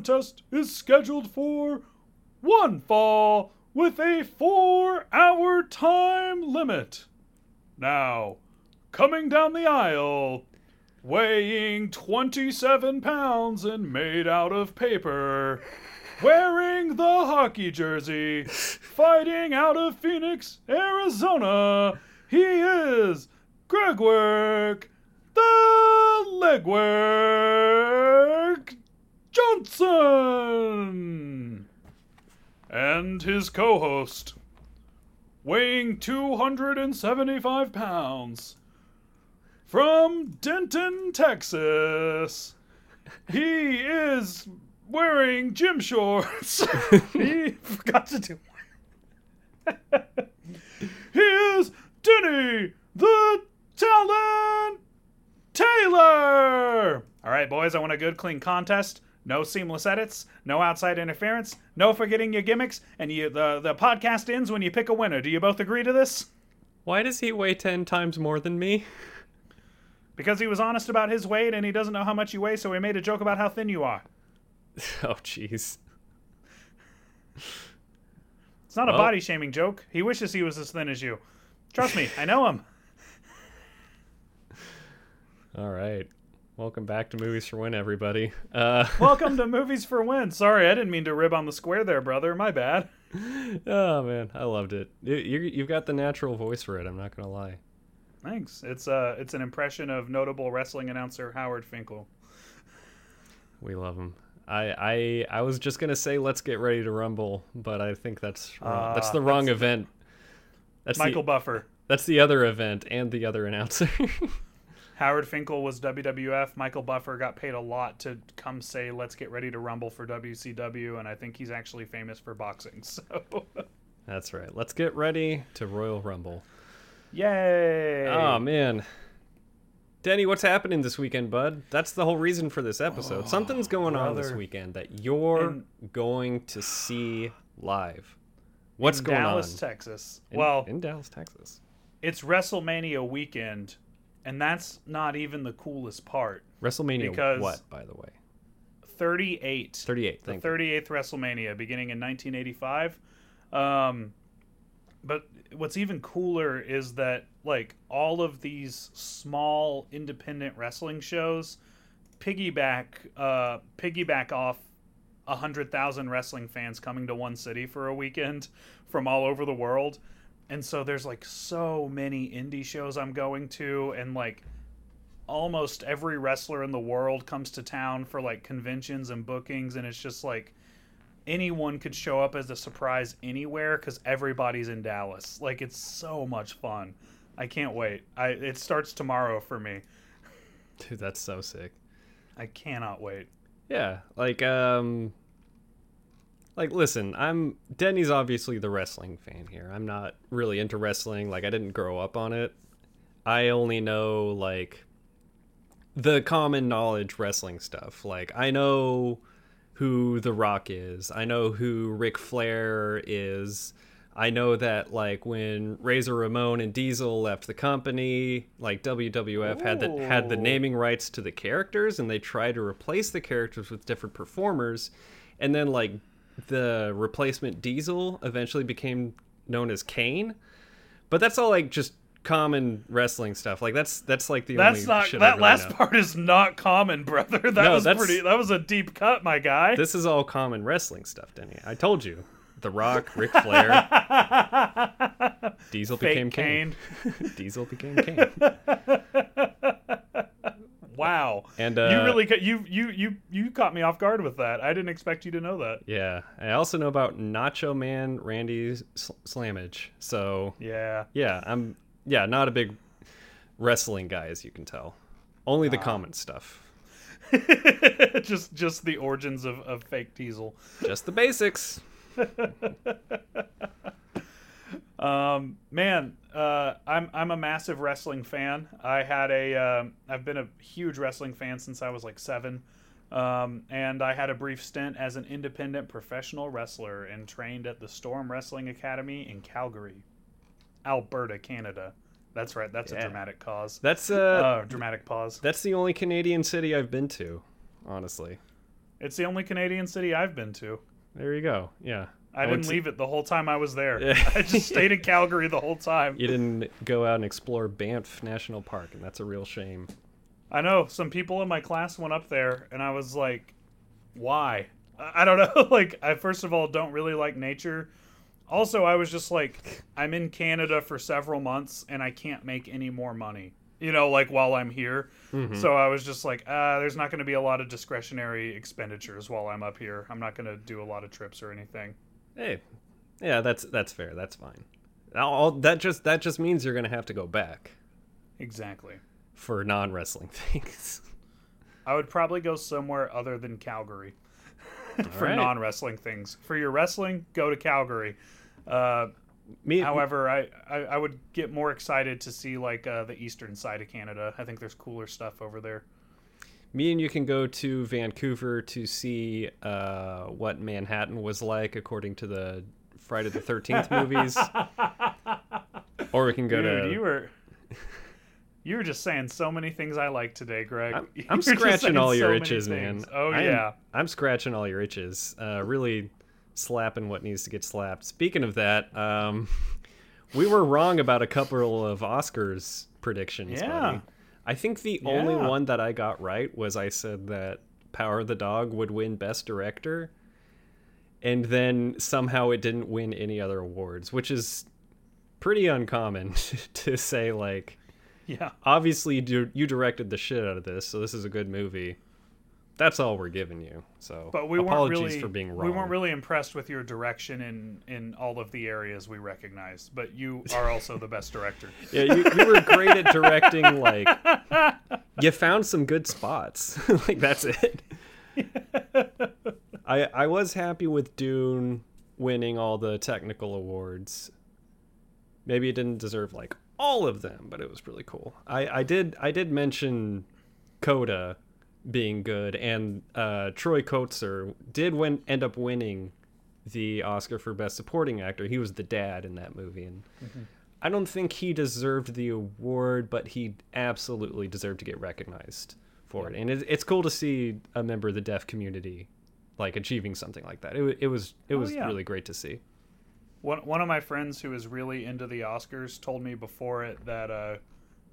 contest is scheduled for one fall with a four hour time limit. Now, coming down the aisle, weighing 27 pounds and made out of paper, wearing the hockey jersey, fighting out of Phoenix, Arizona, he is Gregwork the Legwork Johnson! And his co host, weighing 275 pounds, from Denton, Texas. He is wearing gym shorts. he forgot to do he is Denny the Talent Taylor. All right, boys, I want a good, clean contest. No seamless edits, no outside interference, no forgetting your gimmicks, and you, the the podcast ends when you pick a winner. Do you both agree to this? Why does he weigh 10 times more than me? Because he was honest about his weight and he doesn't know how much you weigh, so he made a joke about how thin you are. Oh, jeez. It's not a body shaming joke. He wishes he was as thin as you. Trust me, I know him. All right. Welcome back to Movies for Win, everybody. Uh, Welcome to Movies for Win. Sorry, I didn't mean to rib on the square there, brother. My bad. oh, man. I loved it. You, you've got the natural voice for it, I'm not going to lie. Thanks. It's uh it's an impression of notable wrestling announcer Howard Finkel. We love him. I, I I was just gonna say let's get ready to rumble, but I think that's wrong. that's the wrong event. That's Michael the, Buffer. that's the other event and the other announcer. Howard Finkel was WWF. Michael Buffer got paid a lot to come say, "Let's get ready to rumble for WCW," and I think he's actually famous for boxing. So, that's right. Let's get ready to Royal Rumble. yay! Oh man. Denny, what's happening this weekend, bud? That's the whole reason for this episode. Oh, Something's going on this weekend that you're In- going to see live. What's in going Dallas, on? Dallas, Texas. In- well, in Dallas, Texas. it's WrestleMania weekend, and that's not even the coolest part. WrestleMania Because- what, by the way? 38. 38. the Thank you. 38th WrestleMania, beginning in 1985. Um, but what's even cooler is that like all of these small independent wrestling shows piggyback uh, piggyback off a hundred thousand wrestling fans coming to one city for a weekend from all over the world. And so there's like so many indie shows I'm going to, and like almost every wrestler in the world comes to town for like conventions and bookings and it's just like anyone could show up as a surprise anywhere because everybody's in dallas. Like it's so much fun. I can't wait. I it starts tomorrow for me. Dude, that's so sick. i cannot wait. Yeah, like um like listen, I'm Denny's obviously the wrestling fan here. I'm not really into wrestling. Like I didn't grow up on it. I only know like the common knowledge wrestling stuff. Like I know who The Rock is. I know who Ric Flair is. I know that like when Razor Ramon and Diesel left the company, like WWF had the had the naming rights to the characters and they tried to replace the characters with different performers and then like the replacement Diesel eventually became known as Kane. But that's all like just common wrestling stuff. Like that's that's like the that's only not that really last know. part is not common brother that No, was that's- pretty that was a deep cut my guy This is all common wrestling stuff, Denny. I told you. The Rock, Ric Flair, Diesel Fake became Kane. Kane. Diesel became Kane. Wow And uh, you really ca- you you you you caught me off guard with that i didn't expect you to know that yeah. I also know about Nacho Man Randy Sl- Slamage. So yeah yeah, I'm yeah not a big wrestling guy as you can tell. Only the common stuff, just just the origins of, of fake diesel just the basics. Um, man, uh, I'm I'm a massive wrestling fan. I had a um, I've been a huge wrestling fan since I was like seven, um, and I had a brief stint as an independent professional wrestler and trained at the Storm Wrestling Academy in Calgary, Alberta, Canada. That's right. That's a dramatic cause. That's a Uh, dramatic pause. that's the only Canadian city I've been to, honestly. It's the only Canadian city I've been to. There you go. Yeah. I, didn't leave it the whole time I was there. Yeah. I just stayed in Calgary the whole time. You didn't go out and explore Banff National Park, and that's a real shame. I know some people in my class went up there, and I was like, "Why?" I don't know. like, I first of all don't really like nature. Also, I was just like, I'm in Canada for several months, and I can't make any more money. You know, like while I'm here. So I was just like, uh, there's not going to be a lot of discretionary expenditures while I'm up here. I'm not going to do a lot of trips or anything. Hey, yeah, that's that's fair. That's fine. All, that just that just means you're gonna have to go back Exactly. for non wrestling things. I would probably go somewhere other than Calgary for right. non wrestling things. For your wrestling, go to Calgary. Uh, Me, however, I, I, I would get more excited to see like uh, the eastern side of Canada. I think there's cooler stuff over there. Me and you can go to Vancouver to see uh, what Manhattan was like according to the Friday the Thirteenth movies, or we can go Dude, to. you were you were just saying so many things I like today, Greg. I'm, I'm scratching all your so itches, man. Oh I am- yeah. I'm scratching all your itches. Uh, really slapping what needs to get slapped. Speaking of that, um, we were wrong about a couple of Oscars predictions. Yeah. buddy. I think the only one that I got right was I said that Power of the Dog would win Best Director, and then somehow it didn't win any other awards, which is pretty uncommon to say. Like, Yeah. obviously you, you directed the shit out of this, so this is a good movie. That's all we're giving you. So, But we apologies weren't really for being wrong. we weren't really impressed with your direction in in all of the areas we recognized. But you are also the best director. Yeah, you, you were great at directing. Like, you found some good spots. like that's it. I I was happy with Dune winning all the technical awards. Maybe it didn't deserve like all of them, but it was really cool. I I did I did mention Coda being good, and uh, Troy Kotsur did win end up winning the Oscar for Best Supporting Actor. He was the dad in that movie, and I don't think he deserved the award, but he absolutely deserved to get recognized for it. And it, it's cool to see a member of the deaf community like achieving something like that. It, it was it was yeah. really great to see. One one of my friends who is really into the Oscars told me before it that uh,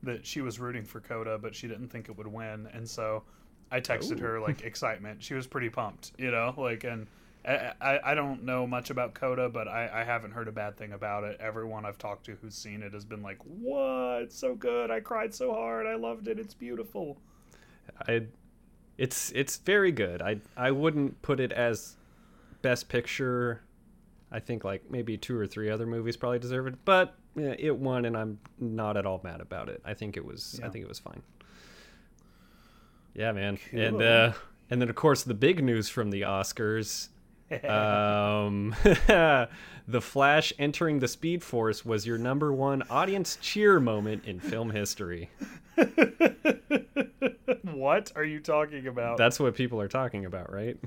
that she was rooting for Coda, but she didn't think it would win, and so I texted her like oh. excitement. She was pretty pumped, you know, like and. I, I don't know much about Coda, but I, I haven't heard a bad thing about it. Everyone I've talked to who's seen it has been like, "What? It's so good! I cried so hard. I loved it. It's beautiful." I it's it's very good. I I wouldn't put it as best picture. I think like maybe two or three other movies probably deserve it, but yeah, it won, and I'm not at all mad about it. I think it was I think it was fine. Yeah, man, and uh, and then of course the big news from the Oscars. um, the Flash entering the Speed Force was your number one audience cheer moment in film history. what are you talking about? That's what people are talking about, right?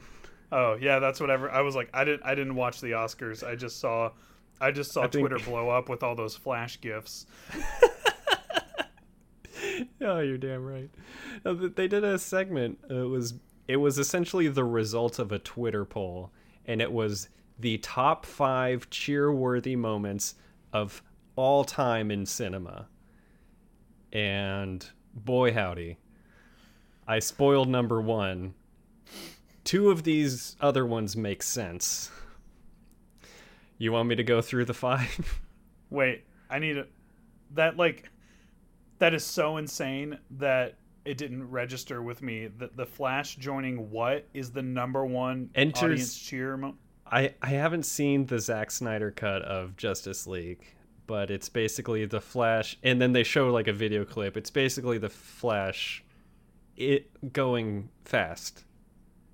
Oh yeah, that's whatever. I was like, I didn't, I didn't watch the Oscars. I just saw, I just saw I think- Twitter blow up with all those flash gifs. Oh, you're damn right. They did a segment. uh, It was it was essentially the result of a Twitter poll, and it was the top five cheer-worthy moments of all time in cinema. And boy, howdy, I spoiled number one. Two of these other ones make sense. You want me to go through the five? Wait, I need a, that like, that is so insane that it didn't register with me. That the Flash joining what is the number one Enters- audience cheer? Mo- I I haven't seen the Zack Snyder cut of Justice League, but it's basically the Flash, and then they show like a video clip. It's basically the Flash, it going fast.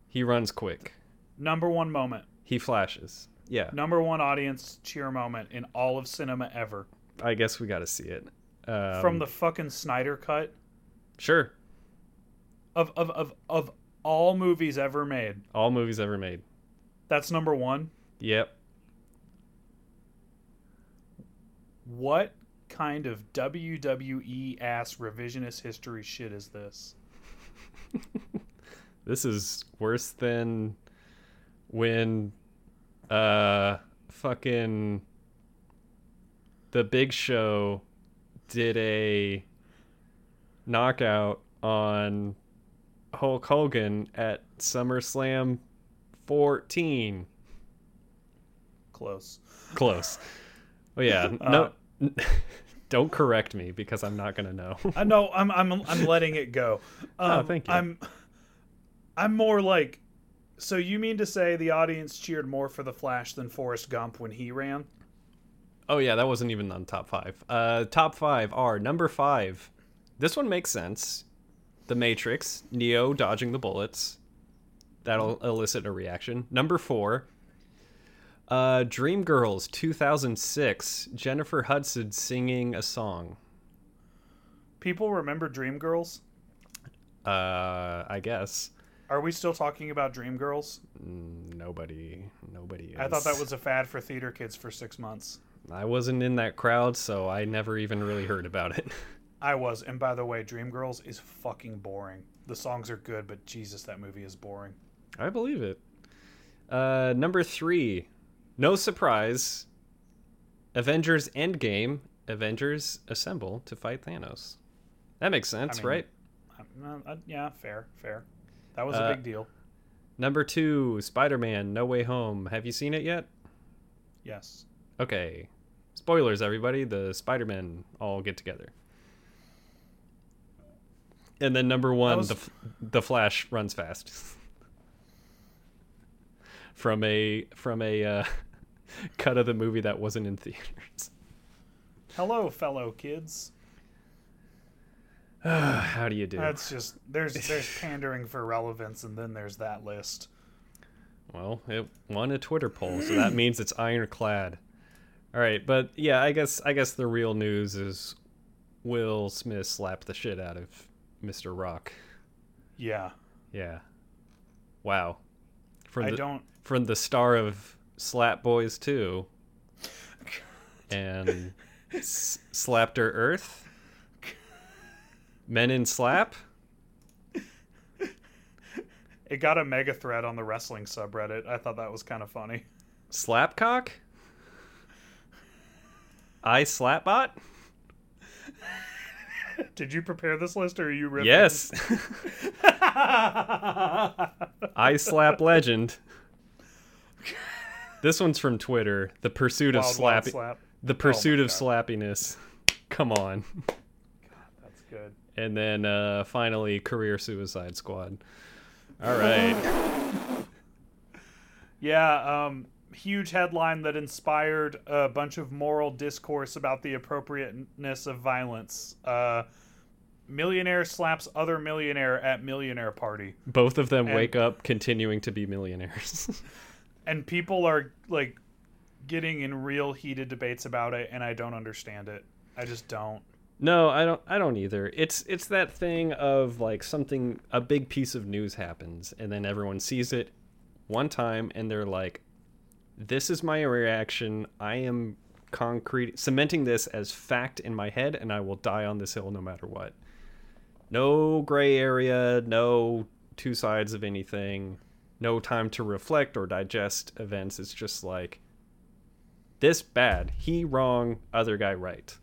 He runs quick. number one moment, He flashes. Yeah, number one audience cheer moment in all of cinema ever. I guess we got to see it. Um, From the fucking Snyder cut sure, of of of of all movies ever made. all movies ever made. That's number one. Yep. What kind of WWE ass revisionist history shit is this? This is worse than when uh fucking the big show did a knockout on Hulk Hogan at SummerSlam 14. Close. Close. Oh yeah, Uh, no don't correct me because I'm not going to know. I know. I'm. I'm. I'm letting it go. Um, Oh, thank you. I'm. I'm more like. So you mean to say the audience cheered more for the Flash than Forrest Gump when he ran? Oh yeah, that wasn't even on top five. Uh, top five are number five. This one makes sense. The Matrix, Neo dodging the bullets. That'll elicit a reaction. Number four. Uh, Dreamgirls 2006. Jennifer Hudson singing a song. People remember Dreamgirls. Uh, I guess Are we still talking about Dreamgirls? Mm, nobody, nobody. Is. I thought that was a fad for theater kids for six months. I wasn't in that crowd, so I never even really heard about it. I was, and by the way, Dreamgirls is fucking boring. The songs are good, but Jesus, that movie is boring. I believe it. Uh, number three, no surprise. Avengers Endgame. Avengers assemble to fight Thanos. That makes sense, mean, right? Uh, yeah, fair, fair. That was Uh, a big deal. Number two, Spider-Man: No Way Home. Have you seen it yet? Yes. Okay. Spoilers, everybody. The Spider-Men all get together. And then number one, was- the the Flash runs fast. from a from a uh, cut of the movie that wasn't in theaters. Hello, fellow kids. How do you do? That's just there's there's pandering for relevance, and then there's that list. Well, it won a Twitter poll, so that means it's ironclad. All right, but yeah, I guess I guess the real news is Will Smith slapped the shit out of Mr. Rock. Yeah, Yeah. Wow. From I the don't. from the star of Slap Boys 2 and S- Slapped Her Earth. Men in Slap. It got a mega thread on the wrestling subreddit. I thought that was kind of funny. Slapcock. I Slapbot. Did you prepare this list, or are you riffing? Yes. I Slap Legend. This one's from Twitter. The pursuit of Wild, slapping. slap. The pursuit my of slappiness. Come on. God, that's good. And then uh, finally, Career Suicide Squad. All right. Yeah, um, huge headline that inspired a bunch of moral discourse about the appropriateness of violence. Uh, millionaire slaps other millionaire at millionaire party. Both of them And- wake up continuing to be millionaires. And people are like getting in real heated debates about it and I don't understand it. I just don't. no, I don't I don't either. It's it's that thing of like something a big piece of news happens and then everyone sees it one time and they're like this is my reaction. I am concrete cementing this as fact in my head and I will die on this hill no matter what. No gray area, no two sides of anything, no time to reflect or digest events. It's just like this bad, he wrong, other guy right.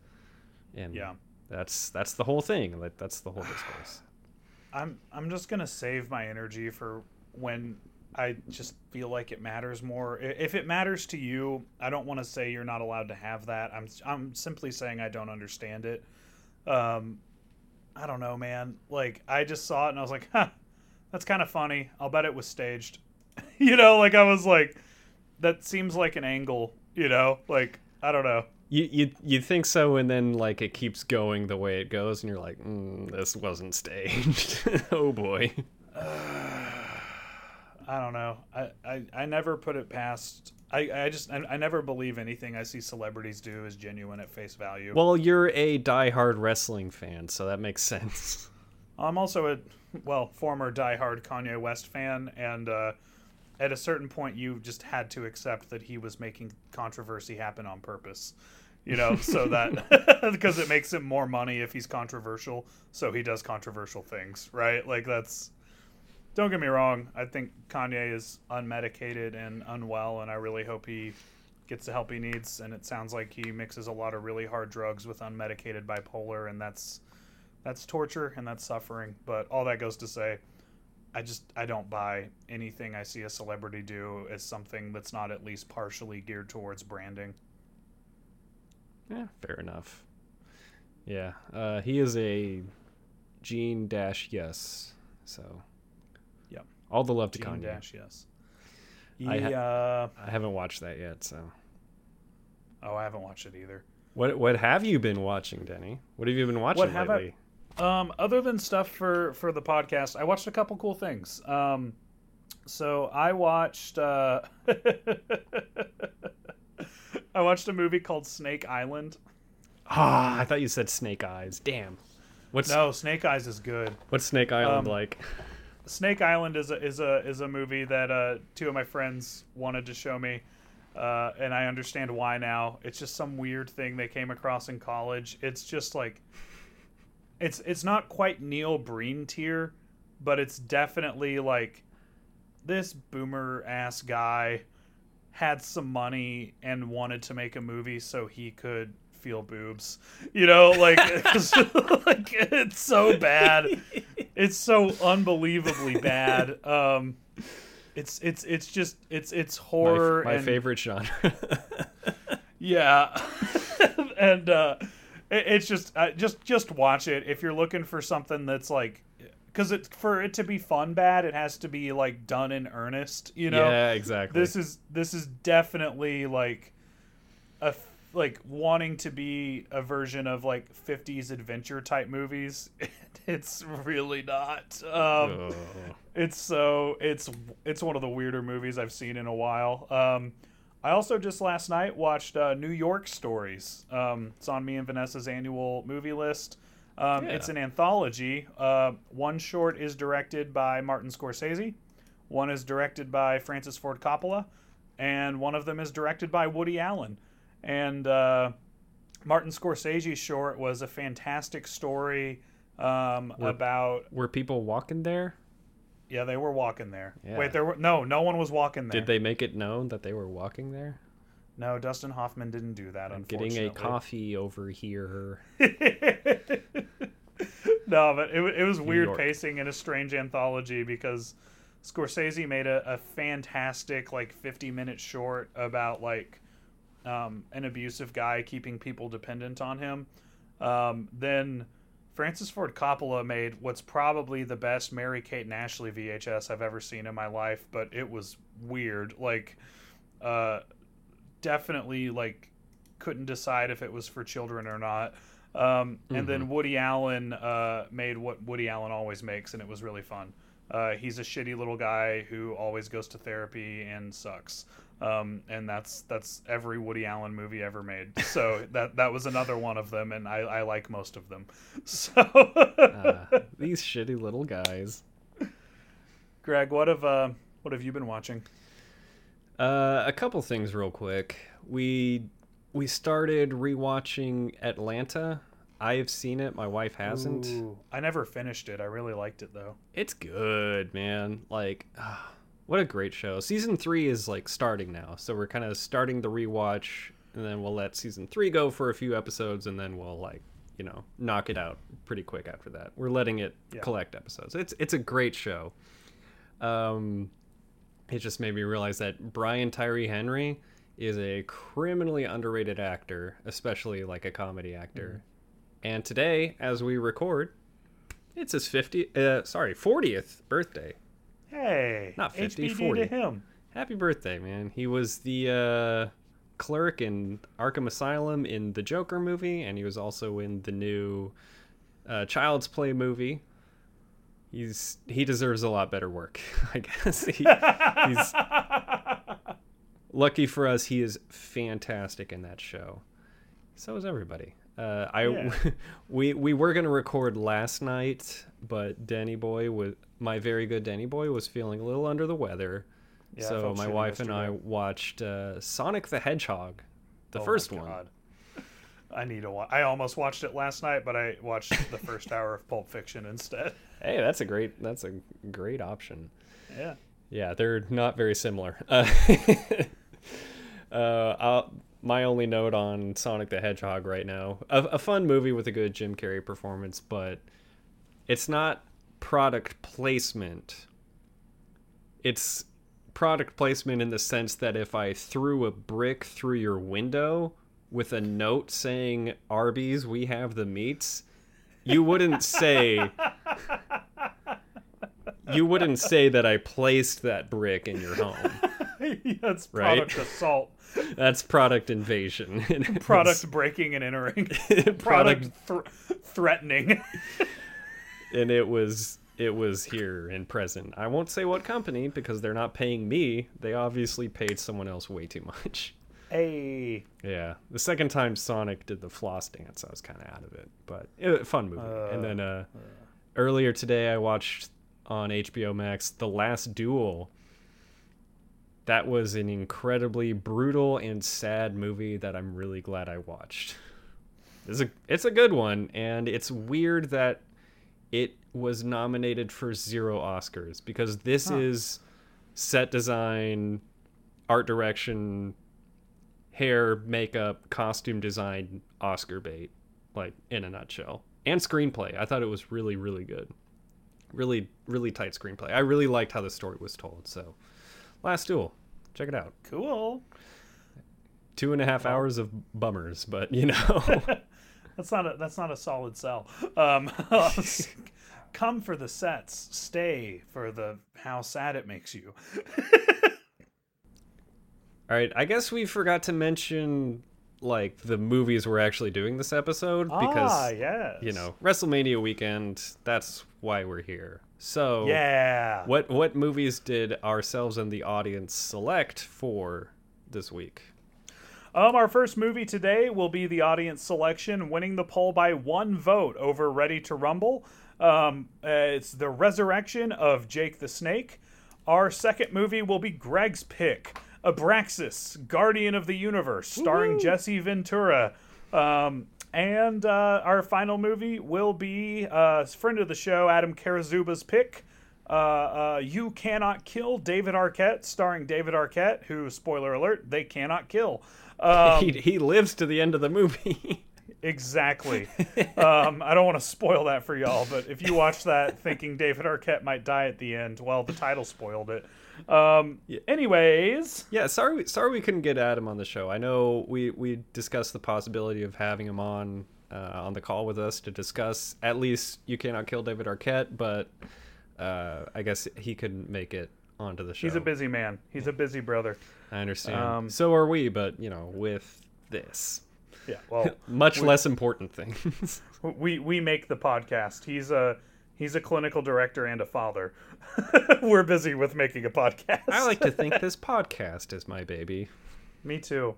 And Yeah. that's that's the whole thing. Like that's the whole discourse. I'm I'm just gonna save my energy for when I just feel like it matters more. If it matters to you, I don't want to say you're not allowed to have that. I'm I'm simply saying I don't understand it. Um, I don't know, man. Like I just saw it and I was like, huh, that's kind of funny. I'll bet it was staged. you know, like I was like, that seems like an angle. You know, like I don't know. You you you think so, and then like it keeps going the way it goes, and you're like, mm, this wasn't staged. oh boy. I don't know. I, I, I never put it past. I, I just I, I never believe anything I see celebrities do is genuine at face value. Well, you're a diehard wrestling fan, so that makes sense. I'm also a well former diehard Kanye West fan, and uh, at a certain point, you just had to accept that he was making controversy happen on purpose. You know, so that because it makes him more money if he's controversial, so he does controversial things, right? Like that's don't get me wrong. I think Kanye is unmedicated and unwell, and I really hope he gets the help he needs. And it sounds like he mixes a lot of really hard drugs with unmedicated bipolar, and that's that's torture and that's suffering. But all that goes to say, I just I don't buy anything I see a celebrity do as something that's not at least partially geared towards branding. Yeah, fair enough. Yeah, uh, he is a Gene dash yes. So. All the love to Gene Kanye. Dash, yes. I ha- Yeah. I haven't watched that yet. So, oh, I haven't watched it either. what what have you been watching, Denny? What have you been watching What have I- lately? Um, other than stuff for for the podcast, I watched a couple cool things. Um, so I watched uh, I watched a movie called Snake Island. Ah, I thought you said Snake Eyes. Damn. What's No, Snake Eyes is good. what's Snake Island Um, like? Snake Island is a is a is a movie that uh, two of my friends wanted to show me, uh, and I understand why now. It's just some weird thing they came across in college. It's just like, it's it's not quite Neil Breen tier, but it's definitely like, this boomer ass guy had some money and wanted to make a movie so he could feel boobs. You know, like, it's, like it's so bad it's so unbelievably bad. Um, it's it's it's just it's it's horror. my and, favorite genre. Yeah, and uh, it, it's just uh, just just watch it if you're looking for something that's like. Because it for it to be fun bad, it has to be like done in earnest. You know, yeah, exactly. this is this is definitely like a like wanting to be a version of like 50s adventure type movies it's really not. Um Oh. it's so it's it's one of the weirder movies i've seen in a while. Um i also just last night watched uh, new york stories. Um it's on me and vanessa's annual movie list. Um, Yeah. it's an anthology. Uh, one short is directed by martin scorsese one is directed by francis ford coppola and one of them is directed by woody allen and uh, martin scorsese's short was a fantastic story um, Were- about Were people walking there? yeah, they were walking there. Yeah. Wait, there were no, no one was walking there. Did they make it known that they were walking there? No, Dustin Hoffman didn't do that. I'm getting a coffee over here. no, but it, it was weird York. pacing in a strange anthology because Scorsese made a, a fantastic like 50 minute short about like um, an abusive guy keeping people dependent on him. Um, then Francis Ford Coppola made what's probably the best Mary Kate and Ashley VHS I've ever seen in my life, but it was weird. Like, uh, definitely like couldn't decide if it was for children or not. Um, and then Woody Allen uh, made what Woody Allen always makes, and it was really fun. Uh, he's a shitty little guy who always goes to therapy and sucks. Um, and that's that's every Woody Allen movie ever made. So that that was another one of them, and I, I like most of them. So, Ah, these shitty little guys. Greg, what have uh, what have you been watching? Uh, a couple things real quick. We we started rewatching Atlanta. I've seen it. My wife hasn't. Ooh, I never finished it. I really liked it though. It's good, man. Like, ah, what a great show. Season three is like starting now, so we're kind of starting the rewatch, and then we'll let season three go for a few episodes, and then we'll like, you know, knock it out pretty quick after that. We're letting it Yeah. collect episodes. It's it's a great show. Um, it just made me realize that Brian Tyree Henry is a criminally underrated actor, especially like a comedy actor. And today, as we record, it's his 50 uh sorry, 40th birthday. Hey, Not 50, HBD 40. to him. Happy birthday, man. He was the uh clerk in Arkham Asylum in the Joker movie and he was also in the new uh Child's Play movie. He's he deserves a lot better work, I guess. He, he's lucky for us he is fantastic in that show. So is everybody. Uh, I Yeah. we we were gonna record last night, but Denny Boy was my very good Denny Boy was feeling a little under the weather, Yeah, so my wife and I watched uh, Sonic the Hedgehog, the Oh first one. I need to watch. I almost watched it last night, but I watched the first hour of Pulp Fiction instead. Hey, that's a great that's a great option. Yeah. Yeah, they're not very similar. Uh, uh, my only note on Sonic the Hedgehog right now, a, a fun movie with a good Jim Carrey performance, but it's not product placement. It's product placement in the sense that if I threw a brick through your window with a note saying Arby's, we have the meats, you wouldn't say you wouldn't say that I placed that brick in your home. That's Right? product assault, That's product invasion. product breaking and entering, product product thr threatening. And it was it was here and present. I won't say what company because they're not paying me. They obviously paid someone else way too much. hey, Yeah, the second time Sonic did the floss dance, I was kind of out of it, but it, fun movie. and then uh, earlier today, I watched on HBO Max The Last Duel. That was an incredibly brutal and sad movie that I'm really glad I watched. It's a it's a good one, and it's weird that it was nominated for zero Oscars because this is set design, art direction, hair, makeup, costume design, Oscar bait, like in a nutshell. And screenplay. I thought it was really, really good. Really, really tight screenplay. I really liked how the story was told. So, Last Duel, check it out. cool. Two and a half hours of bummers, but you know, That's not a that's not a solid sell. Um, come for the sets, stay for the how sad it makes you. all right. I guess we forgot to mention like the movies we're actually doing this episode because ah, yes. you know WrestleMania weekend. That's why we're here. So Yeah. What what movies did ourselves and the audience select for this week? Um, our first movie today will be the audience selection, winning the poll by one vote over Ready to Rumble. Um, uh, it's the resurrection of Jake the Snake. Our second movie will be Greg's pick, Abraxas, Guardian of the Universe, starring Jesse Ventura. Um, and uh, our final movie will be uh, friend of the show, Adam Karazuba's pick. Uh, uh, you cannot kill David Arquette, starring David Arquette, who, spoiler alert, they cannot kill. Um, he he lives to the end of the movie. Exactly. um, I don't want to spoil that for y'all, but if you watch that thinking David Arquette might die at the end, well, the title spoiled it. Um, anyways, yeah, sorry we- sorry we couldn't get Adam on the show. I know we we discussed the possibility of having him on uh, on the call with us to discuss at least you cannot kill David Arquette, but uh, I guess he couldn't make it onto the show. he's a busy man. He's a busy brother. I understand. um, so are we, but you know, with this Yeah. Well, much less important things. we we make the podcast. He's a he's a clinical director and a father. We're busy with making a podcast. I like to think this podcast is my baby. Me too.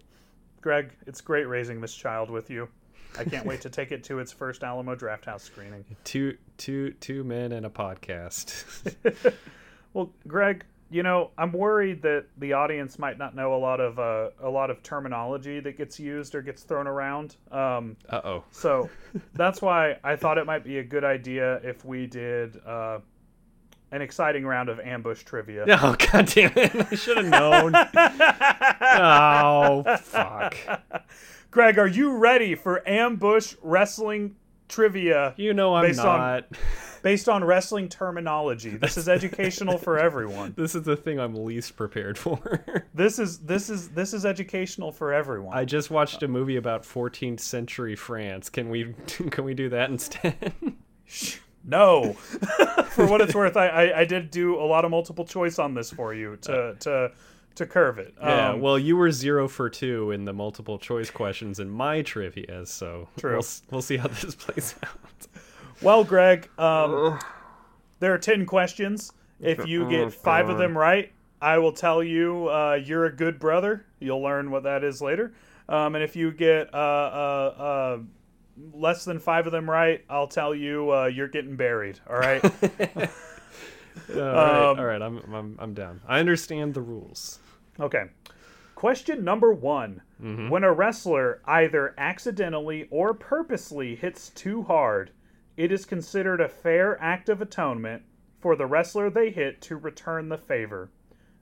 Greg, it's great raising this child with you. I can't wait to take it to its first Alamo Drafthouse screening. Two two two men and a podcast. Well, Greg, you know, I'm worried that the audience might not know a lot of uh, a lot of terminology that gets used or gets thrown around. Um, Uh oh. so that's why I thought it might be a good idea if we did uh, an exciting round of ambush trivia. Oh god damn it! I should have known. oh fuck! Greg, are you ready for ambush wrestling trivia You know I'm Based on- not. Based on wrestling terminology? This is educational for everyone. This is the thing I'm least prepared for. This is this is this is educational for everyone. I just watched a movie about 14th century France. Can we can we do that instead? No. for what it's worth, I, I, I did do a lot of multiple choice on this for you to to to curve it. yeah. Um, Well, you were zero for two in the multiple choice questions in my trivia, so True. We'll, we'll see how this plays out. Well, Greg, um, there are ten questions. If you get five of them right, I will tell you uh, you're a good brother. You'll learn what that is later. Um, and if you get uh, uh, uh, less than five of them right, I'll tell you uh, you're getting buried. All right. All right, Um, all right. I'm, I'm I'm down. I understand the rules. Okay. Question number one. Mm-hmm. When a wrestler either accidentally or purposely hits too hard, it is considered a fair act of atonement for the wrestler they hit to return the favor.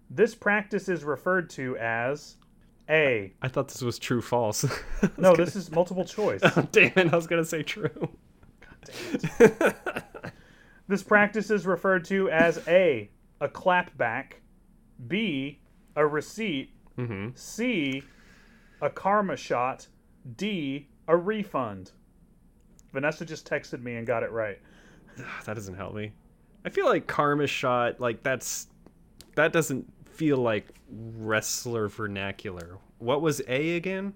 This practice is referred to as A. I thought this was true false. No, this is multiple choice. Damn it, I was gonna say true. This practice is referred to as A. A clapback, B. A receipt, Mm-hmm. C. A karma shot, D. A refund. Vanessa just texted me and got it right. That doesn't help me. I feel like karma shot, like that's that doesn't feel like wrestler vernacular. What was A again?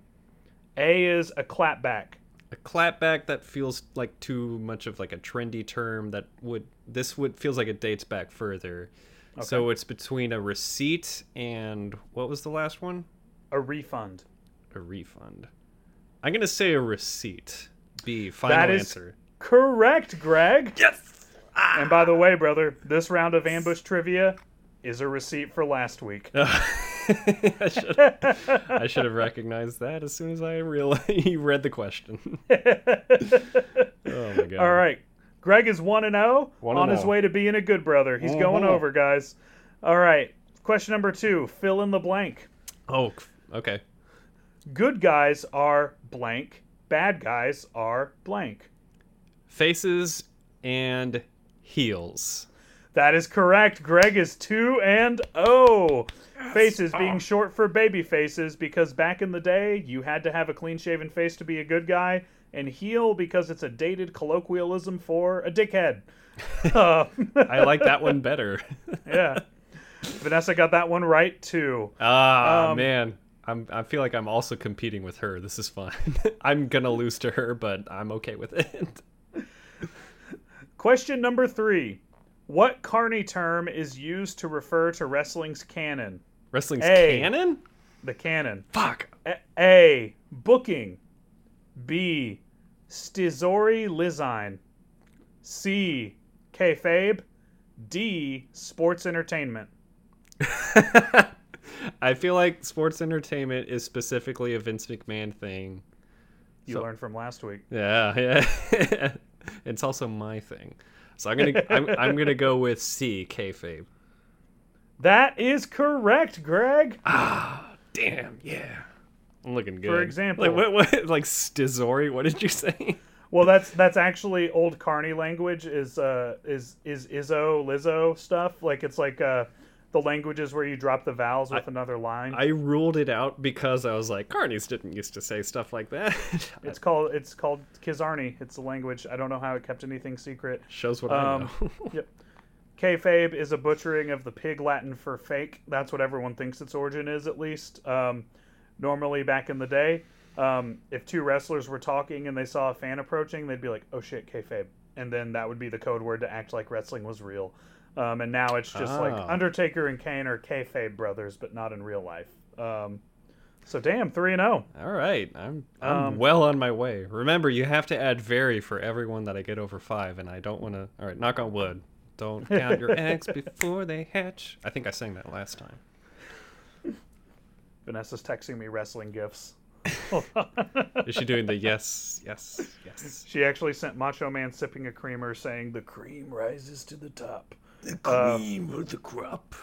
A is a clapback. A clapback that feels like too much of like a trendy term that would this would feels like it dates back further. Okay. So it's between a receipt and what was the last one? A refund. A refund. I'm gonna say a receipt. B. Final That is- answer. Correct, Greg. Yes. And by the way, brother, this round of ambush trivia is a receipt for last week. I should I should have recognized that as soon as I realized you read the question. oh my god! All right. Greg is 1 and 0 on his oh. way to being a good brother. He's going Mhm. over, guys. All right. Question number 2, fill in the blank. Oh, okay. Good guys are blank, bad guys are blank. Faces and heels. That is correct. Greg is 2 and 0. Faces being short for baby faces because back in the day you had to have a clean shaven face to be a good guy, and heel because it's a dated colloquialism for a dickhead. Uh, I like that one better. yeah. Vanessa got that one right too. Ah Um, man, I'm I feel like I'm also competing with her. This is fun. I'm gonna lose to her, but I'm okay with it. Question number three. What Carney term is used to refer to wrestling's canon? Wrestling's Hey. canon? The canon. Fuck. A. A. Booking. B. Stizori Lizine. C. Kayfabe. D. Sports entertainment. I feel like sports entertainment is specifically a Vince McMahon thing. You So- learned from last week. Yeah, yeah. it's also my thing. So I'm gonna I'm, I'm gonna go with C kayfabe. That is correct, Greg. Ah, damn, yeah. I'm looking good. For example- like what, what like Stizori? What did you say? Well, that's that's actually old Carney language. Is uh is is Izzo Lizzo stuff? Like it's like uh the languages where you drop the vowels with another line. I ruled it out because I was like, Carnies didn't used to say stuff like that. it's called it's called Kizarni. It's a language. I don't know how it kept anything secret. Shows what Um, I know. Yep. Kayfabe is a butchering of the pig Latin for fake. That's what everyone thinks its origin is, at least. Um, normally, back in the day, um, if two wrestlers were talking and they saw a fan approaching, they'd be like, "Oh shit, kayfabe," and then that would be the code word to act like wrestling was real. Um, and now it's just like Ah. Undertaker and Kane are kayfabe brothers, but not in real life. Um, so damn, three and oh. zero. All right, I'm I'm Um, well on my way. Remember, you have to add very for everyone that I get over five, and I don't want to. All right, knock on wood. Don't count your eggs before they hatch. I think I sang that last time. Vanessa's texting me wrestling gifs. Is she doing the yes, yes, yes? She actually sent Macho Man sipping a creamer, saying, "The cream rises to the top." The Um, cream of the crop.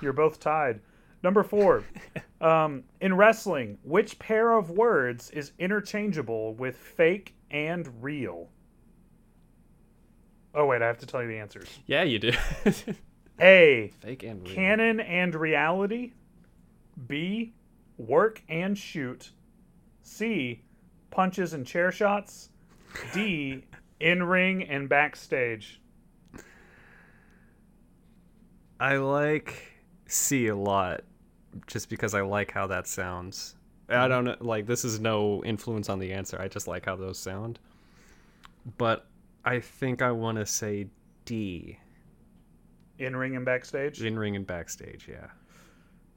You're both tied. Number four. um, in wrestling, which pair of words is interchangeable with fake and real? Oh, wait, I have to tell you the answers. Yeah, you do. A. Fake and real. Canon and reality. B. Work and shoot. C. Punches and chair shots. D. In ring and backstage. I like C a lot, just because I like how that sounds. I don't know, like this is no influence on the answer. I just like how those sound. But I think I want to say D, In ring and backstage. in ring and backstage. Yeah,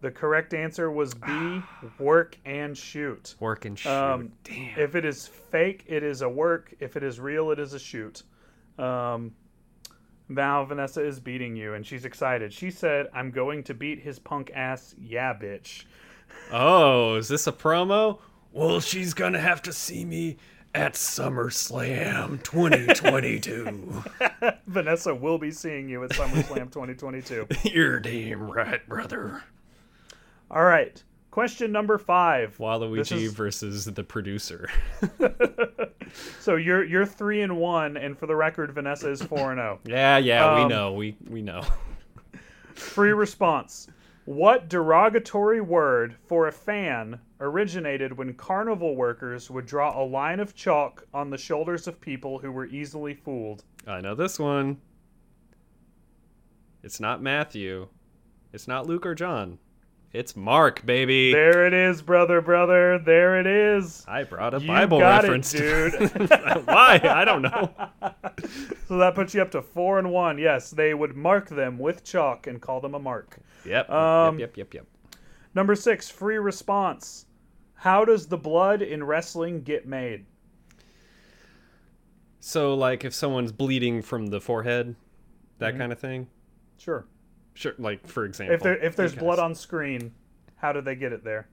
The correct answer was B. Work and shoot. work and shoot. Um, Damn. If it is fake, it is a work. If it is real, it is a shoot. Um, now Vanessa is beating you, and she's excited. She said, "I'm going to beat his punk ass, yeah, bitch." Oh, is this a promo? Well, she's gonna have to see me at SummerSlam 2022. Vanessa will be seeing you at SummerSlam 2022. You're damn right, brother. All right. Question number five. Waluigi is- versus the producer. So you're you're three and one, and for the record, Vanessa is four and zero. yeah, yeah, we Um, know. We we know. Free response. What derogatory word for a fan originated when carnival workers would draw a line of chalk on the shoulders of people who were easily fooled? I know this one. It's not Matthew. It's not Luke or John. It's Mark, baby. There it is, brother, brother. There it is. I brought a You Bible got it, reference, dude. Why? I don't know. So that puts you up to four and one. Yes, they would mark them with chalk and call them a mark. Yep. Um, yep. Yep. Yep. Yep. Number six, free response. How does the blood in wrestling get made? So, like, if someone's bleeding from the forehead, that Mm-hmm. kind of thing. Sure. Sure. Like, for example, If there if there's you blood on screen, how do they get it there?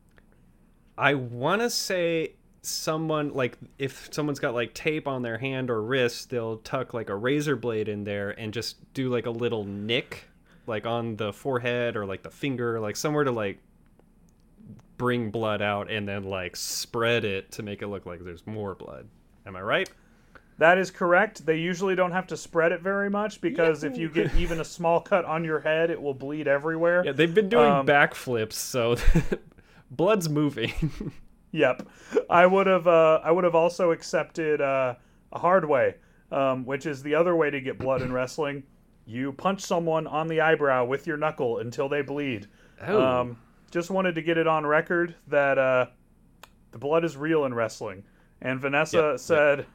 I want to say someone like if someone's got like tape on their hand or wrist, they'll tuck like a razor blade in there and just do like a little nick, like on the forehead or like the finger, like somewhere to like bring blood out and then like spread it to make it look like there's more blood. Am I right? That is correct. They usually don't have to spread it very much because if you get even a small cut on your head, it will bleed everywhere. Yeah, they've been doing Um, backflips, so blood's moving. Yep. I would have uh, I would have also accepted uh, a hard way, um, which is the other way to get blood in wrestling. You punch someone on the eyebrow with your knuckle until they bleed. Oh. Um, just wanted to get it on record that uh, the blood is real in wrestling. And Vanessa Yep, yep.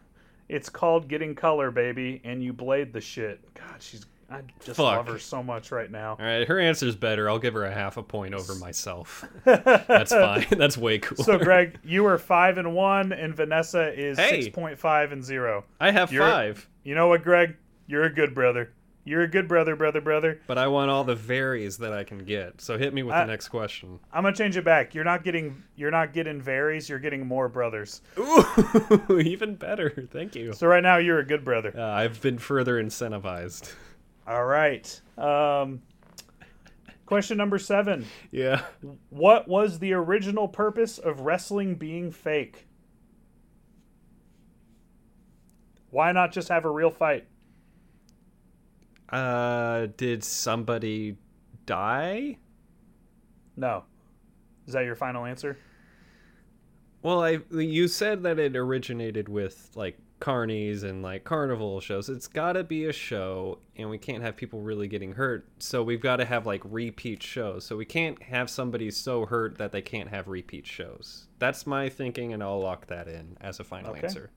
"It's called getting color, baby," and you blade the shit. God, she's I just Fuck. love her so much right now. All right, her answer's better. I'll give her a half a point over myself. That's fine. That's way cool. So, Greg, you are five and one, and Vanessa is Hey. six point five and zero. I have You're- five, You know what, Greg? You're a good brother. You're a good brother, brother, brother. but I want all the varies that I can get. So hit me with I- the next question. I'm gonna change it back. You're not getting you're not getting varies. You're getting more brothers. Ooh, even better. Thank you. So right now you're a good brother. Uh, I've been further incentivized. All right. Um, question number seven. Yeah. What was the original purpose of wrestling being fake? Why not just have a real fight? Uh, did somebody die? No. Is that your final answer? Well, I you said that it originated with like carnies and like carnival shows. It's got to be a show, and we can't have people really getting hurt. So we've got to have like repeat shows. So we can't have somebody so hurt that they can't have repeat shows. That's my thinking, and I'll lock that in as a final Okay. answer.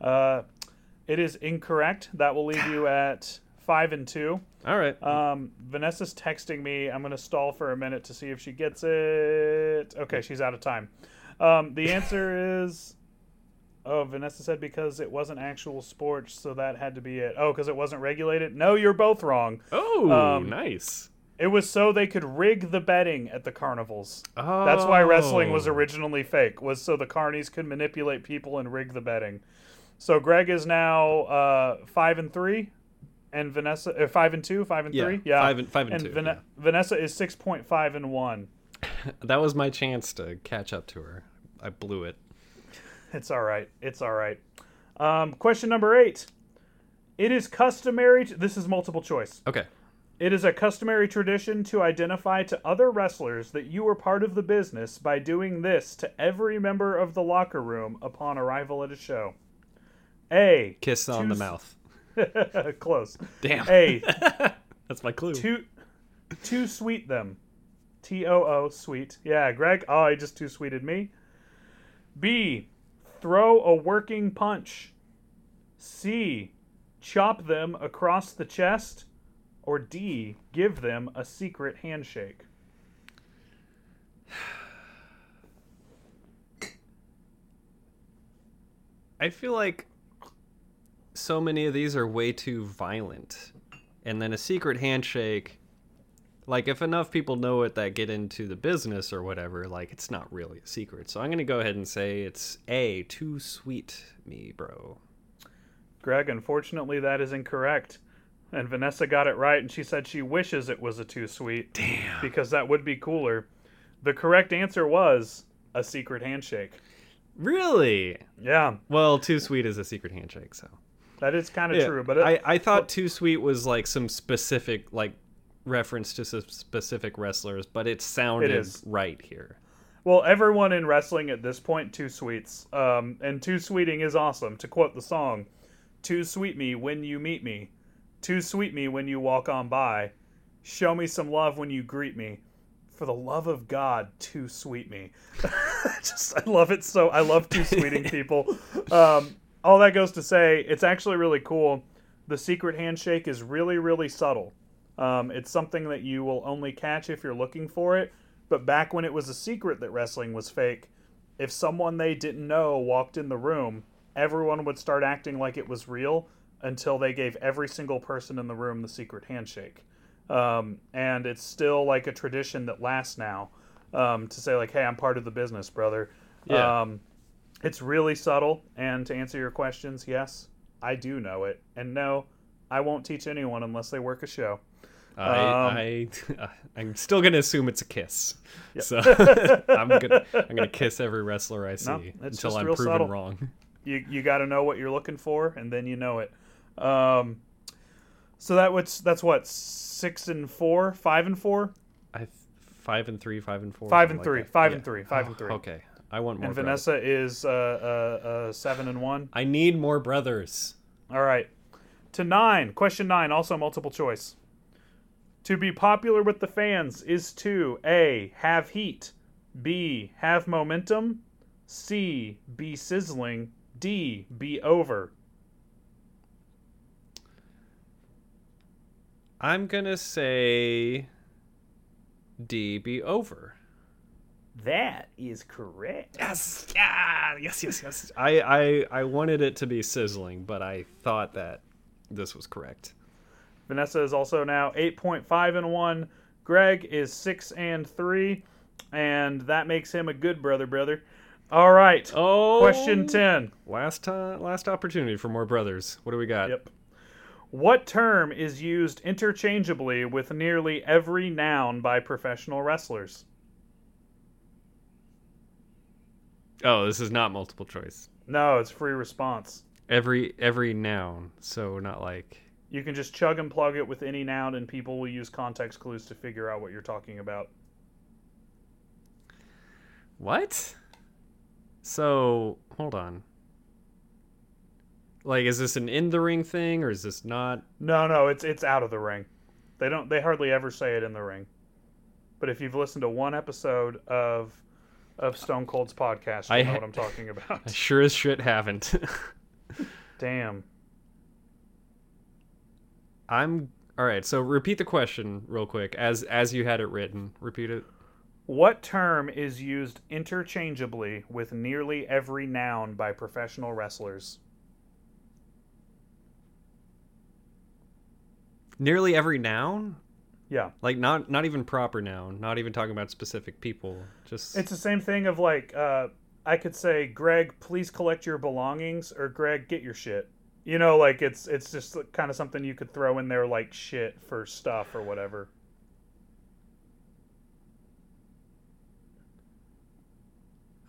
Uh, it is incorrect. That will leave you at five and two. All right. Um, Vanessa's texting me. I'm going to stall for a minute to see if she gets it. Okay, she's out of time. Um, the answer is. Oh, Vanessa said because it wasn't actual sports, so that had to be it. Oh, because it wasn't regulated? No, you're both wrong. oh, um, nice. It was so they could rig the betting at the carnivals. Oh, That's why wrestling was originally fake, was so the carnies could manipulate people and rig the betting. So Greg is now uh, five and three, and Vanessa uh, five and two, five and Yeah, three, yeah, five and- five and and two, Vane- yeah. Vanessa is six point five and one. That was my chance to catch up to her. I blew it. It's all right. It's all right. Um, question number eight. It is customary. To, this is multiple choice. Okay. It is a customary tradition to identify to other wrestlers that you were part of the business by doing this to every member of the locker room upon arrival at a show. A. Kiss on the mouth. Close. Damn. A. That's my clue. Too, to sweet them. T O O sweet. Yeah, Greg. Oh, he just too sweeted me. B. Throw a working punch. C. Chop them across the chest. Or D. Give them a secret handshake. I feel like so many of these are way too violent. And then a secret handshake, Like if enough people know it that get into the business or whatever, like it's not really a secret. So I'm gonna go ahead and say it's A, too sweet me, bro. Greg, unfortunately, that is incorrect. And Vanessa got it right, and she said she wishes it was a too sweet. Damn. Because that would be cooler. The correct answer was a secret handshake. Really? Yeah, Well, too sweet is a secret handshake, so. That is kind of Yeah, true. But it, I, I thought too sweet was like some specific like reference to some specific wrestlers, but it sounded right here. well, everyone in wrestling at this point, two sweets. Um, and two sweeting is awesome. To quote the song, "Too sweet me when you meet me, too sweet me when you walk on by, show me some love when you greet me." For the love of God, too sweet me. Just I love it so. I love too sweeting people. Um, all that goes to say, it's actually really cool. The secret handshake is really, really subtle. Um, it's something that you will only catch if you're looking for it. But back when it was a secret that wrestling was fake, if someone they didn't know walked in the room, everyone would start acting like it was real until they gave every single person in the room the secret handshake. Um, and it's still like a tradition that lasts now um, to say like, "Hey, I'm part of the business, brother." Yeah. Um, it's really subtle. And to answer your questions, yes, I do know it, and no, I won't teach anyone unless they work a show. I, Um, I I'm still gonna assume it's a kiss. So I'm gonna I'm gonna kiss every wrestler I see No, until I'm proven subtle. wrong. you you got to know what you're looking for, and then you know it. Um, so that was that's what six and four, five and four, I five and three, five and four, Five and three, that. five and three, five and three. Okay, I want more. and brothers. Vanessa is uh, uh, uh, seven and one. I need more brothers. All right, to nine. Question nine, also multiple choice. To be popular with the fans is to a have heat, b have momentum, c be sizzling, d be over. I'm gonna say D be over. That is correct. Yes, yeah, yes, yes, yes. I, I, I wanted it to be sizzling, but I thought that this was correct. Vanessa is also now 8.5 and 1. Greg is 6 and 3. And that makes him a good brother, brother. All right. Oh, Question 10. Last time, last opportunity for more brothers. What do we got? Yep. What term is used interchangeably with nearly every noun by professional wrestlers? Oh, this is not multiple choice. No, it's free response. Every every noun, so not like You can just chug and plug it with any noun, and people will use context clues to figure out what you're talking about. what. So hold on. Like, is this an in the ring thing or is this not? No, no, it's it's out of the ring. They don't. They hardly ever say it in the ring. But if you've listened to one episode of of Stone Cold's podcast, you I know ha- what I'm talking I about. sure as shit haven't. Damn. I'm all right. So repeat the question real quick, as as you had it written. Repeat it. What term is used interchangeably with nearly every noun by professional wrestlers? Nearly every noun, Yeah. like not not even proper noun, not even talking about specific people. Just It's the same thing of like uh I could say, Greg, please collect your belongings, or Greg, get your shit. You know, like it's it's just kind of something you could throw in there like shit for stuff or whatever.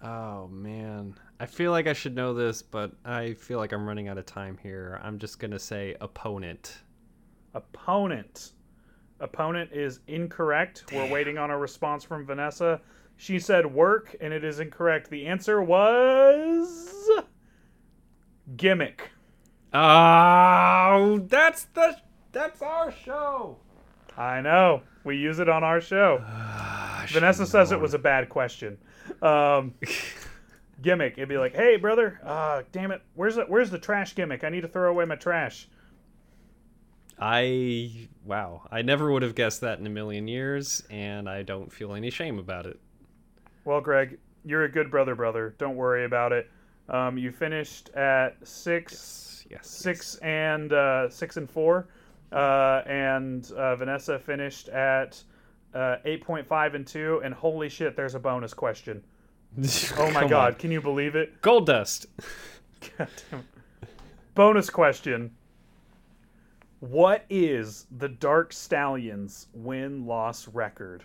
oh man, I feel like I should know this, but I feel like I'm running out of time here. I'm just gonna say opponent. Opponent. Opponent is incorrect. We're waiting on a response from Vanessa. She said work, and it is incorrect. The answer was gimmick. Oh, that's the that's our show. I know. We use it on our show. Vanessa says it was a bad question. Um, gimmick. It'd be like, "Hey, brother, uh, damn it, where's the where's the trash gimmick? I need to throw away my trash." I wow, I never would have guessed that in a million years, and I don't feel any shame about it. Well, Greg, you're a good brother, brother. Don't worry about it. Um, you finished at six, Yes, yes. six and uh, six and four, uh, and uh, Vanessa finished at uh, 8.5 and 2, and holy shit, there's a bonus question. Oh my god, on. can you believe it? Gold dust. God damn. Bonus question. What is the Dark Stallions win loss record?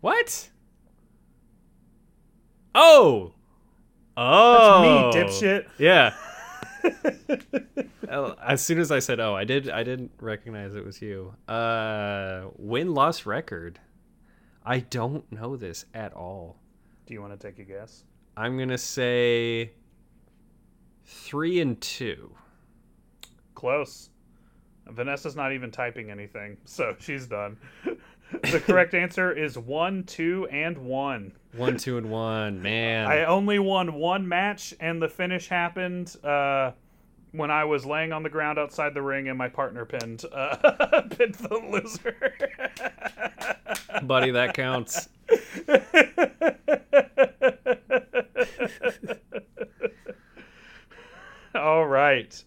What? Oh. Oh. me, dipshit. Yeah. Uh, as soon as I said, "Oh," I did. I didn't recognize it was you. Uh, win loss record. I don't know this at all. Do you want to take a guess? I'm gonna say three and two. Close. Vanessa's not even typing anything, so she's done. the correct answer is 1, 2, and 1. One, two, and one. Man. I only won one match, and the finish happened uh, when I was laying on the ground outside the ring, and my partner pinned uh, pinned the loser. Buddy, that counts. All right.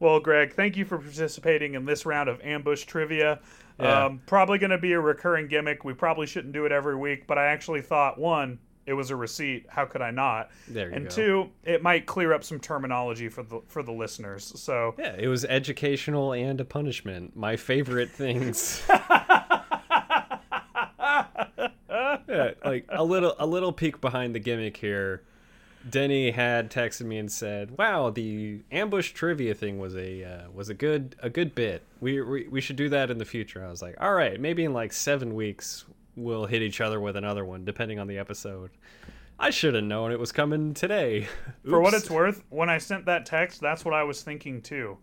Well, Greg, thank you for participating in this round of ambush trivia. Yeah. Um, probably going to be a recurring gimmick. We probably shouldn't do it every week, but I actually thought one, it was a receipt. How could I not? There you go. and go. two, it might clear up some terminology for the for the listeners. So Yeah, it was educational and a punishment. My favorite things. yeah, like a little a little peek behind the gimmick here. Denny had texted me and said, "Wow, the ambush trivia thing was a uh, was a good a good bit. We, we we should do that in the future." I was like, "All right, maybe in like seven weeks we'll hit each other with another one, depending on the episode." I should have known it was coming today. for what it's worth, when I sent that text, that's what I was thinking too.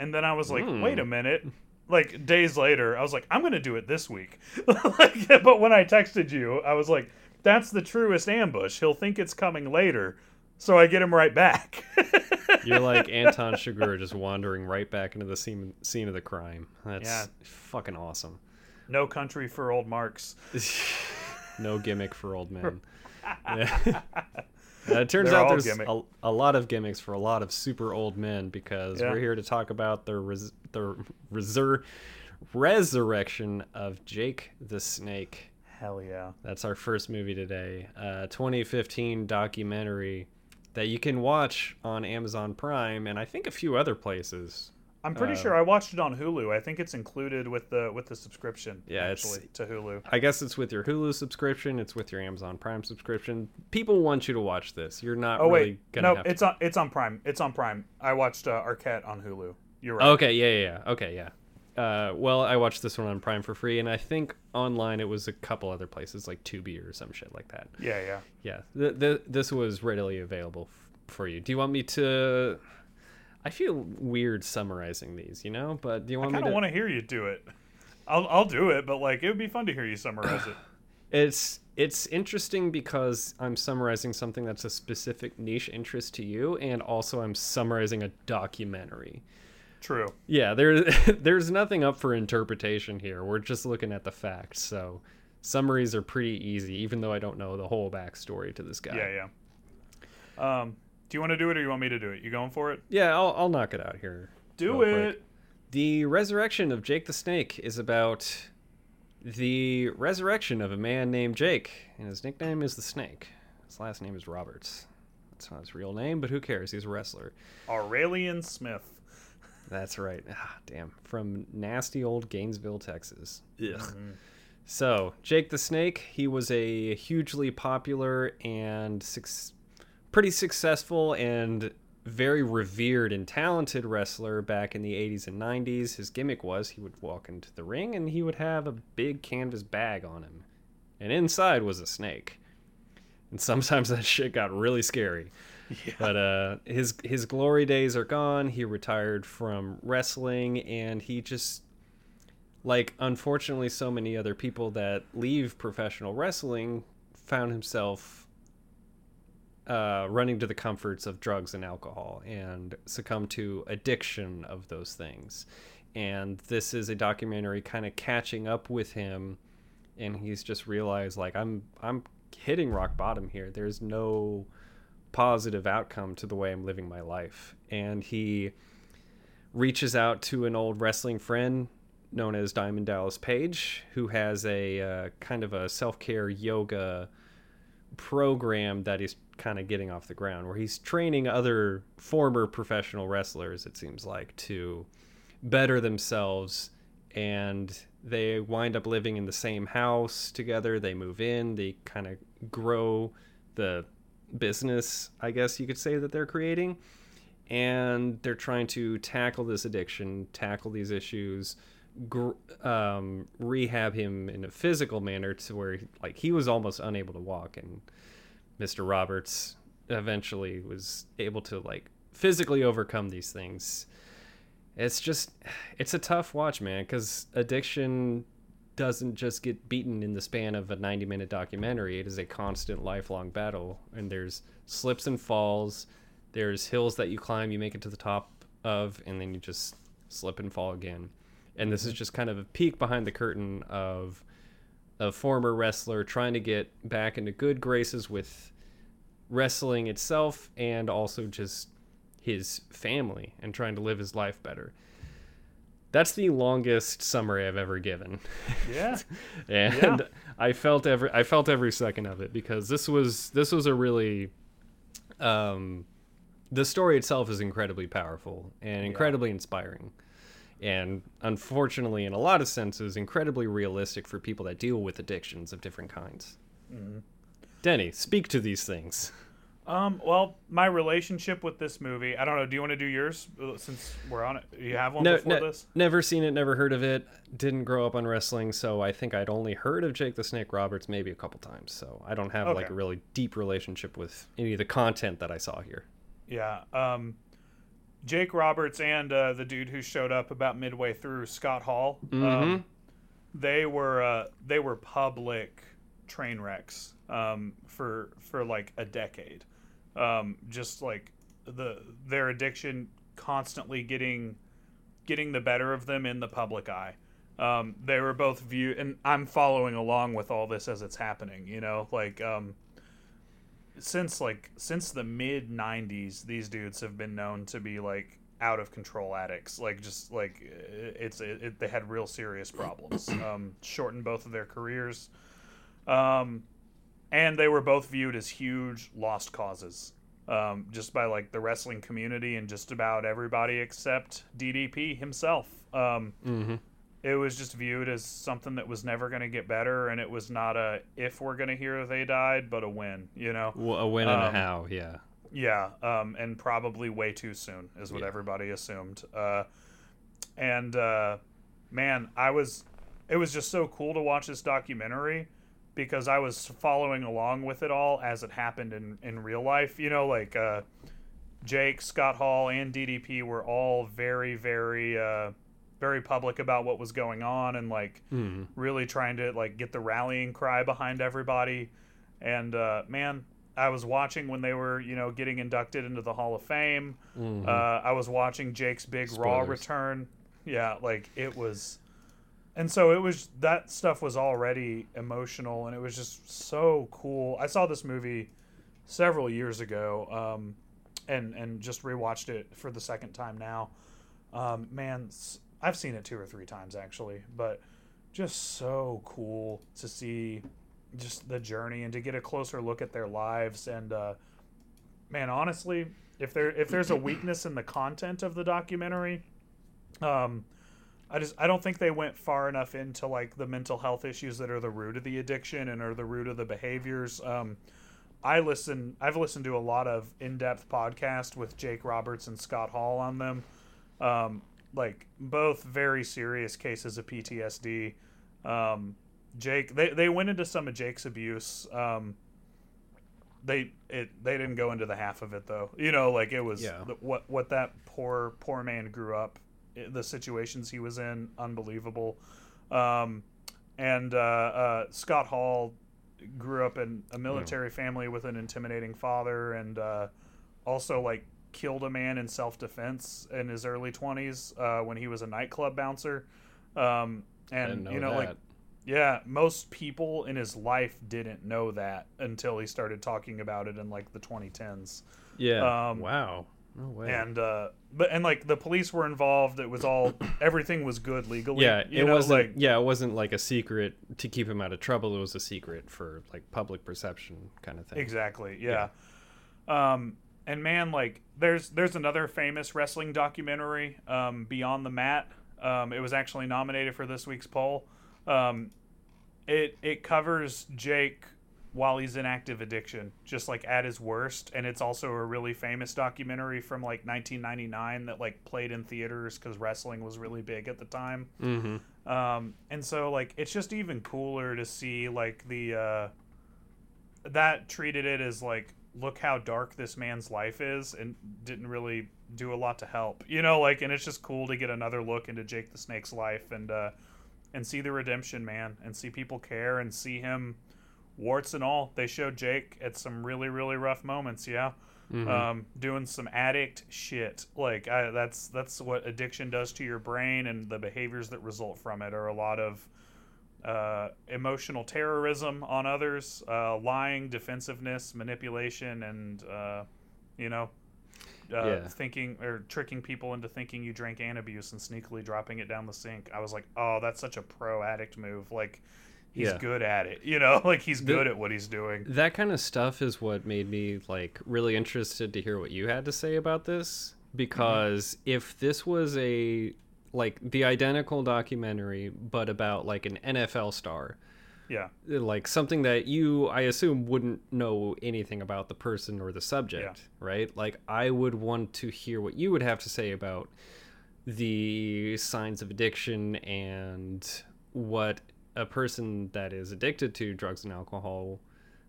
And then I was like, Hmm. wait a minute. Like days later, I was like, I'm gonna do it this week. like, but when I texted you, I was like, that's the truest ambush. He'll think it's coming later, so I get him right back. You're like Anton Chigurh just wandering right back into the scene scene of the crime. That's Yeah. fucking awesome. no country for old marks. no gimmick for old men. Yeah. Uh, it turns They're out there's a, a lot of gimmicks for a lot of super old men because Yeah. we're here to talk about the res- the resur- resurrection of Jake the Snake. Hell yeah. That's our first movie today. Uh, 2015 documentary that you can watch on Amazon Prime and I think a few other places. I'm pretty Uh, sure I watched it on Hulu. I think it's included with the with the subscription. Yeah, it's- actually to Hulu. I guess it's with your Hulu subscription. It's with your Amazon Prime subscription. People want you to watch this. You're not Oh really wait, no, it's on it's on Prime. It's on Prime. I watched uh, Arquette on Hulu. You're right. Okay, yeah, yeah, yeah. Okay, yeah. Uh, well, I watched this one on Prime for free, and I think online it was a couple other places like Tubi or some shit like that. Yeah, yeah. Yeah, th- th- this was readily available f- for you. Do you want me to? I feel weird summarizing these, you know, but do you I want me kind to? of want to hear you do it. I'll I'll do it, but like it would be fun to hear you summarize it. It's it's interesting because I'm summarizing something that's a specific niche interest to you, and also I'm summarizing a documentary. True. Yeah, there there's nothing up for interpretation here. We're just looking at the facts. So summaries are pretty easy, even though I don't know the whole backstory to this guy. Yeah, yeah. Um, do you want to do it or you want me to do it? You going for it? Yeah, I'll I'll knock it out here. Do it. quick. The resurrection of Jake the Snake is about the resurrection of a man named Jake, and his nickname is the Snake. His last name is Roberts. That's not his real name, but who cares? He's a wrestler. Aurelian Smith. That's right. Ah, damn. From nasty old Gainesville, Texas. Ugh. So, Jake the Snake, he was a hugely popular and suc- pretty successful and very revered and talented wrestler back in the 80s and 90s. His gimmick was he would walk into the ring and he would have a big canvas bag on him. And inside was a snake. And sometimes that shit got really scary. But uh, his his glory days are gone. He retired from wrestling, and he just like unfortunately so many other people that leave professional wrestling found himself uh, running to the comforts of drugs and alcohol and succumb to addiction of those things. And this is a documentary kind of catching up with him, and he's just realized like I'm I'm hitting rock bottom here. There's no positive outcome to the way I'm living my life. And he reaches out to an old wrestling friend known as Diamond Dallas Page, who has a uh, kind of a self care yoga program that he's kind of getting off the ground, where he's training other former professional wrestlers, it seems like, to better themselves. And they wind up living in the same house together. They move in, they kind of grow the business, I guess you could say, that they're creating. And they're trying to tackle this addiction, tackle these issues, gr- um, rehab him in a physical manner to where like he was almost unable to walk, and Mr. Roberts eventually was able to like physically overcome these things. It's just it's a tough watch, man, because addiction doesn't just get beaten in the span of a 90 minute documentary. It is a constant lifelong battle, and there's slips and falls. There's hills that you climb, you make it to the top of, and then you just slip and fall again. And this is just kind of a peek behind the curtain of a former wrestler trying to get back into good graces with wrestling itself and also just his family and trying to live his life better. That's the longest summary I've ever given. Yeah. and Yeah. I felt every I felt every second of it because this was this was a really um the story itself is incredibly powerful and incredibly inspiring and unfortunately in a lot of senses incredibly realistic for people that deal with addictions of different kinds. Mm-hmm. Denny, speak to these things. Um, well, my relationship with this movie, I don't know. Do you want to do yours uh, since we're on it? Do you have one No, before ne- this? never seen it, never heard of it. Didn't grow up on wrestling, so I think I'd only heard of Jake the Snake Roberts maybe a couple times. So I don't have like a really deep relationship with any of the content that I saw here. Yeah. Um, Jake Roberts and uh, the dude who showed up about midway through, Scott Hall. Mm-hmm. Um, they were uh, they were public train wrecks um, for for like a decade. Um, just like the their addiction constantly getting getting the better of them in the public eye. Um, they were both viewed, and I'm following along with all this as it's happening. You know, like um, since like since the mid 90s these dudes have been known to be like out of control addicts like just like it's it, it, they had real serious problems um shortened both of their careers um and they were both viewed as huge lost causes um just by like the wrestling community and just about everybody except DDP himself um Mm-hmm. it was just viewed as something that was never going to get better and it was not a if we're going to hear they died but a win you know A win and a Um, how, yeah. yeah um, and probably way too soon is what Yeah. everybody assumed uh, and uh, man i was it was just so cool to watch this documentary because i was following along with it all as it happened in, in real life you know like uh, jake scott hall and ddp were all very very uh, very public about what was going on and like Mm-hmm. really trying to like get the rallying cry behind everybody and uh, man i was watching when they were you know getting inducted into the hall of fame Mhm. uh, i was watching jake's big raw return yeah like it was and so it was that stuff was already emotional and it was just so cool. I saw this movie several years ago um, and and just rewatched it for the second time now. Um, man i've seen it two or three times actually but just so cool to see just the journey and to get a closer look at their lives. And uh, man honestly if there if there's a weakness in the content of the documentary um I just I don't think they went far enough into like the mental health issues that are the root of the addiction and are the root of the behaviors. Um, I listen I've listened to a lot of in-depth podcasts with Jake Roberts and Scott Hall on them. Um, like both very serious cases of PTSD. Um, Jake they, they went into some of Jake's abuse. Um, they it they didn't go into the half of it though. You know, like it was Yeah. the, what what that poor poor man grew up the situations he was in unbelievable. Um, and uh, uh, scott hall grew up in a military family with an intimidating father and uh, also like killed a man in self-defense in his early 20s uh, when he was a nightclub bouncer. Um, and know you know like yeah most people in his life didn't know that until he started talking about it in like the 2010s yeah. um, wow. No way. and uh but and like the police were involved it was all everything was good legally yeah, you it know, wasn't. like yeah, it wasn't like a secret to keep him out of trouble. It was a secret for like public perception kind of thing. exactly yeah. um and man like there's there's another famous wrestling documentary um beyond the mat um it was actually nominated for this week's poll um it it covers jake while he's in active addiction just like at his worst and it's also a really famous documentary from like 1999 that like played in theaters because wrestling was really big at the time Mm-hmm. um, and so like it's just even cooler to see like the uh, that treated it as like look how dark this man's life is and didn't really do a lot to help you know like and it's just cool to get another look into jake the snake's life and uh and see the redemption man and see people care and see him warts and all they showed jake at some really really rough moments yeah Mm-hmm. um, doing some addict shit. Like I, that's that's what addiction does to your brain, and the behaviors that result from it are a lot of uh, emotional terrorism on others, uh, lying, defensiveness, manipulation, and uh, you know. Uh, Yeah. Thinking or tricking people into thinking you drank Antabuse and sneakily dropping it down the sink. I was like, oh, that's such a pro addict move. Like, he's Yeah. good at it. You know, like he's The- good at what he's doing. that kind of stuff is what made me like really interested to hear what you had to say about this because if this was a like the identical documentary but about like an NFL star Yeah, like something that you I assume wouldn't know anything about the person or the subject, right? Like I would want to hear what you would have to say about the signs of addiction and what a person that is addicted to drugs and alcohol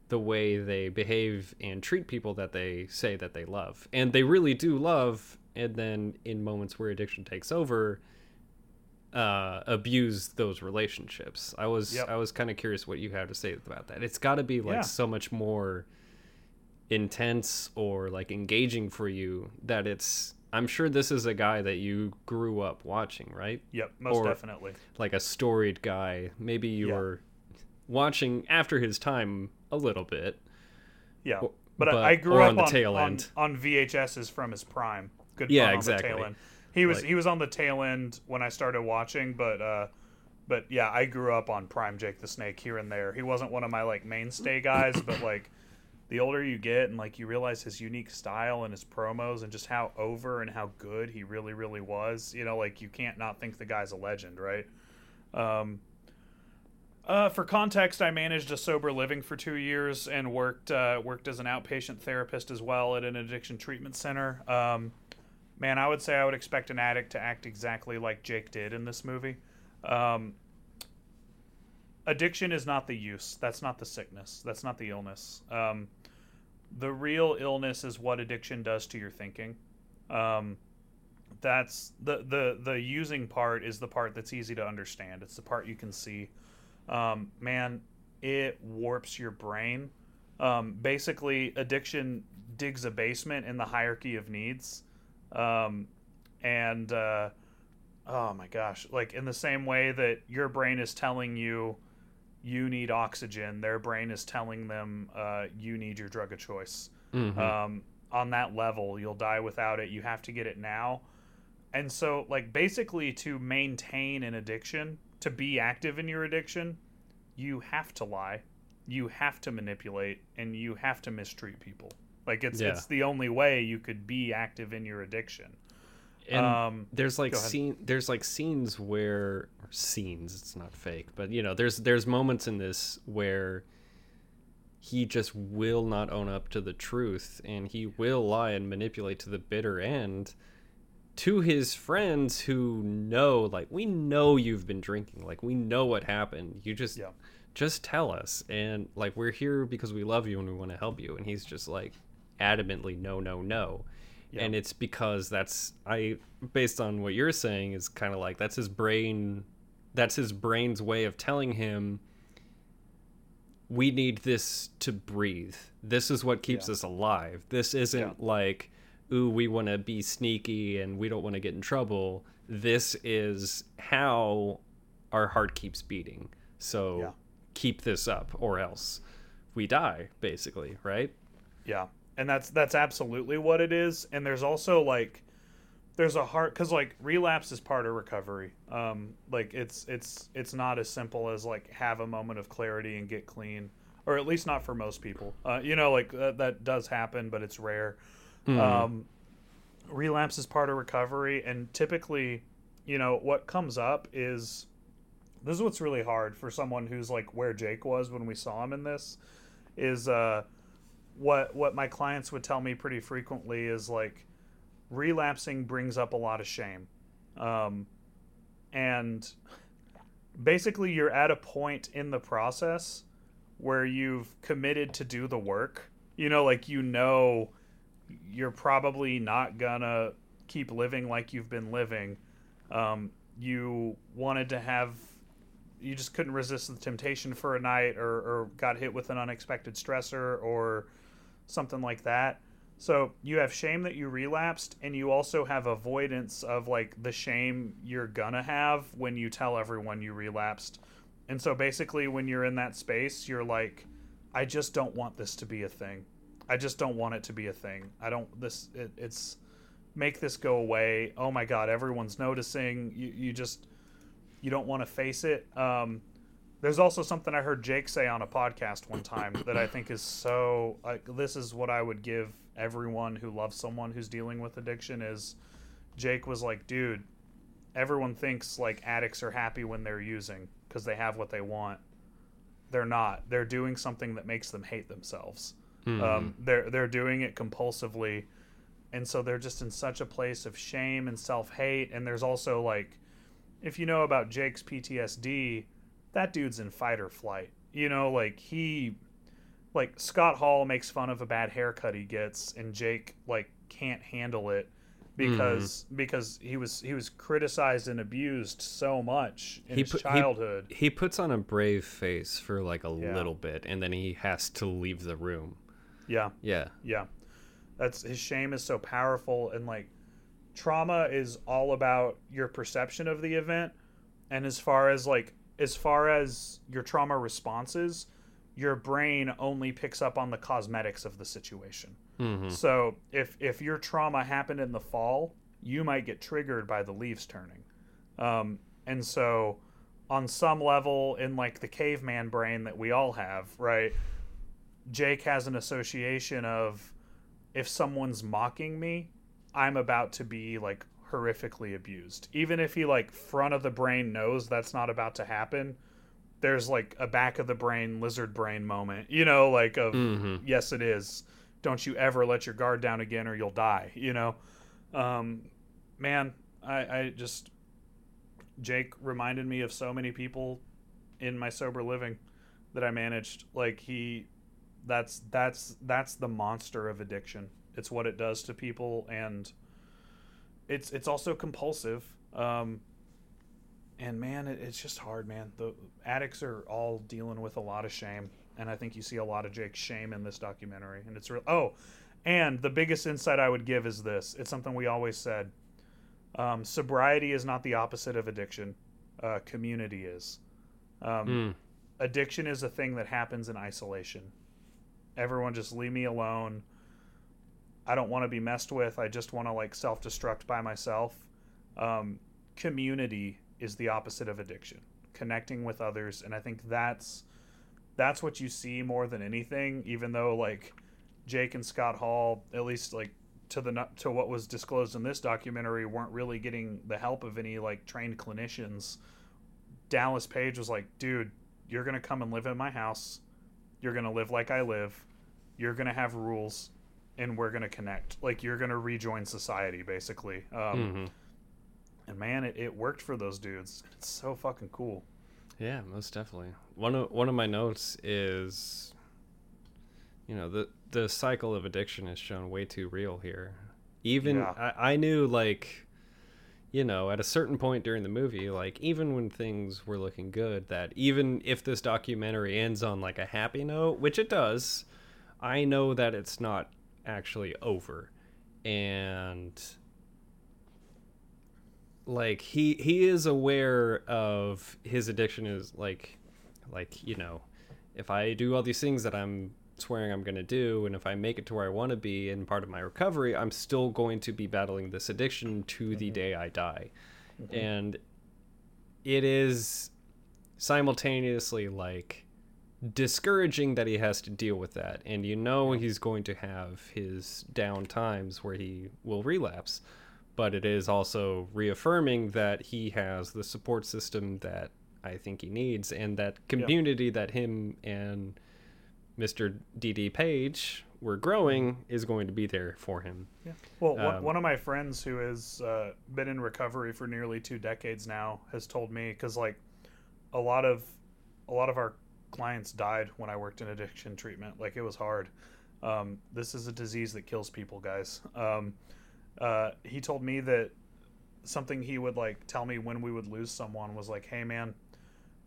the way they behave and treat people that they say that they love. And they really do love and then in moments where addiction takes over uh abuse those relationships. I was Yep. I was kind of curious what you had to say about that. It's got to be like Yeah. so much more intense or like engaging for you that it's I'm sure this is a guy that you grew up watching, right? yep, most Or- definitely. Like a storied guy. Maybe you Yeah. were watching after his time a little bit. Yeah, but, but- I, grew up on the on, tail on, end. on VHSs from his prime. Good Yeah, exactly. the tail end. He was Like- he was on the tail end when I started watching, but uh, but yeah, I grew up on Prime Jake the Snake here and there. He wasn't one of my like mainstay guys, but like the older you get and like you realize his unique style and his promos and just how over and how good he really really was. You know, like you can't not think the guy's a legend, right? Um, uh, for context, I managed a sober living for two years and worked uh, worked as an outpatient therapist as well at an addiction treatment center. Um, man, I would say I would expect an addict to act exactly like Jake did in this movie. Um, addiction is not the use. That's not the sickness. That's not the illness. Um, the real illness is what addiction does to your thinking. Um, that's the, the the using part is the part that's easy to understand. It's the part you can see. Um, man, it warps your brain. Um, basically, addiction digs a basement in the hierarchy of needs, um, and uh, oh my gosh, like in the same way that your brain is telling you you need oxygen, their brain is telling them uh, you need your drug of choice. Mhm. Um, on that level, you'll die without it. You have to get it now. And so, like, basically, to maintain an addiction, to be active in your addiction, you have to lie, you have to manipulate, and you have to mistreat people. Like, it's Yeah. it's the only way you could be active in your addiction. And um, there's like scene there's like scenes where or scenes it's not fake but you know there's there's moments in this where he just will not own up to the truth and he will lie and manipulate to the bitter end to his friends who know like we know you've been drinking like we know what happened. You just Yeah. just tell us. And like we're here because we love you and we want to help you. And he's just like adamantly no no no Yeah. and it's because that's i based on what you're saying is kind of like that's his brain that's his brain's way of telling him we need this to breathe this is what keeps Yeah. us alive this isn't Yeah. like ooh we want to be sneaky and we don't want to get in trouble this is how our heart keeps beating so Yeah. keep this up or else we die basically right Yeah. And that's that's absolutely what it is. And there's also like there's a heart because like relapse is part of recovery. Um, like it's it's it's not as simple as like have a moment of clarity and get clean, or at least not for most people. Uh, you know, like uh, that does happen, but it's rare. Mhm. Um, relapse is part of recovery, and typically, you know, what comes up is this is what's really hard for someone who's like where Jake was when we saw him in this is uh what what my clients would tell me pretty frequently is like relapsing brings up a lot of shame. Um and basically you're at a point in the process where you've committed to do the work. You know, like you know you're probably not gonna keep living like you've been living. Um, you wanted to have, you just couldn't resist the temptation for a night, or, or got hit with an unexpected stressor, or something like that. So you have shame that you relapsed, and you also have avoidance of like the shame you're gonna have when you tell everyone you relapsed. And so basically, when you're in that space, you're like, I just don't want this to be a thing. I just don't want it to be a thing. I don't this it, it's make this go away. Oh my god, everyone's noticing. You you just you don't want to face it. Um, there's also something I heard Jake say on a podcast one time that I think is so like this is what I would give everyone who loves someone who's dealing with addiction is Jake was like, dude, everyone thinks like addicts are happy when they're using because they have what they want. They're not. They're doing something that makes them hate themselves. Mhm. Um, they're they're doing it compulsively, and so they're just in such a place of shame and self hate. And there's also like, if you know about Jake's PTSD, that dude's in fight or flight. You know, like he, like Scott Hall makes fun of a bad haircut he gets, and Jake like can't handle it because mm-hmm. because he was he was criticized and abused so much in He his put- he- childhood. he puts on a brave face for like a Yeah. little bit, and then he has to leave the room. yeah. Yeah. Yeah. That's his shame is so powerful and like trauma is all about your perception of the event and as far as like as far as your trauma responses, your brain only picks up on the cosmetics of the situation. hmm So if if your trauma happened in the fall, you might get triggered by the leaves turning. Um, and so on some level in like the caveman brain that we all have, right? Jake has an association of if someone's mocking me, I'm about to be like horrifically abused. Even if he like front of the brain knows that's not about to happen, there's like a back of the brain lizard brain moment, you know, like of hmm yes it is. Don't you ever let your guard down again or you'll die you know? Um, man I, I just jake reminded me of so many people in my sober living that i managed. Like he that's that's that's the monster of addiction. It's what it does to people and it's it's also compulsive um, and man it, it's just hard man. The addicts are all dealing with a lot of shame and i think you see a lot of jake's shame in this documentary and it's real oh and the biggest insight i would give is this. It's something we always said um, sobriety is not the opposite of addiction uh, community is. Um, Mm. addiction is a thing that happens in isolation. Everyone just leave me alone i don't want to be messed with i just want to like self-destruct by myself. Um, community is the opposite of addiction connecting with others and i think that's that's what you see more than anything even though like jake and scott hall at least like to the to what was disclosed in this documentary weren't really getting the help of any like trained clinicians. Dallas page was like dude you're gonna come and live in my house. You're gonna live like i live. You're gonna have rules and we're gonna connect like you're gonna rejoin society basically um, hmm and man, it, it worked for those dudes. It's so fucking cool. Yeah, most definitely. One of one of my notes is, you know, the the cycle of addiction is shown way too real here. Even Yeah. I, I knew like, you know, at a certain point during the movie, like even when things were looking good, that even if this documentary ends on like a happy note, which it does, I know that it's not actually over, and like he he is aware of his addiction is like like you know if i do all these things that i'm swearing I'm going to do. And if I make it to where I want to be in part of my recovery, I'm still going to be battling this addiction to the mm-hmm. day I die. Mm-hmm. And it is simultaneously like discouraging that he has to deal with that. And you know he's going to have his down times where he will relapse. But it is also reaffirming that he has the support system that I think he needs and that community that him and Mr. DD Page were growing is going to be there for him. Yeah. Well, one, Um, one of my friends who has uh, been in recovery for nearly two decades now has told me because like a lot of a lot of our clients died when I worked in addiction treatment. Like it was hard. Um, this is a disease that kills people, guys. Um, uh, he told me that something he would like tell me when we would lose someone was like, "Hey, man,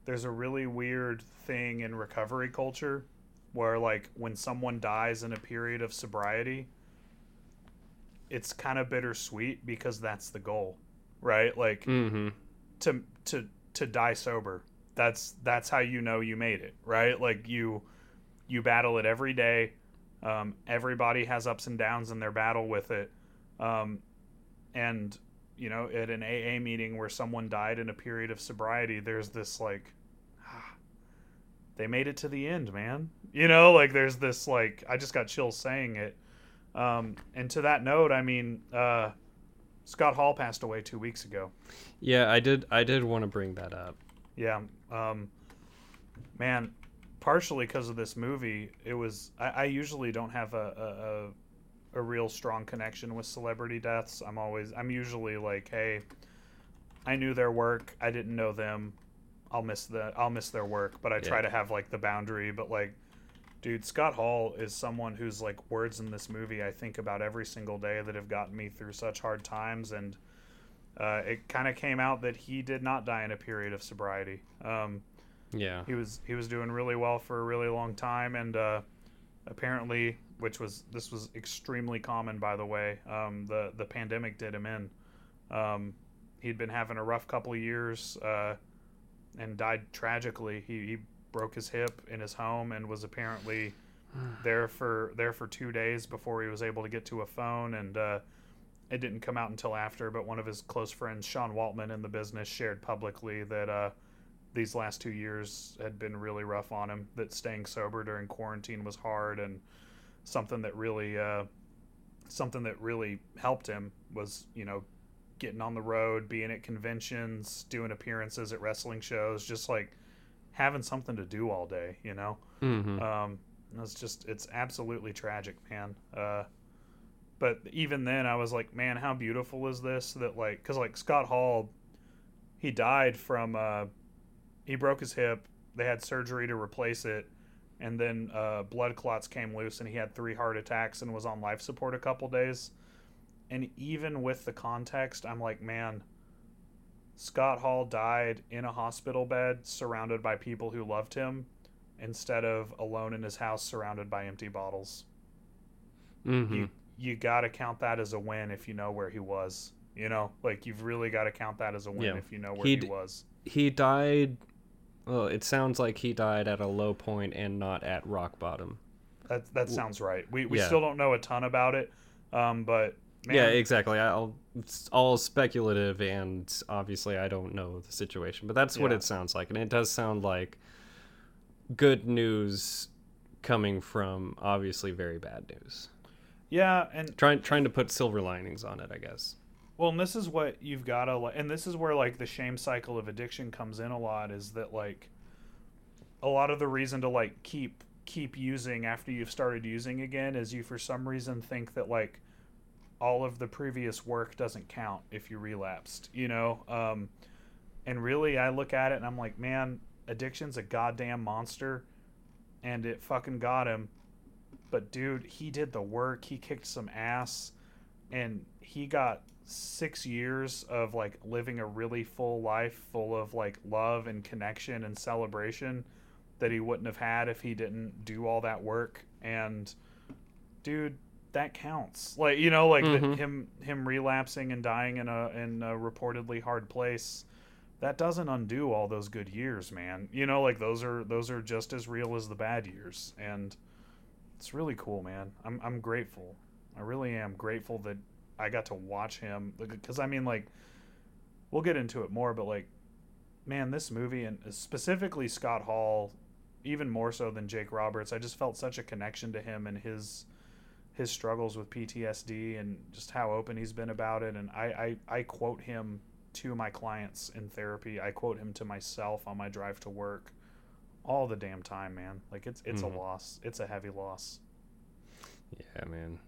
there's a really weird thing in recovery culture where like when someone dies in a period of sobriety." it's kind of bittersweet because that's the goal, right? Like Mm-hmm. to to to die sober. That's that's how you know you made it, right? Like you you battle it every day. Um, everybody has ups and downs in their battle with it, um, and you know, at an AA meeting where someone died in a period of sobriety, there's this like, ah, they made it to the end, man. You know, like there's this like, I just got chills saying it. Um, and to that note, I mean, uh, Scott Hall passed away two weeks ago. Yeah, I did. I did want to bring that up. Yeah, um, man, partially because of this movie, it was. I, I usually don't have a, a a a real strong connection with celebrity deaths. I'm always. I'm usually like, hey, I knew their work. I didn't know them. I'll miss the. I'll miss their work. But I try to have like the boundary. But like, dude, Scott Hall is someone whose like words in this movie I think about every single day that have gotten me through such hard times and. Uh, it kind of came out that he did not die in a period of sobriety. Um, Yeah. he was he was doing really well for a really long time, and uh, apparently, which was this was extremely common, by the way. Um, the the pandemic did him in. Um, he'd been having a rough couple of years, uh, and died tragically. He, he broke his hip in his home and was apparently there for there for two days before he was able to get to a phone and. It didn't come out until after, but one of his close friends, Sean Waltman, in the business, shared publicly that uh, these last two years had been really rough on him. That staying sober during quarantine was hard, and something that really, uh, something that really helped him was, you know, getting on the road, being at conventions, doing appearances at wrestling shows, just like having something to do all day. You know, Mm-hmm. um, it's just it's absolutely tragic, man. Uh, but even then, I was like, man, how beautiful is this? That like, because like Scott Hall, he died from uh, he broke his hip. They had surgery to replace it, and then uh, blood clots came loose, and he had three heart attacks and was on life support a couple days. And even with the context, I'm like, man, Scott Hall died in a hospital bed, surrounded by people who loved him, instead of alone in his house, surrounded by empty bottles Mm-hmm. you you got to count that as a win if you know where he was. You know, like you've really got to count that as a win Yeah. if you know where He'd- he was. He died. Well, it sounds like he died at a low point and not at rock bottom. That that sounds right. We we Yeah. still don't know a ton about it, um, but man, yeah, exactly. I'll, it's all speculative, and obviously I don't know the situation, but that's what it sounds like, and it does sound like good news coming from obviously very bad news. Yeah, and Trying trying to put silver linings on it, I guess. Well, and this is what you've got to, and this is where like the shame cycle of addiction comes in a lot. Is that like a lot of the reason to like keep keep using after you've started using again is you for some reason think that like all of the previous work doesn't count if you relapsed, you know. Um, and really, I look at it and I'm like, man, addiction's a goddamn monster, and it fucking got him. But dude, he did the work. He kicked some ass, and he got six years of like living a really full life, full of like love and connection and celebration that he wouldn't have had if he didn't do all that work. And dude, that counts. Like you know, like the, Mhm. him him relapsing and dying in a in a reportedly hard place. That doesn't undo all those good years, man. You know, like those are those are just as real as the bad years. And it's really cool, man. I'm I'm grateful. I really am grateful that I got to watch him because I mean like we'll get into it more, but like man, this movie and specifically Scott Hall, even more so than Jake Roberts, I just felt such a connection to him and his his struggles with PTSD and just how open he's been about it. And I, I, I quote him to my clients in therapy. I quote him to myself on my drive to work all the damn time, man. Like it's it's mm-hmm. a loss. It's a heavy loss. Yeah, man.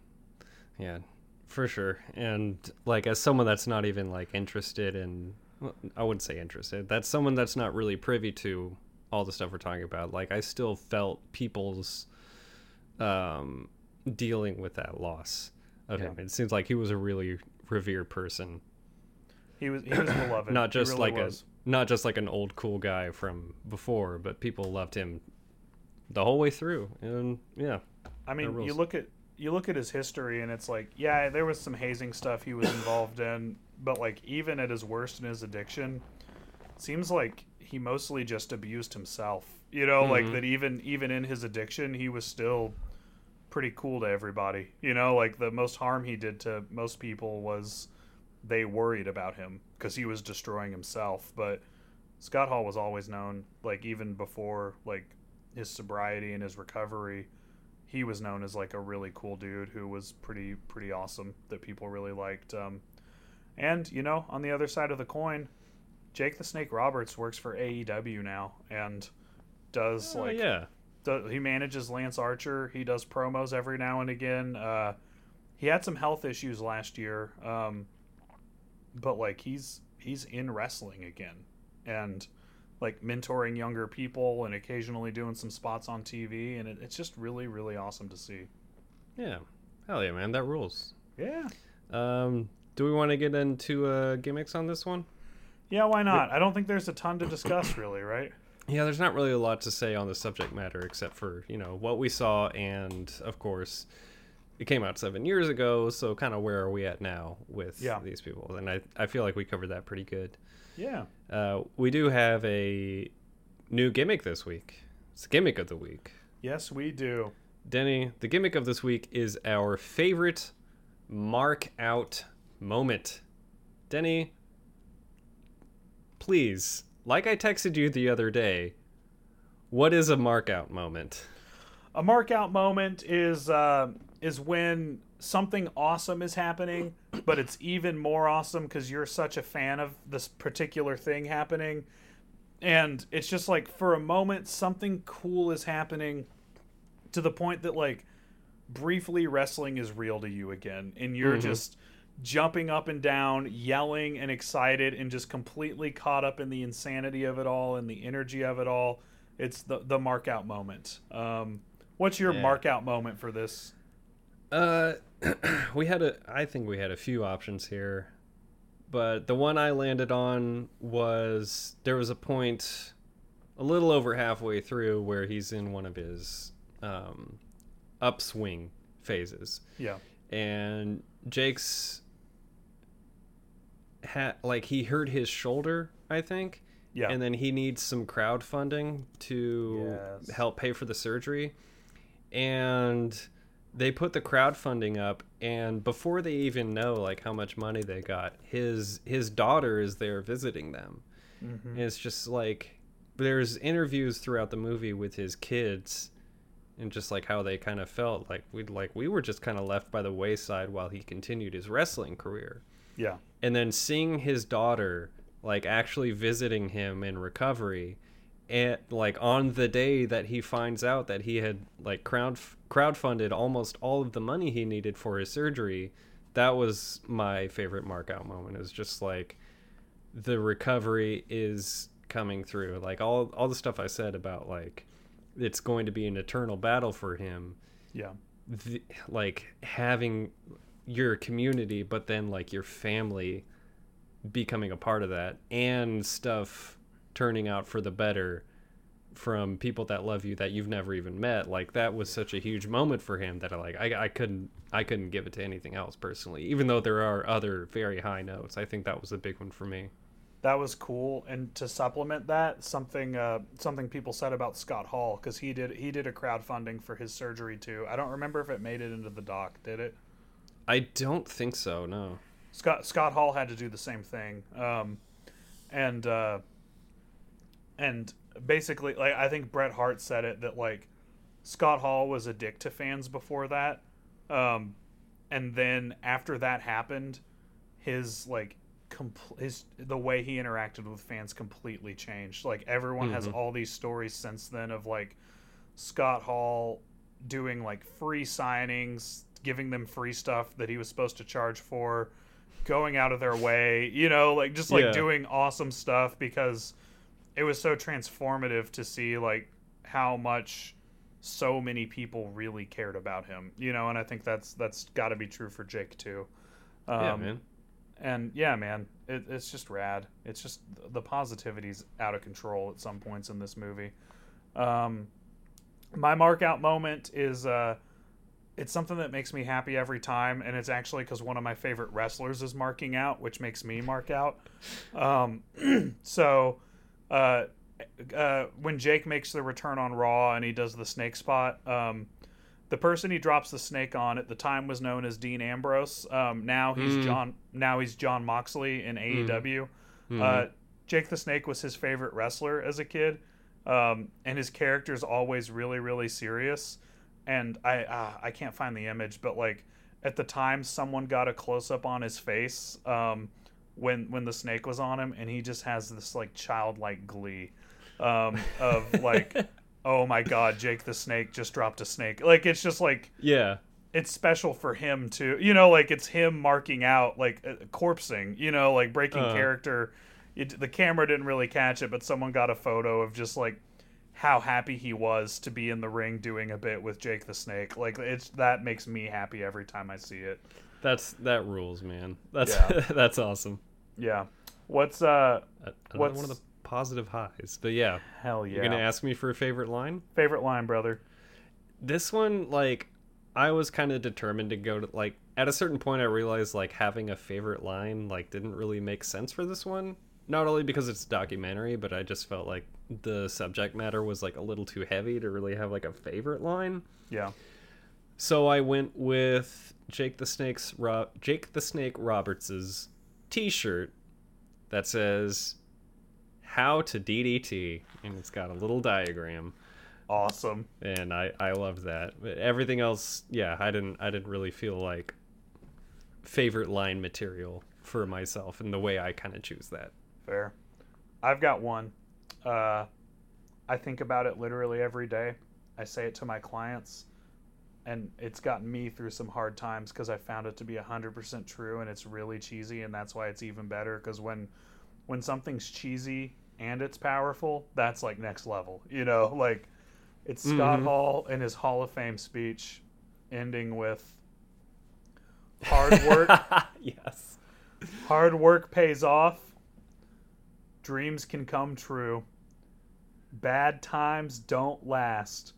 Yeah, for sure. And like as someone that's not even like interested in well, I wouldn't say interested. That's someone that's not really privy to all the stuff we're talking about. Like I still felt people's um dealing with that loss of yeah. him. It seems like he was a really revered person. He was he was beloved. not just really like was. Not just like an old cool guy from before, but people loved him the whole way through. And yeah. I mean, you look at you look at his history and it's like, yeah, there was some hazing stuff he was involved in, but like even at his worst in his addiction, seems like he mostly just abused himself. You know, mm-hmm. like that even even in his addiction, he was still pretty cool to everybody. You know, like the most harm he did to most people was they worried about him because he was destroying himself. But Scott Hall was always known, like even before like his sobriety and his recovery, he was known as like a really cool dude who was pretty pretty awesome that people really liked. Um, and you know, on the other side of the coin, Jake the Snake Roberts works for AEW now and does oh, like yeah. Does, he manages Lance Archer. He does promos every now and again. Uh, he had some health issues last year. Um, but like he's he's in wrestling again and like mentoring younger people and occasionally doing some spots on TV and it, it's just really really awesome to see. Yeah, hell yeah, man, that rules. Yeah. Um, do we want to get into uh, gimmicks on this one? Yeah, why not? I don't think there's a ton to discuss, really, right? Yeah, there's not really a lot to say on the subject matter except for you know what we saw and of course it came out seven years ago, so kind of where are we at now with yeah. these people? And I, I feel like we covered that pretty good. Yeah. Uh, we do have a new gimmick this week. It's the gimmick of the week. Yes, we do. Denny, the gimmick of this week is our favorite mark out moment. Denny, please, like I texted you the other day, what is a mark out moment? A mark out moment is uh, is when something awesome is happening, but it's even more awesome because you're such a fan of this particular thing happening. And it's just like for a moment, something cool is happening to the point that, like, briefly wrestling is real to you again. And you're mm-hmm. just jumping up and down, yelling and excited, and just completely caught up in the insanity of it all and the energy of it all. It's the, the mark out moment. Um, what's your yeah. mark out moment for this uh, we had a. I think we had a few options here, but the one I landed on was there was a point, a little over halfway through, where he's in one of his um, upswing phases. Yeah. And Jake's had like he hurt his shoulder, I think. Yeah. And then he needs some crowdfunding to yes. help pay for the surgery. And they put the crowdfunding up and before they even know like how much money they got his his daughter is there visiting them. Mm-hmm. and it's just like there's interviews throughout the movie with his kids and just like how they kind of felt like we like we were just kind of left by the wayside while he continued his wrestling career. Yeah. And then seeing his daughter like actually visiting him in recovery and like on the day that he finds out that he had like crowd crowdfunded almost all of the money he needed for his surgery that was my favorite mark out moment. It was just like the recovery is coming through. Like all all the stuff i said about like it's going to be an eternal battle for him. Yeah. The, like having your community but then like your family becoming a part of that and stuff turning out for the better from people that love you that you've never even met like that was such a huge moment for him that I like I, I couldn't I couldn't give it to anything else personally even though there are other very high notes I think that was a big one for me that was cool. And to supplement that, something uh, something people said about Scott Hall because he did he did a crowdfunding for his surgery too. I don't remember if it made it into the doc. Did it? I don't think so. No. Scott Scott Hall had to do the same thing, um, and uh, and basically, like I think Bret Hart said it that like Scott Hall was a dick to fans before that, um, and then after that happened, his like compl- his the way he interacted with fans completely changed. Like everyone has Mhm. all these stories since then of like Scott Hall doing like free signings, giving them free stuff that he was supposed to charge for, going out of their way, you know, like just like Yeah. doing awesome stuff because it was so transformative to see like how much so many people really cared about him, you know, and I think that's that's got to be true for Jake too. Um, yeah, man. and yeah, man, it, it's just rad. It's just the positivity's out of control at some points in this movie. Um, my mark out moment is uh, it's something that makes me happy every time, and it's actually because one of my favorite wrestlers is marking out, which makes me mark out. Um, so uh, uh, when Jake makes the return on Raw and he does the snake spot, um, the person he drops the snake on at the time was known as Dean Ambrose. Um, now he's Mm. Jon. Now he's Jon Moxley in AEW. Mhm. Uh, Jake the Snake was his favorite wrestler as a kid, um, and his character is always really, really serious. And I, uh, I can't find the image, but like at the time, someone got a close up on his face um, when when the snake was on him, and he just has this like childlike glee um, of like, oh my god, Jake the Snake just dropped a snake. Like it's just like yeah. it's special for him too. You know, like it's him marking out, like uh, corpsing. You know, like breaking Uh. character. It, the camera didn't really catch it, but someone got a photo of just like how happy he was to be in the ring doing a bit with Jake the Snake. Like it's that makes me happy every time I see it. That's that rules, man. That's Yeah. that's awesome. Yeah. What's uh Another What's- one of the positive highs. But yeah, hell yeah. you're gonna ask me for a favorite line. Favorite line, brother. This one, like, I was kind of determined to go to like. At a certain point, I realized like having a favorite line like didn't really make sense for this one. Not only because it's a documentary, but I just felt like the subject matter was like a little too heavy to really have like a favorite line. Yeah. So I went with Jake the Snake's Ro- Jake the Snake Roberts's T-shirt that says "How to DDT," and it's got a little diagram, Awesome. and I I loved that. But everything else, yeah, I didn't I didn't really feel like favorite line material for myself, and the way I kind of choose that. Fair. I've got one. Uh, I think about it literally every day. I say it to my clients, and it's gotten me through some hard times because I found it to be 100% true and it's really cheesy, and that's why it's even better because when, when something's cheesy and it's powerful, that's like next level. You know, like it's Scott Mhm. Hall in his Hall of Fame speech ending with hard work yes. Hard work pays off. Dreams can come true. Bad times don't last,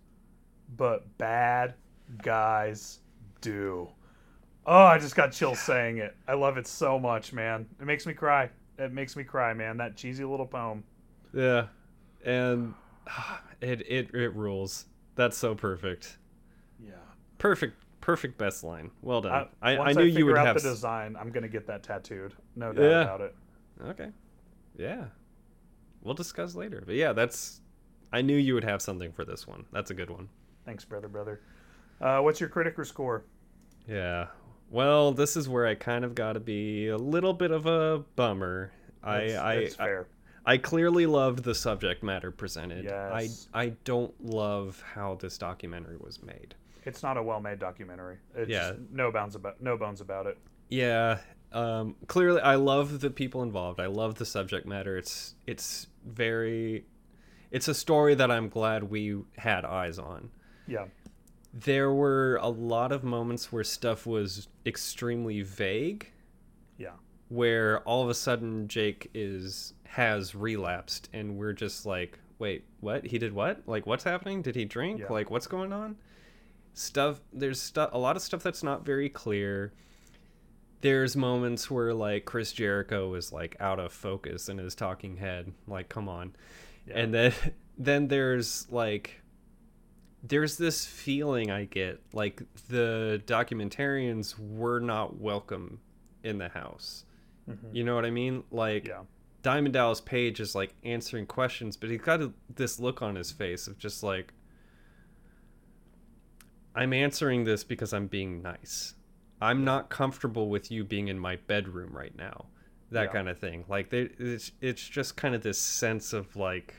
but bad guys do. Oh, I just got chills saying it. I love it so much, man. It makes me cry. It makes me cry, man. That cheesy little poem. Yeah, and it it it rules. That's so perfect. Yeah. Perfect, perfect best line. Well done. I, I, once knew you would out have. the design. I'm gonna get that tattooed. No doubt Yeah. about it. Okay. Yeah. We'll discuss later. But yeah, that's. I knew you would have something for this one. That's a good one. Thanks, brother, brother. Uh, what's your critiker score? Yeah. Well, this is where I kind of got to be a little bit of a bummer. I That's- I, that's I fair. I clearly loved the subject matter presented. Yes. I I don't love how this documentary was made. It's not a well-made documentary. It's Yeah. no bounds about no bones about it. Yeah, um, clearly, I love the people involved. I love the subject matter. It's it's very, it's a story that I'm glad we had eyes on. Yeah, There were a lot of moments where stuff was extremely vague, yeah, where all of a sudden Jake is has relapsed, and we're just like, wait, what? He did what? Like, what's happening? Did he drink? Yeah. Like, what's going on? Stuff. There's stuff. A lot of stuff that's not very clear there's moments where like Chris Jericho is like out of focus in his talking head. Like, come on. Yeah. And then then there's like there's this feeling I get like the documentarians were not welcome in the house. You know what I mean? Like Yeah. Diamond Dallas Page is like answering questions, but he's got a, this look on his face of just like, I'm answering this because I'm being nice. I'm not comfortable with you being in my bedroom right now. That Yeah. kind of thing. Like they, it's it's just kind of this sense of like,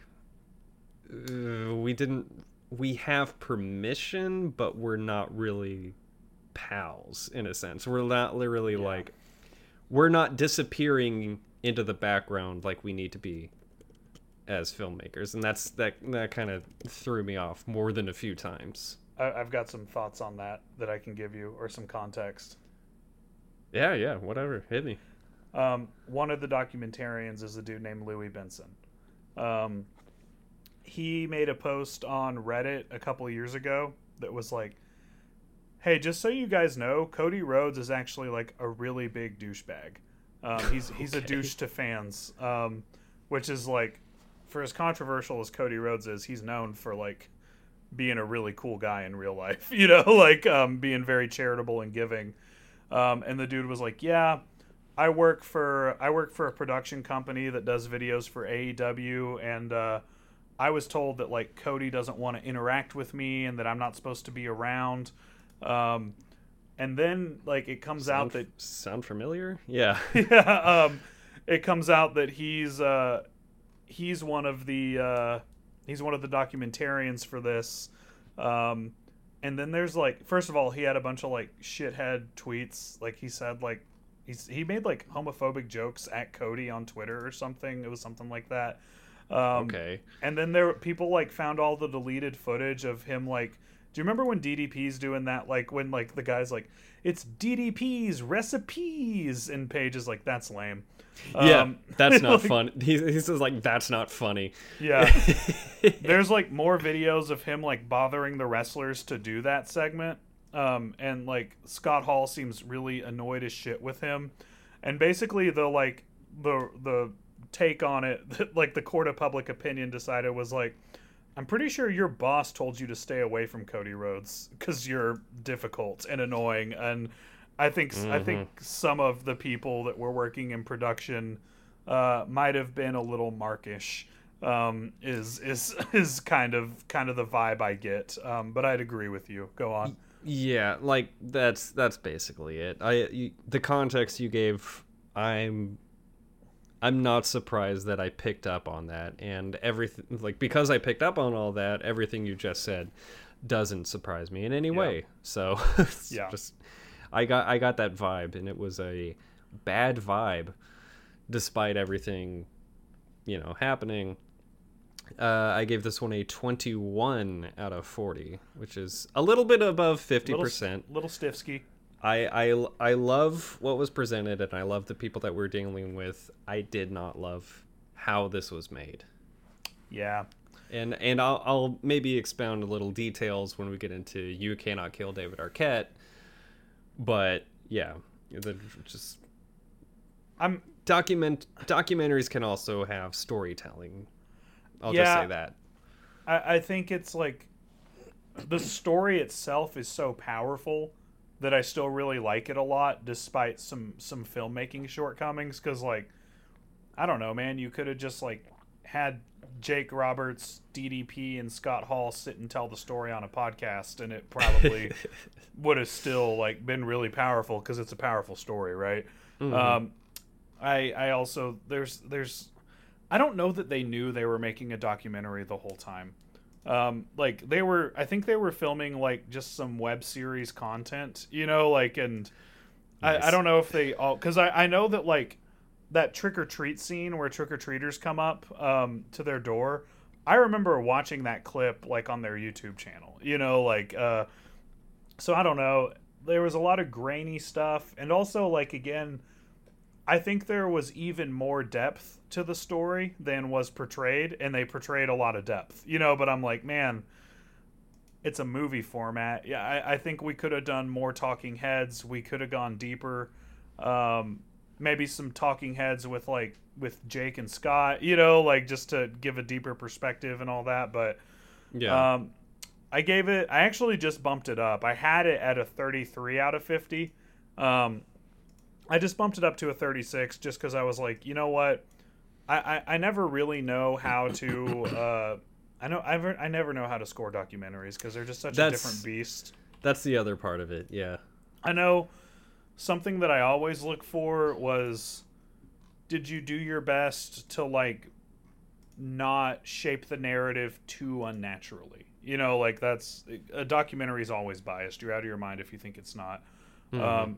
uh, we didn't we have permission, but we're not really pals in a sense. We're not literally like we're not disappearing into the background like we need to be as filmmakers and that's that that kind of threw me off more than a few times I, I've got some thoughts on that that I can give you or some context. yeah yeah whatever hit me Um, one of the documentarians is a dude named Louis Benson. Um, he made a post on Reddit a couple of years ago that was like, "Hey, just so you guys know, Cody Rhodes is actually like a really big douchebag. Um, he's he's a douche to fans, um, which is like, for as controversial as Cody Rhodes is, he's known for like being a really cool guy in real life. You know, like um, being very charitable and giving. Um, and the dude was like, "Yeah." I work for I work for a production company that does videos for AEW, and uh, I was told that like Cody doesn't want to interact with me, and that I'm not supposed to be around. Um, and then like it comes out that sound familiar yeah yeah, um, it comes out that he's uh, he's one of the uh, he's one of the documentarians for this. Um, and then there's like, first of all, he had a bunch of like shithead tweets. Like he said, like he's he made like homophobic jokes at Cody on Twitter or something. It was something like that. Um, okay and then there people like found all the deleted footage of him like do you remember when DDP's doing that like when like the guy's like it's DDP's recipes and Page is like that's lame. yeah Um, that's not like, fun he, he says like that's not funny Yeah. There's like more videos of him like bothering the wrestlers to do that segment. Um, and like Scott Hall seems really annoyed as shit with him. And basically the like the the take on it that like the court of public opinion decided was like I'm pretty sure your boss told you to stay away from Cody Rhodes because you're difficult and annoying. And I think I think some of the people that were working in production uh, might have been a little markish. Um, is is is kind of kind of the vibe I get. Um, but I'd agree with you. Go on. Yeah, like that's that's basically it. I you, the context you gave, I'm I'm not surprised that I picked up on that and everything like because I picked up on all that, everything you just said doesn't surprise me in any way. So Yeah. just I got I got that vibe and it was a bad vibe despite everything you know happening. Uh, I gave this one a 21 out of 40, which is a little bit above 50%. Little, little stiffsky. I, I, I love what was presented and I love the people that we're dealing with. I did not love how this was made. Yeah. And and I'll, I'll maybe expound a little details when we get into You Cannot Kill David Arquette. But yeah, the, just I'm document documentaries can also have storytelling. I'll just say that. I, I think it's like the story itself is so powerful that I still really like it a lot, despite some some filmmaking shortcomings. Because like, I don't know, man, you could have just like had Jake Roberts, DDP, and Scott Hall sit and tell the story on a podcast, and it probably would have still like been really powerful because it's a powerful story, right? Um, I I also there's there's I don't know that they knew they were making a documentary the whole time. Um, like they were, I think they were filming like just some web series content, you know, like, and I, I don't know if they all, cause I, I know that like that trick or treat scene where trick or treaters come up, um, to their door. I remember watching that clip like on their YouTube channel, you know, like, uh, so I don't know. There was a lot of grainy stuff, and also like again, I think there was even more depth to the story than was portrayed, and they portrayed a lot of depth, you know. But I'm like, man, it's a movie format. Yeah, I, I think we could have done more talking heads. We could have gone deeper. Um, maybe some talking heads with like with Jake and Scott, you know, like just to give a deeper perspective and all that. But Yeah. um, I gave it. I actually just bumped it up. I had it at a 33 out of 50. Um, I just bumped it up to a 36 just because I was like, you know what? I, I, I never really know how to. Uh, I know I I never know how to score documentaries because they're just such a different beast. That's the other part of it. Yeah. I know something that I always look for was did you do your best to like not shape the narrative too unnaturally? You know, like that's a documentary is always biased. You're out of your mind if you think it's not. Um,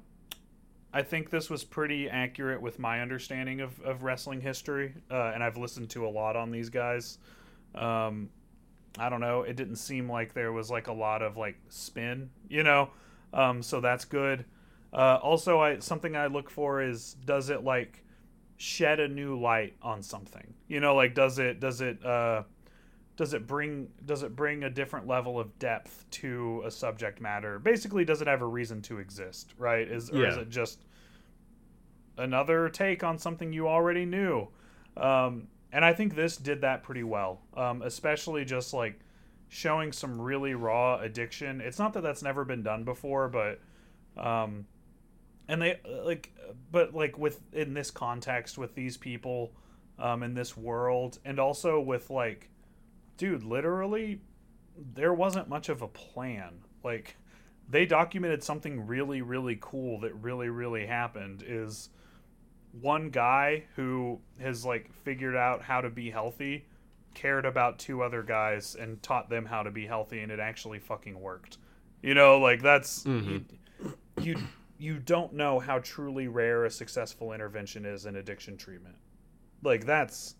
I think this was pretty accurate with my understanding of, of wrestling history, uh, and I've listened to a lot on these guys. Um, I don't know. It didn't seem like there was like a lot of like spin, you know. Um, so that's good. Uh, also, I something I look for is does it like shed a new light on something? You know, like does it does it uh, does it bring does it bring a different level of depth to a subject matter? Basically, does it have a reason to exist? Right? Is or is it just another take on something you already knew? Um, and I think this did that pretty well, um, especially just like showing some really raw addiction. It's not that that's never been done before, but um, and they like, but like with in this context with these people, um, in this world, and also with like, dude, literally, there wasn't much of a plan. Like, they documented something really, really cool that really, really happened. Is one guy who has like figured out how to be healthy cared about two other guys and taught them how to be healthy and it actually fucking worked you know like that's Mhm. you, you you don't know how truly rare a successful intervention is in addiction treatment like that's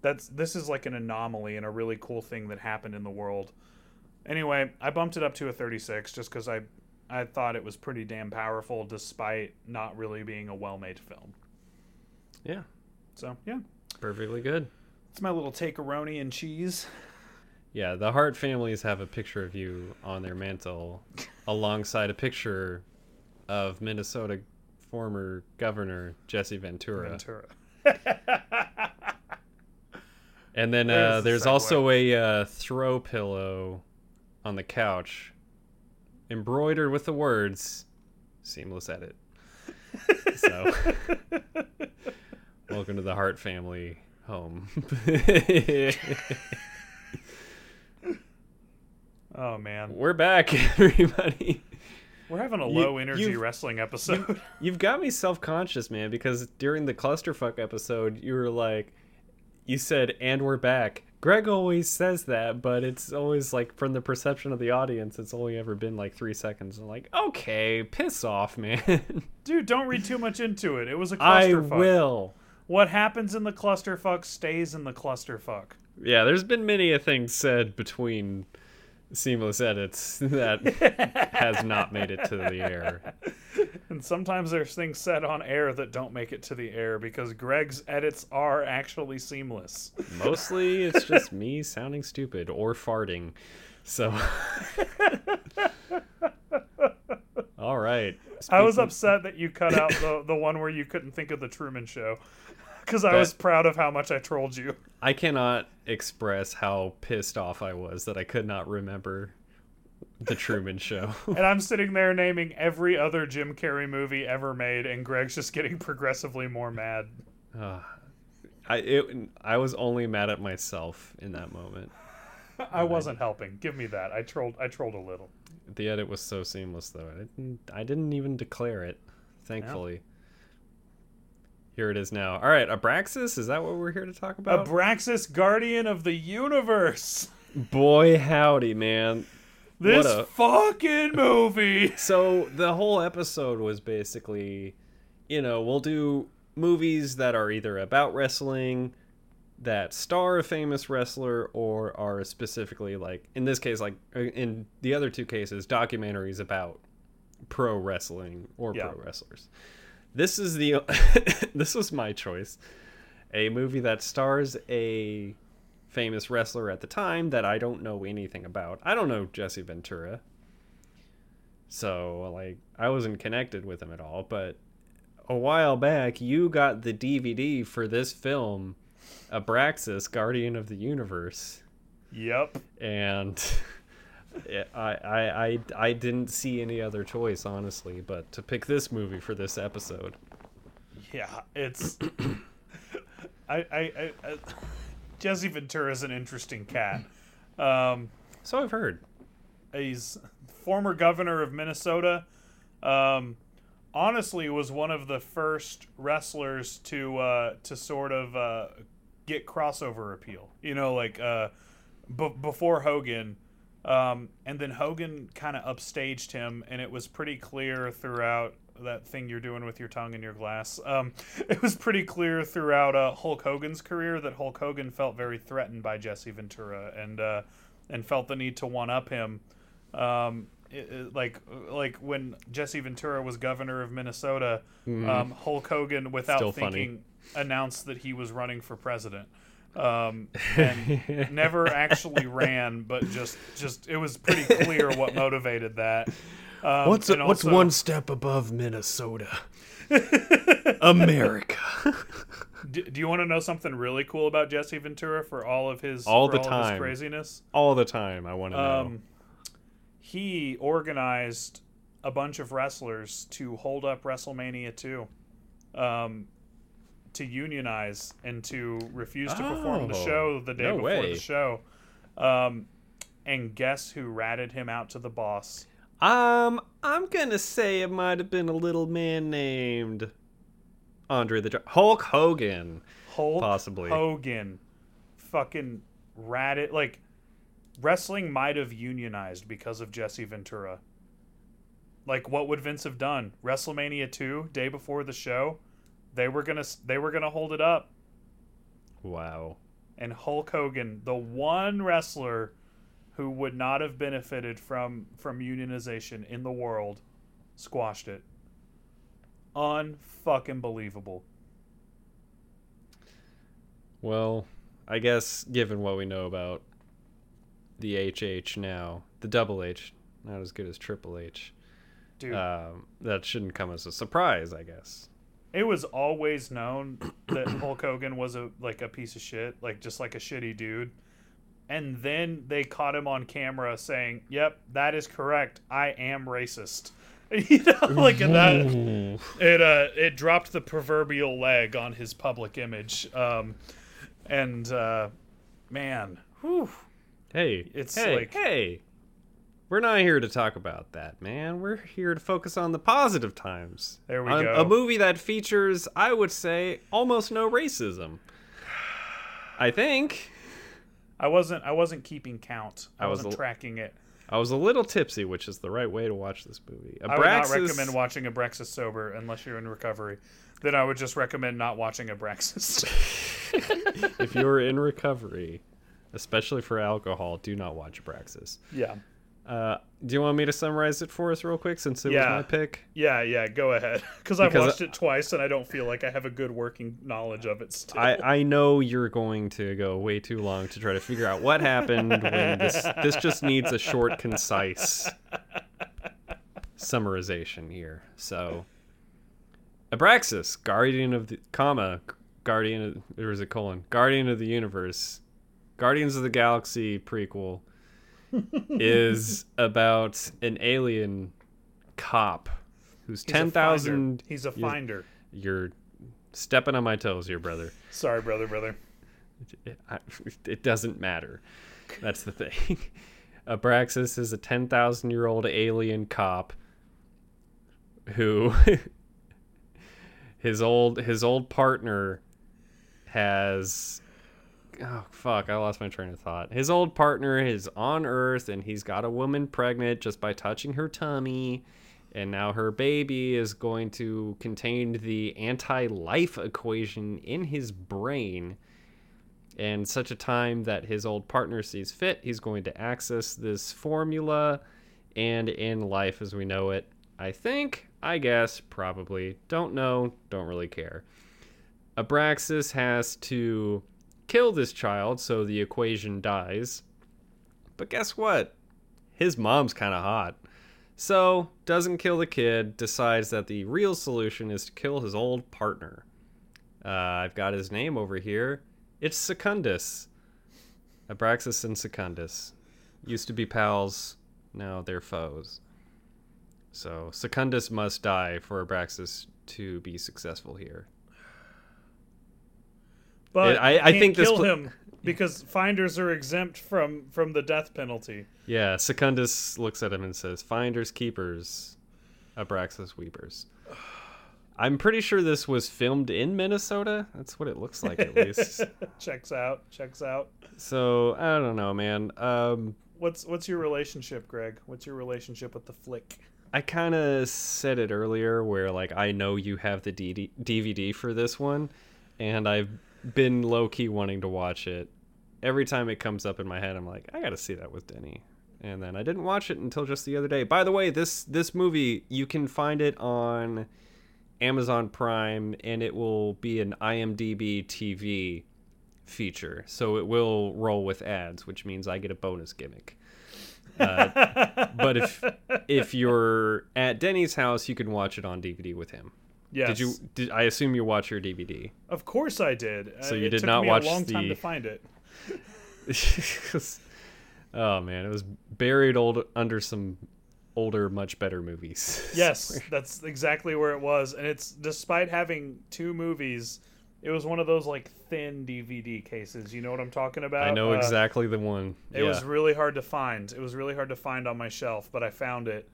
that's this is like an anomaly and a really cool thing that happened in the world anyway i bumped it up to a 36 just because i i thought it was pretty damn powerful despite not really being a well-made film Yeah. so yeah Perfectly good. it's my little takearoni and cheese Yeah, the Hart families have a picture of you on their mantle alongside a picture of Minnesota former governor Jesse Ventura. ventura And then There's uh, there's segue. also a uh, throw pillow on the couch embroidered with the words seamless edit. so welcome to the Hart family home. oh man We're back, everybody. we're having a You- low energy you've- wrestling episode You've got me self conscious, man, because during the clusterfuck episode, you were like, you said, and we're back. Greg always says that, but it's always like from the perception of the audience, it's only ever been like three seconds. I'm like, okay, piss off, man. dude don't read too much into it it was a clusterfuck I will. what happens in the clusterfuck stays in the clusterfuck Yeah, there's been many a thing said between seamless edits that has not made it to the air. and sometimes there's things said on air that don't make it to the air because greg's edits are actually seamless Mostly it's just me sounding stupid or farting. So All right. I was upset that you cut out the, the one where you couldn't think of the Truman Show because I was proud of how much I trolled you. I cannot express how pissed off I was that I could not remember the Truman Show. And I'm sitting there naming every other Jim Carrey movie ever made, and Greg's just getting progressively more mad. Uh, I it, I was only mad at myself in that moment. I wasn't helping. Give me that. I trolled. I trolled a little. The edit was so seamless though. I didn't I didn't even declare it. Thankfully. Here it is now. All right, Abraxas, is that what we're here to talk about? Abraxas, Guardian of the Universe. Boy howdy, man. This What a- fucking movie. So the whole episode was basically, you know, we'll do movies that are either about wrestling, that star a famous wrestler, or are specifically like, in this case, like uh, in the other two cases, documentaries about pro wrestling or Yeah. pro wrestlers. This is the this was my choice. A movie that stars a famous wrestler at the time that I don't know anything about. I don't know Jesse Ventura. So, like, I wasn't connected with him at all, but a while back you got the DVD for this film, Abraxas, Guardian of the Universe, Yep. and I, I I I didn't see any other choice honestly, but to pick this movie for this episode. Yeah, it's. I, I, I, I Jesse Ventura is an interesting cat. Um, So I've heard. he's former governor of Minnesota. Um, honestly, was one of the first wrestlers to uh, to sort of uh, get crossover appeal. You know, like uh, b- before Hogan. Um, and then Hogan kind of upstaged him, and it was pretty clear throughout that thing you're doing with your tongue in your glass. Um, it was pretty clear throughout uh, Hulk Hogan's career that Hulk Hogan felt very threatened by Jesse Ventura, and uh, and felt the need to one up him. Um, it- it- like like when Jesse Ventura was governor of Minnesota, um, Hulk Hogan, without Still funny. thinking, announced that he was running for president. Um, and never actually ran, but just just it was pretty clear what motivated that. Um, What's and what's one step above Minnesota? America. Do, do you want to know something really cool about Jesse Ventura for all of his All for the of his time. craziness? All the time. I want to know. Um, he organized a bunch of wrestlers to hold up WrestleMania 2, um, to unionize and to refuse to perform the Oh, show the day no before way. the show. Um, and guess who ratted him out to the boss? Um, I'm gonna say it might have been a little man named Andre the Hulk Hogan. Hulk Possibly. Hogan fucking ratted like wrestling might have unionized because of Jesse Ventura. Like what would Vince have done? WrestleMania 2 day before the show, they were going to they were to hold it up Wow. and Hulk Hogan, the one wrestler who would not have benefited from from unionization in the world, squashed it. Unfucking believable. Well, I guess given what we know about the HH now, the double H, not as good as Triple H. Dude, Um, that shouldn't come as a surprise, I guess. It was always known that Hulk Hogan was a like a piece of shit, like just like a shitty dude. And then they caught him on camera saying, "Yep, that is correct. I am racist." you know, like and that it uh it dropped the proverbial leg on his public image. Um and uh man, whew, Hey, It's hey, like- hey. We're not here to talk about that, man. We're here to focus on the positive times. There we On go. A movie that features, I would say, almost no racism. I think. I wasn't I wasn't keeping count. I, I was wasn't a- tracking it. I was a little tipsy, which is the right way to watch this movie. I would not recommend watching a Abraxas sober unless you're in recovery. Then I would just recommend not watching a Abraxas. if you're in recovery, especially for alcohol, do not watch Abraxas. yeah. Uh, do you want me to summarize it for us real quick since it Yeah. was my pick? Yeah, yeah, go ahead. Because I've watched it twice and I don't feel like I have a good working knowledge of it still. I, I know you're going to go way too long to try to figure out what happened when this this just needs a short, concise summarization here. So Abraxas, Guardian of the comma, Guardian of or is it colon? Guardian of the Universe, Guardians of the Galaxy prequel is about an alien cop who's He's ten thousand. He's a finder. you're stepping on my toes here, brother. Sorry, brother, brother. It, I, it doesn't matter. That's the thing. Abraxas is a 10,000 year old alien cop who his old his old partner has oh fuck I lost my train of thought. His old partner is on Earth and he's got a woman pregnant just by touching her tummy and now her baby is going to contain the anti-life equation in his brain and such a time that his old partner sees fit, he's going to access this formula and in life as we know it. I think, I guess, probably, don't know, don't really care. Abraxas has to kill this child so the equation dies. But guess what? His mom's kind of hot. So, doesn't kill the kid, decides that the real solution is to kill his old partner. Uh, I've got his name over here. It's Secundus. Abraxas and Secundus. Used to be pals, now they're foes. So, Secundus must die for Abraxas to be successful here. But I- I can't think kill pl- him because finders are exempt from from the death penalty. Yeah, Secundus looks at him and says, Finders, keepers, Abraxas, weepers. I'm pretty sure this was filmed in Minnesota. That's what it looks like, at least. checks out. Checks out. So, I don't know, man. Um, What's what's your relationship, Greg? What's your relationship with the flick? I kind of said it earlier where, like, I know you have the DD- DVD for this one, and I've been low key wanting to watch it. Every time it comes up in my head, I'm like, I gotta see that with Denny. And then I didn't watch it until just the other day. By the way, this this movie you can find it on Amazon Prime, and it will be an IMDb TV feature, so it will roll with ads, which means I get a bonus gimmick. Uh, but if if you're at Denny's house, you can watch it on DVD with him. Yes. Did you? Did, I assume you watch your DVD. Of course I did. So Uh, you it did took not me watch a long time the- to find it. oh man, it was buried old under some older, much better movies. Yes, that's exactly where it was, and it's despite having two movies, it was one of those like thin DVD cases. You know what I'm talking about? I know Uh, exactly the one. It yeah. was really hard to find. It was really hard to find on my shelf, but I found it.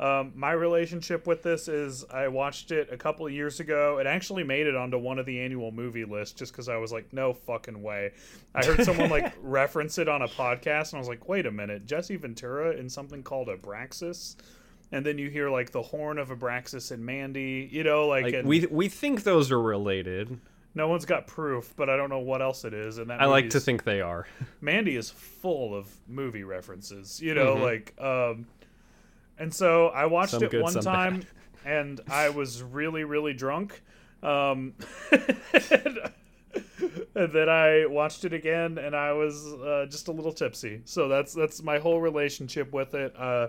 Um, my relationship with this is I watched it a couple of years ago. It actually made it onto one of the annual movie lists just because I was like, no fucking way. I heard someone like reference it on a podcast, and I was like, wait a minute, Jesse Ventura in something called Abraxas, and then you hear like the horn of Abraxas and Mandy. You know, like, like and we we think those are related. no one's got proof, but I don't know what else it is. And that I like to think they are. Mandy is full of movie references, you know, Mhm. like um and so I watched Some it good, one time bad. and I was really really drunk. Um and then I watched it again and I was uh, just a little tipsy. So that's that's my whole relationship with it. Uh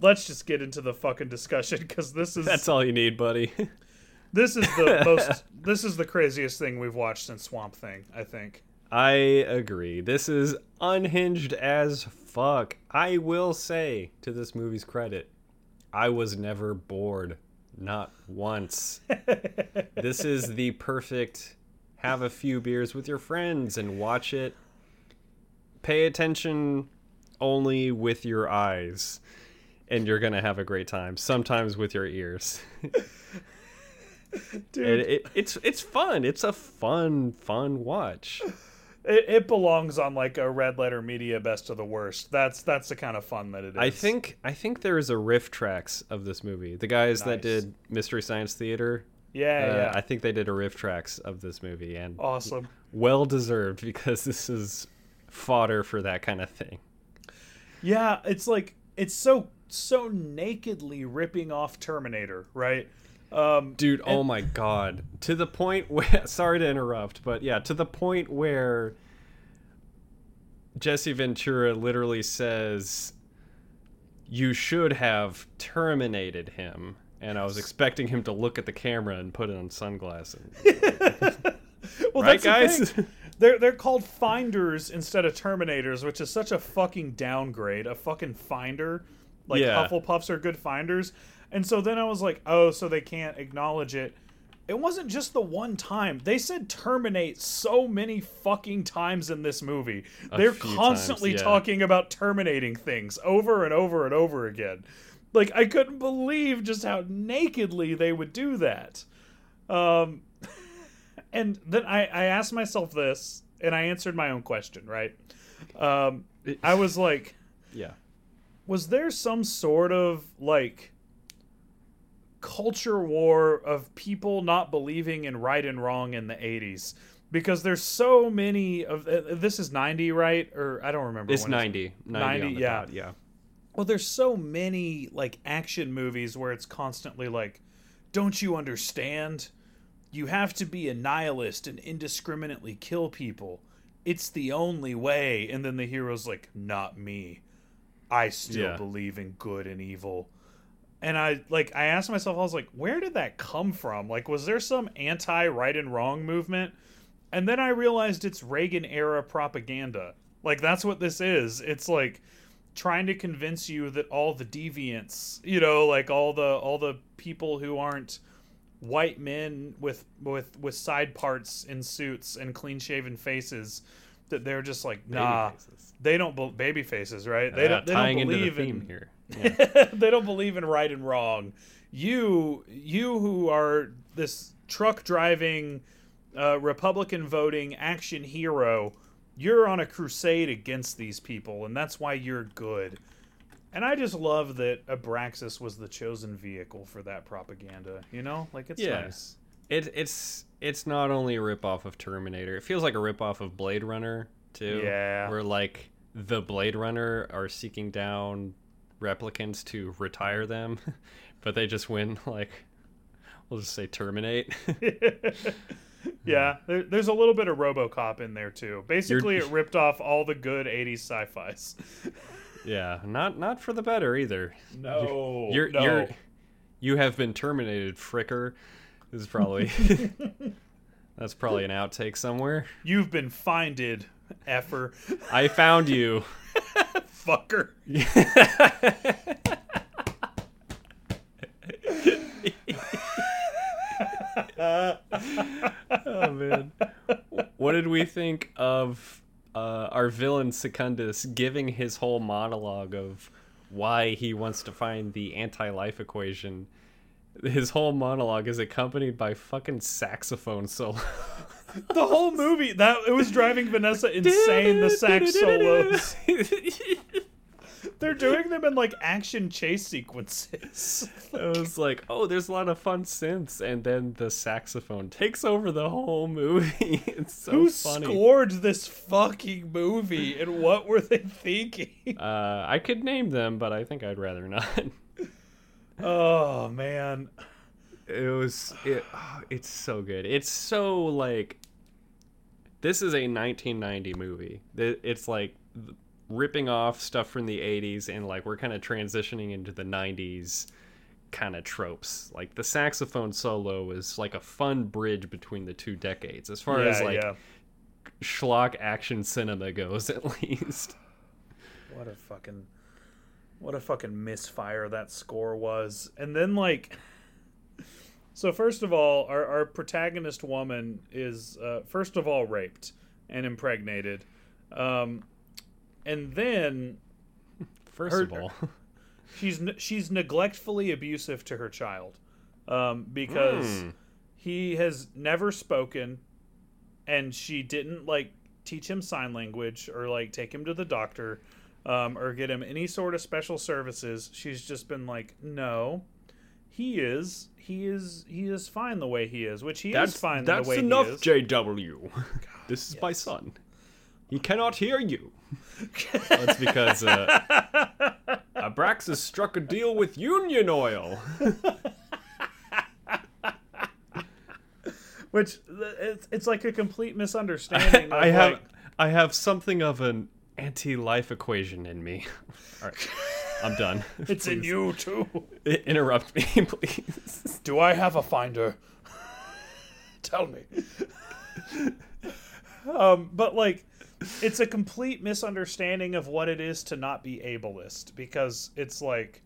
let's just get into the fucking discussion cuz this is That's all you need, buddy. this is the most this is the craziest thing we've watched since Swamp Thing, I think. I agree. This is unhinged as fuck. I will say, to this movie's credit, I was never bored. Not once. this is the perfect have a few beers with your friends and watch it. Pay attention only with your eyes, and you're going to have a great time. Sometimes with your ears. Dude, And it, it's it's fun. It's a fun fun watch. It, it belongs on like a red letter media best of the worst. That's that's the kind of fun that it is. I think I think there is a RiffTrax of this movie. The guys that did Mystery Science Theater, Yeah, uh, yeah. I think they did a RiffTrax of this movie, and awesome. well deserved because this is fodder for that kind of thing. Yeah, it's like it's so so nakedly ripping off Terminator, right? Um, Dude, oh my god. To the point where sorry to interrupt, but yeah, to the point where Jesse Ventura literally says you should have terminated him. And I was expecting him to look at the camera and put on sunglasses. well, right, that's the guys? thing. They're they're called finders instead of terminators, which is such a fucking downgrade. A fucking finder, like Yeah. Hufflepuffs are good finders, and so then I was like, oh, so they can't acknowledge it. It wasn't just the one time. They said terminate so many fucking times in this movie. They're constantly times, yeah. talking about terminating things over and over and over again. Like I couldn't believe just how nakedly they would do that. Um and then I, I asked myself this, and I answered my own question, right? Um, I was like, yeah. was there some sort of like culture war of people not believing in right and wrong in the 80s? Because there's so many of uh, this is 90, right? Or I don't remember. It's when 90. 90, 90, yeah. dot, yeah. well, there's so many like action movies where it's constantly like, "Don't you understand? You have to be a nihilist and indiscriminately kill people. It's the only way." And then the hero's like, "Not me. I still Yeah. believe in good and evil." And I like I asked myself, I was like, where did that come from? Like, was there some anti right and wrong movement? And then I realized it's Reagan era propaganda. Like that's what this is. It's like trying to convince you that all the deviants, you know, like all the all the people who aren't white men with with with side parts in suits and clean shaven faces that they're just like nah they don't be- baby faces right they Uh, don't they tying don't into believe the theme in here. Yeah. they don't believe in right and wrong. You, you who are this truck driving, uh, Republican voting action hero, you're on a crusade against these people, and that's why you're good. And I just love that Abraxas was the chosen vehicle for that propaganda. You know, like it's Yeah. nice. It, it's it's not only a ripoff of Terminator. It feels like a ripoff of Blade Runner too. Yeah. Where like the Blade Runner are seeking down replicants to retire them, but they just win like we'll just say terminate. Yeah, there, there's a little bit of RoboCop in there too. Basically, You're- it ripped off all the good '80s sci-fi's. yeah, not not for the better either. No, You're no. you're you have been terminated, Fricker. This is probably that's probably an outtake somewhere. You've been finded, effer, I found you. Fucker. oh man. What did we think of uh, our villain Secundus giving his whole monologue of why he wants to find the anti-life equation? His whole monologue is accompanied by fucking saxophone solo. The whole movie that it was driving Vanessa insane. The sax solos. They're doing them in like action chase sequences. I was like, oh, there's a lot of fun synths, and then the saxophone takes over the whole movie. it's so Who funny. scored this fucking movie, and what were they thinking? Uh, I could name them, but I think I'd rather not. Oh man, it was it, oh, it's so good it's so like this is a 1990 movie it's like ripping off stuff from the 80s and like we're kind of transitioning into the 90s kind of tropes like the saxophone solo is like a fun bridge between the two decades as far as like yeah. schlock action cinema goes at least What a fucking what a fucking misfire that score was. And then like so first of all, our, our protagonist woman is uh, first of all raped and impregnated. Um, and then first Her- of all she's she's neglectfully abusive to her child um, because Hmm. he has never spoken and she didn't like teach him sign language or like take him to the doctor um, or get him any sort of special services she's just been like no he is he is he is fine the way he is which he is fine that's the way enough, he is That's enough, JW. this is my son. He cannot hear you. That's because uh, Abraxas struck a deal with Union Oil. which it's, it's like a complete misunderstanding I of, have like, I have something of an anti-life equation in me. All right, I'm done. it's in you too Interrupt me, please. Do I have a finder? Tell me. um, but like, it's a complete misunderstanding of what it is to not be ableist because it's like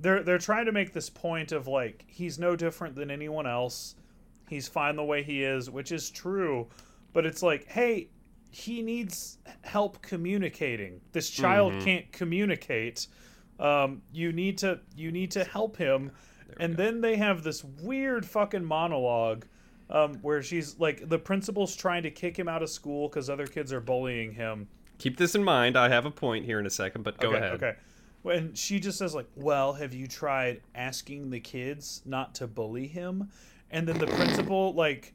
they're they're trying to make this point of like he's no different than anyone else. He's fine the way he is, which is true, but it's like, hey, he needs help communicating. This child can't communicate. Um, you need to you need to help him. And then they have this weird fucking monologue um, where she's like the principal's trying to kick him out of school because other kids are bullying him. Keep this in mind. I have a point here in a second, but go okay, ahead. Okay. When she just says like, "Well, have you tried asking the kids not to bully him?" And then the principal like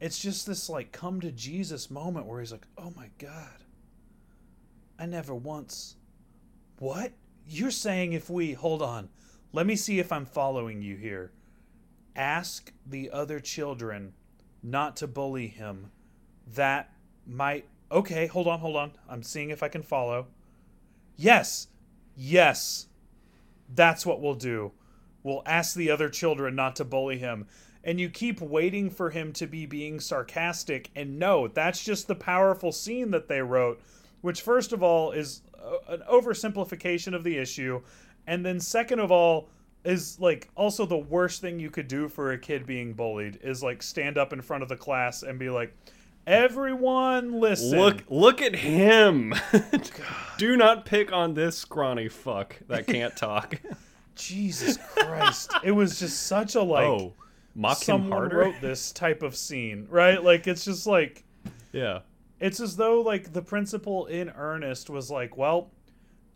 it's just this like come to Jesus moment where he's like, "Oh my god. I never once What? You're saying if we hold on. Let me see if I'm following you here. Ask the other children not to bully him. That might Okay, hold on, hold on. I'm seeing if I can follow. Yes. Yes. That's what we'll do. We'll ask the other children not to bully him. And you keep waiting for him to be being sarcastic. And no, that's just the powerful scene that they wrote, which, first of all, is a- an oversimplification of the issue. And then, second of all, is like also the worst thing you could do for a kid being bullied is like stand up in front of the class and be like, everyone listen. Look look at him. Do not pick on this scrawny fuck that can't talk. Jesus Christ. it was just such a like oh, mock him someone harder. wrote this type of scene, right? Like it's just like Yeah. it's as though like the principal in earnest was like, well,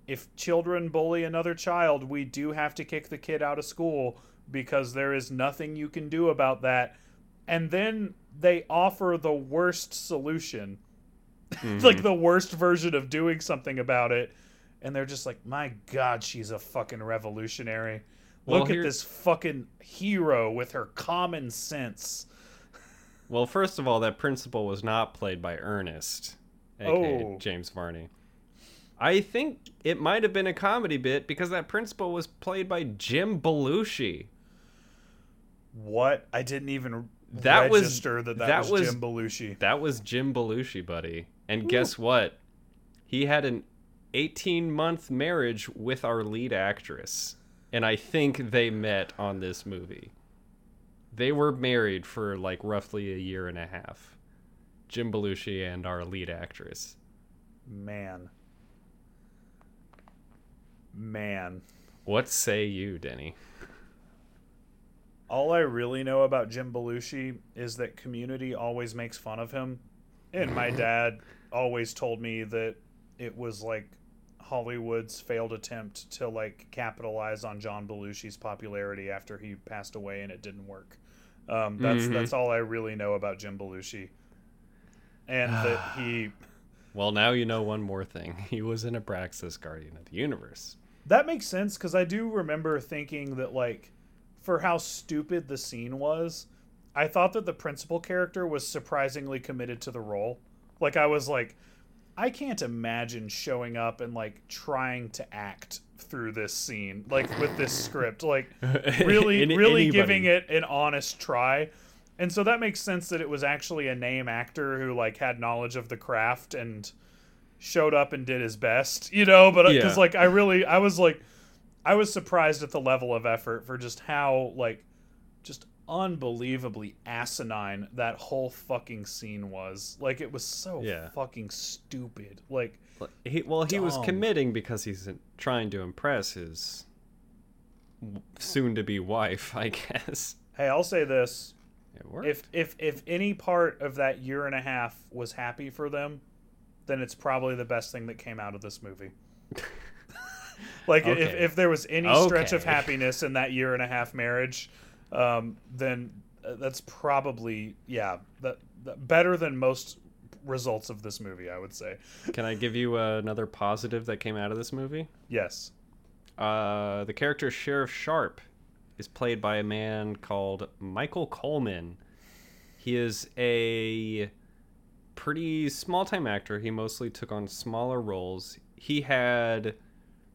if children bully another child, we do have to kick the kid out of school because there is nothing you can do about that. And then they offer the worst solution. like mm-hmm. the worst version of doing something about it. And they're just like, my God, she's a fucking revolutionary. Well, Look at this fucking hero with her common sense. Well, first of all, that principal was not played by Ernest, aka Oh. James Varney. I think it might have been a comedy bit because that principal was played by Jim Belushi. What? I didn't even That was- that that, that was, was- Jim Belushi. That was Jim Belushi, buddy. And guess what? He had an 18 month marriage with our lead actress. And I think they met on this movie. They were married for like roughly a year and a half. Jim Belushi and our lead actress. Man. Man. What say you, Denny? All I really know about Jim Belushi is that community always makes fun of him. And my dad always told me that it was like Hollywood's failed attempt to like capitalize on John Belushi's popularity after he passed away and it didn't work. Um, that's Mhm. that's all I really know about Jim Belushi. And that he Well, now you know one more thing. He was in Abraxas Guardian of the Universe. That makes sense because I do remember thinking that, like, for how stupid the scene was, I thought that the principal character was surprisingly committed to the role. Like, I was like, I can't imagine showing up and, like, trying to act through this scene, like, with this script. Like, really, Any- really anybody. giving it an honest try. And so that makes sense that it was actually a name actor who, like, had knowledge of the craft and showed up and did his best, you know. But uh, because Yeah. like I really, I was like, I was surprised at the level of effort for just how like, just unbelievably asinine that whole fucking scene was. Like it was so Yeah. fucking stupid. Like He, well, he was committing because he's trying to impress his soon-to-be wife, I guess. hey, I'll say this: if if if any part of that year and a half was happy for them, then it's probably the best thing that came out of this movie. like if, Okay. if there was any stretch of happiness in that year and a half marriage, um, then uh, that's probably yeah that, that better than most results of this movie. I would say Can I give you uh, another positive that came out of this movie? yes. Uh, the character Sheriff Sharp is played by a man called Michael Coleman. He is a pretty small time actor. He mostly took on smaller roles. He had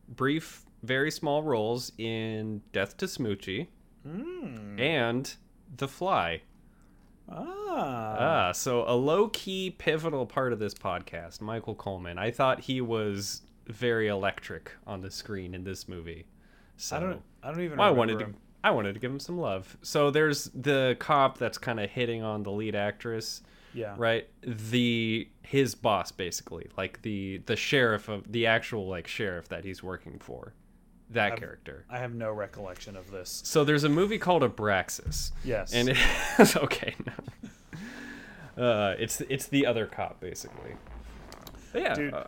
brief, very small roles in Death to Smoochy Mm. and The Fly. Ah. Ah, so a low key pivotal part of this podcast, Michael Coleman. I thought he was very electric on the screen in this movie. So I don't. I don't even. I remember wanted to. I wanted to give him some love. So there's the cop that's kind of hitting on the lead actress, Yeah. right? The his boss basically, like the the sheriff of the actual like sheriff that he's working for. That I've- character. I have no recollection of this. So there's a movie called Abraxas. Yes. And it's okay. No. Uh, it's it's the other cop basically. But yeah, Dude, uh,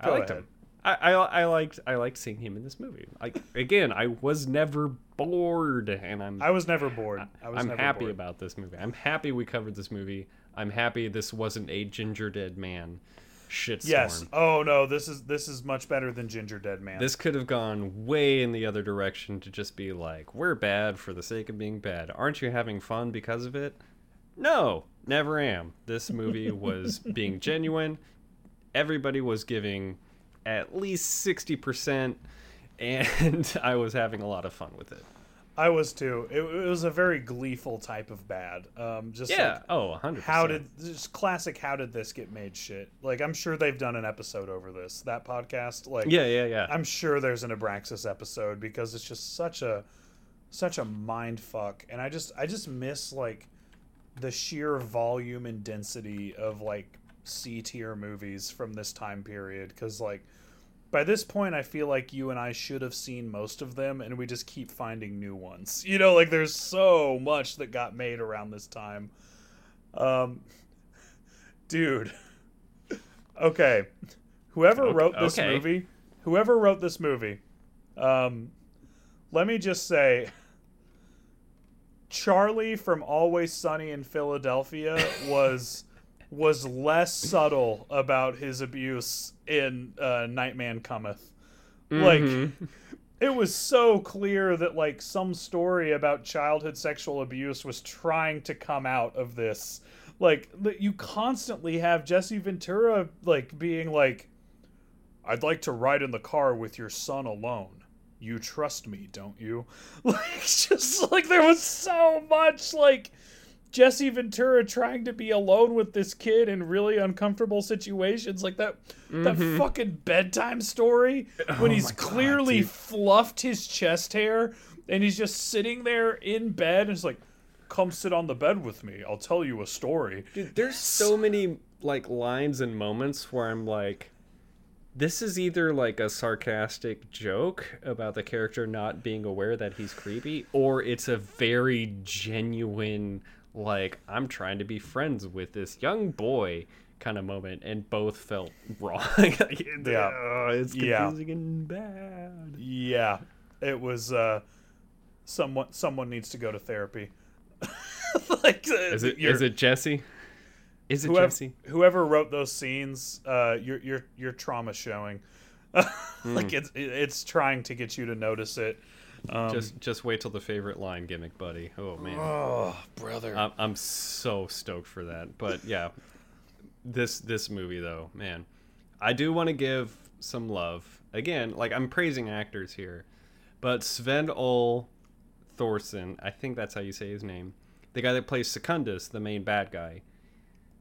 I liked ahead. him. I, I I liked I liked seeing him in this movie. Like again, I was never bored, and I'm I was never bored. I was I'm never happy bored. about this movie. I'm happy we covered this movie. I'm happy this wasn't a Gingerdead Man shitstorm. Yes. Oh no, this is this is much better than Gingerdead Man. This could have gone way in the other direction to just be like, we're bad for the sake of being bad. Aren't you having fun because of it? No, never am. This movie was being genuine. Everybody was giving at least 60%. and I was having a lot of fun with it. I was too. It, it was a very gleeful type of bad. Um, just Yeah. like, oh, 100%. how did just classic? How did this get made? Shit. Like I'm sure they've done an episode over this. That podcast. Like Yeah, yeah, yeah. I'm sure there's an Abraxas episode because it's just such a such a mind fuck, and I just I just miss like the sheer volume and density of like C tier movies from this time period because like by this point I feel like you and I should have seen most of them and we just keep finding new ones. You know, like there's so much that got made around this time. Um dude. Okay. Whoever Ok- wrote this okay. movie, whoever wrote this movie, um let me just say Charlie from Always Sunny in Philadelphia was was less subtle about his abuse in uh, Nightman Cometh. Like Mhm. it was so clear that like some story about childhood sexual abuse was trying to come out of this. Like that you constantly have Jesse Ventura like being like I'd like to ride in the car with your son alone. You trust me, don't you? Like just like there was so much like Jesse Ventura trying to be alone with this kid in really uncomfortable situations like that that mm-hmm. fucking bedtime story when oh he's my God, clearly fluffed his chest hair and he's just sitting there in bed and it's like come sit on the bed with me. I'll tell you a story. Dude, there's so many like lines and moments where I'm like this is either like a sarcastic joke about the character not being aware that he's creepy or it's a very genuine like I'm trying to be friends with this young boy kind of moment and both felt wrong. yeah. it's Yeah. confusing and bad. yeah it was uh someone someone needs to go to therapy like Is it it Jesse? Is it whoever, Jesse? whoever wrote those scenes, uh, your your your trauma showing. like it's it's trying to get you to notice it. Um, Just just wait till the favorite line gimmick, buddy. Oh man. oh brother, I'm, I'm so stoked for that. But yeah, this this movie though, man, I do want to give some love again. Like I'm praising actors here, but Sven Ol Thorson, I think that's how you say his name, the guy that plays Secundus, the main bad guy.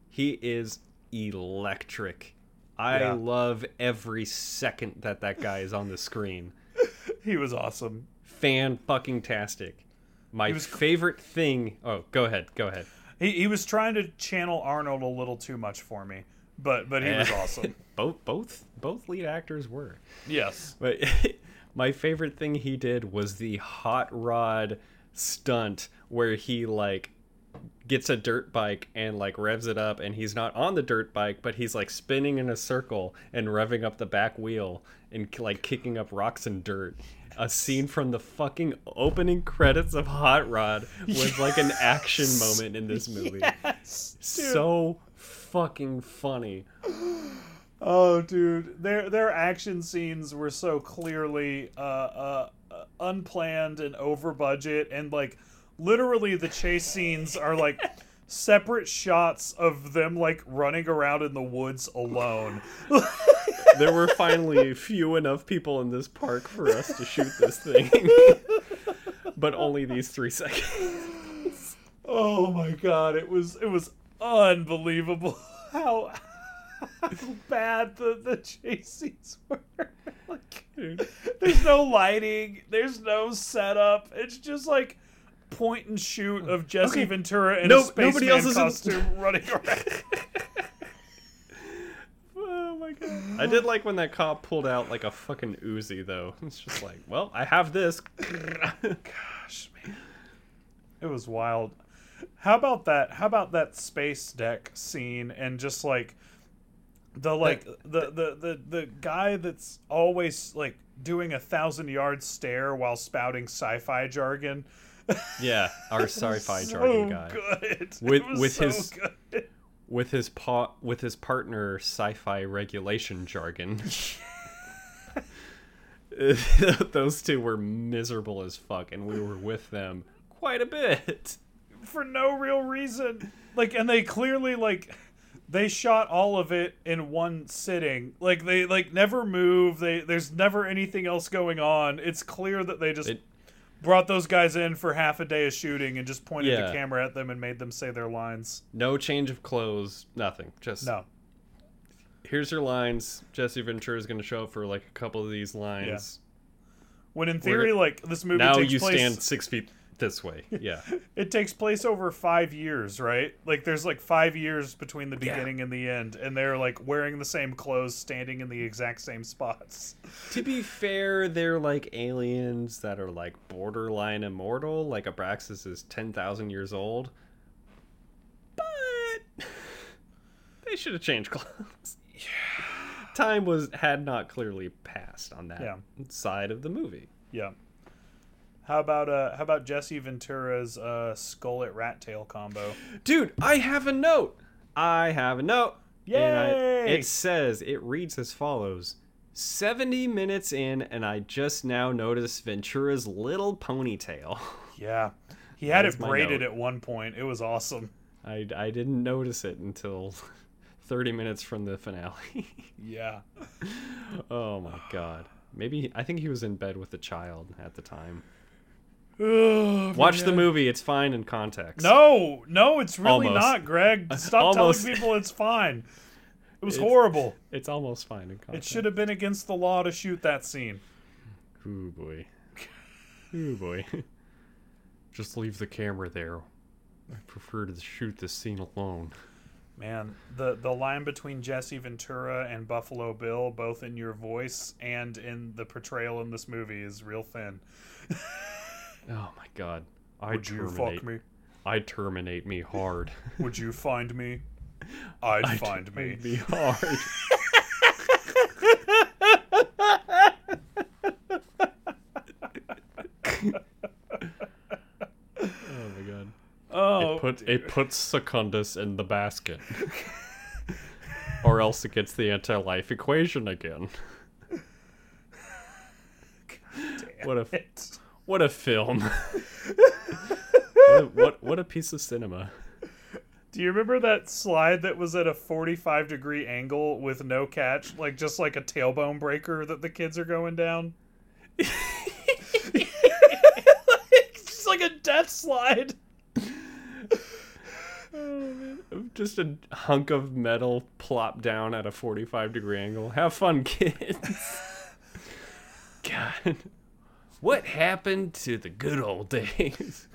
He is electric. I Yeah. love every second that that guy is on the screen. he was awesome. Fan fucking tastic. My was- favorite thing. Oh, go ahead. Go ahead. He he was trying to channel Arnold a little too much for me, but but he was awesome. both both both lead actors were. Yes. But my favorite thing he did was the hot rod stunt where he like gets a dirt bike and like revs it up and he's not on the dirt bike but he's like spinning in a circle and revving up the back wheel and like kicking up rocks and dirt a scene from the fucking opening credits of hot rod was like an action moment in this movie. Yes. so fucking funny. Oh, dude, their their action scenes were so clearly uh, uh, unplanned and over budget, and like literally the chase scenes are like separate shots of them like running around in the woods alone. there were finally few enough people in this park for us to shoot this thing. but only these three seconds. oh my god, it was it was unbelievable how, how bad the the chase scenes were. like, there's no lighting, there's no setup. It's just like point and shoot of Jesse Okay. Ventura in No- a spaceman nobody else is in- costume running around. Oh my god. I did like when that cop pulled out like a fucking Uzi though. It's just like, well, I have this. Gosh, man, it was wild. How about that? How about that space deck scene and just like the like the, the the the guy that's always like doing a thousand yard stare while spouting sci-fi jargon. Yeah, our sci-fi so jargon guy. Good. With- with so his- good. With his pa- with his partner sci-fi regulation jargon. Those two were miserable as fuck and we were with them quite a bit. for no real reason. Like, and they clearly like they shot all of it in one sitting. Like they like never move. They there's never anything else going on. It's clear that they just It- brought those guys in for half a day of shooting and just pointed Yeah. the camera at them and made them say their lines. No change of clothes, nothing. Just No. here's your lines. Jesse Ventura is going to show up for like a couple of these lines. When in theory, like this movie Now takes you place, stand six feet this way. Yeah. it takes place over five years, right? Like there's like five years between the beginning and the end, and they're like wearing the same clothes, standing in the exact same spots. to be fair, they're like aliens that are like borderline immortal. Like Abraxas is 10,000 years old. But they should have changed clothes. Yeah. Time was had not clearly passed on that Yeah. side of the movie. Yeah. How about uh how about Jesse Ventura's uh Skullet Rat Tail combo? Dude, I have a note. I have a note. Yay! it says, it reads as follows 70 minutes in, and I just now noticed Ventura's little ponytail. Yeah. He had it braided at one point. It was awesome. I, I didn't notice it until 30 minutes from the finale. Yeah. oh my god. Maybe, I think he was in bed with a child at the time. Ugh, Watch the movie, it's fine in context. No, no, it's really Almost. not, Greg. Stop telling people it's fine. It was It's- horrible. It's almost fine in context. It should have been against the law to shoot that scene. Ooh boy. Ooh boy. Just leave the camera there. I prefer to shoot this scene alone. Man, the the line between Jesse Ventura and Buffalo Bill, both in your voice and in the portrayal in this movie, is real thin. Oh my god. I Would you terminate. fuck me? I terminate me hard. Would you find me? I'd I find me. me hard. oh my god. Oh, It put it puts Secundus in the basket. or else it gets the anti-life equation again. what if it. What a film. what, a, what what a piece of cinema. Do you remember that slide that was at a 45 degree angle with no catch, like just like a tailbone breaker that the kids are going down? it's just like a death slide. Oh, just a hunk of metal plopped down at a 45 degree angle. Have fun, kids. God. What happened to the good old days?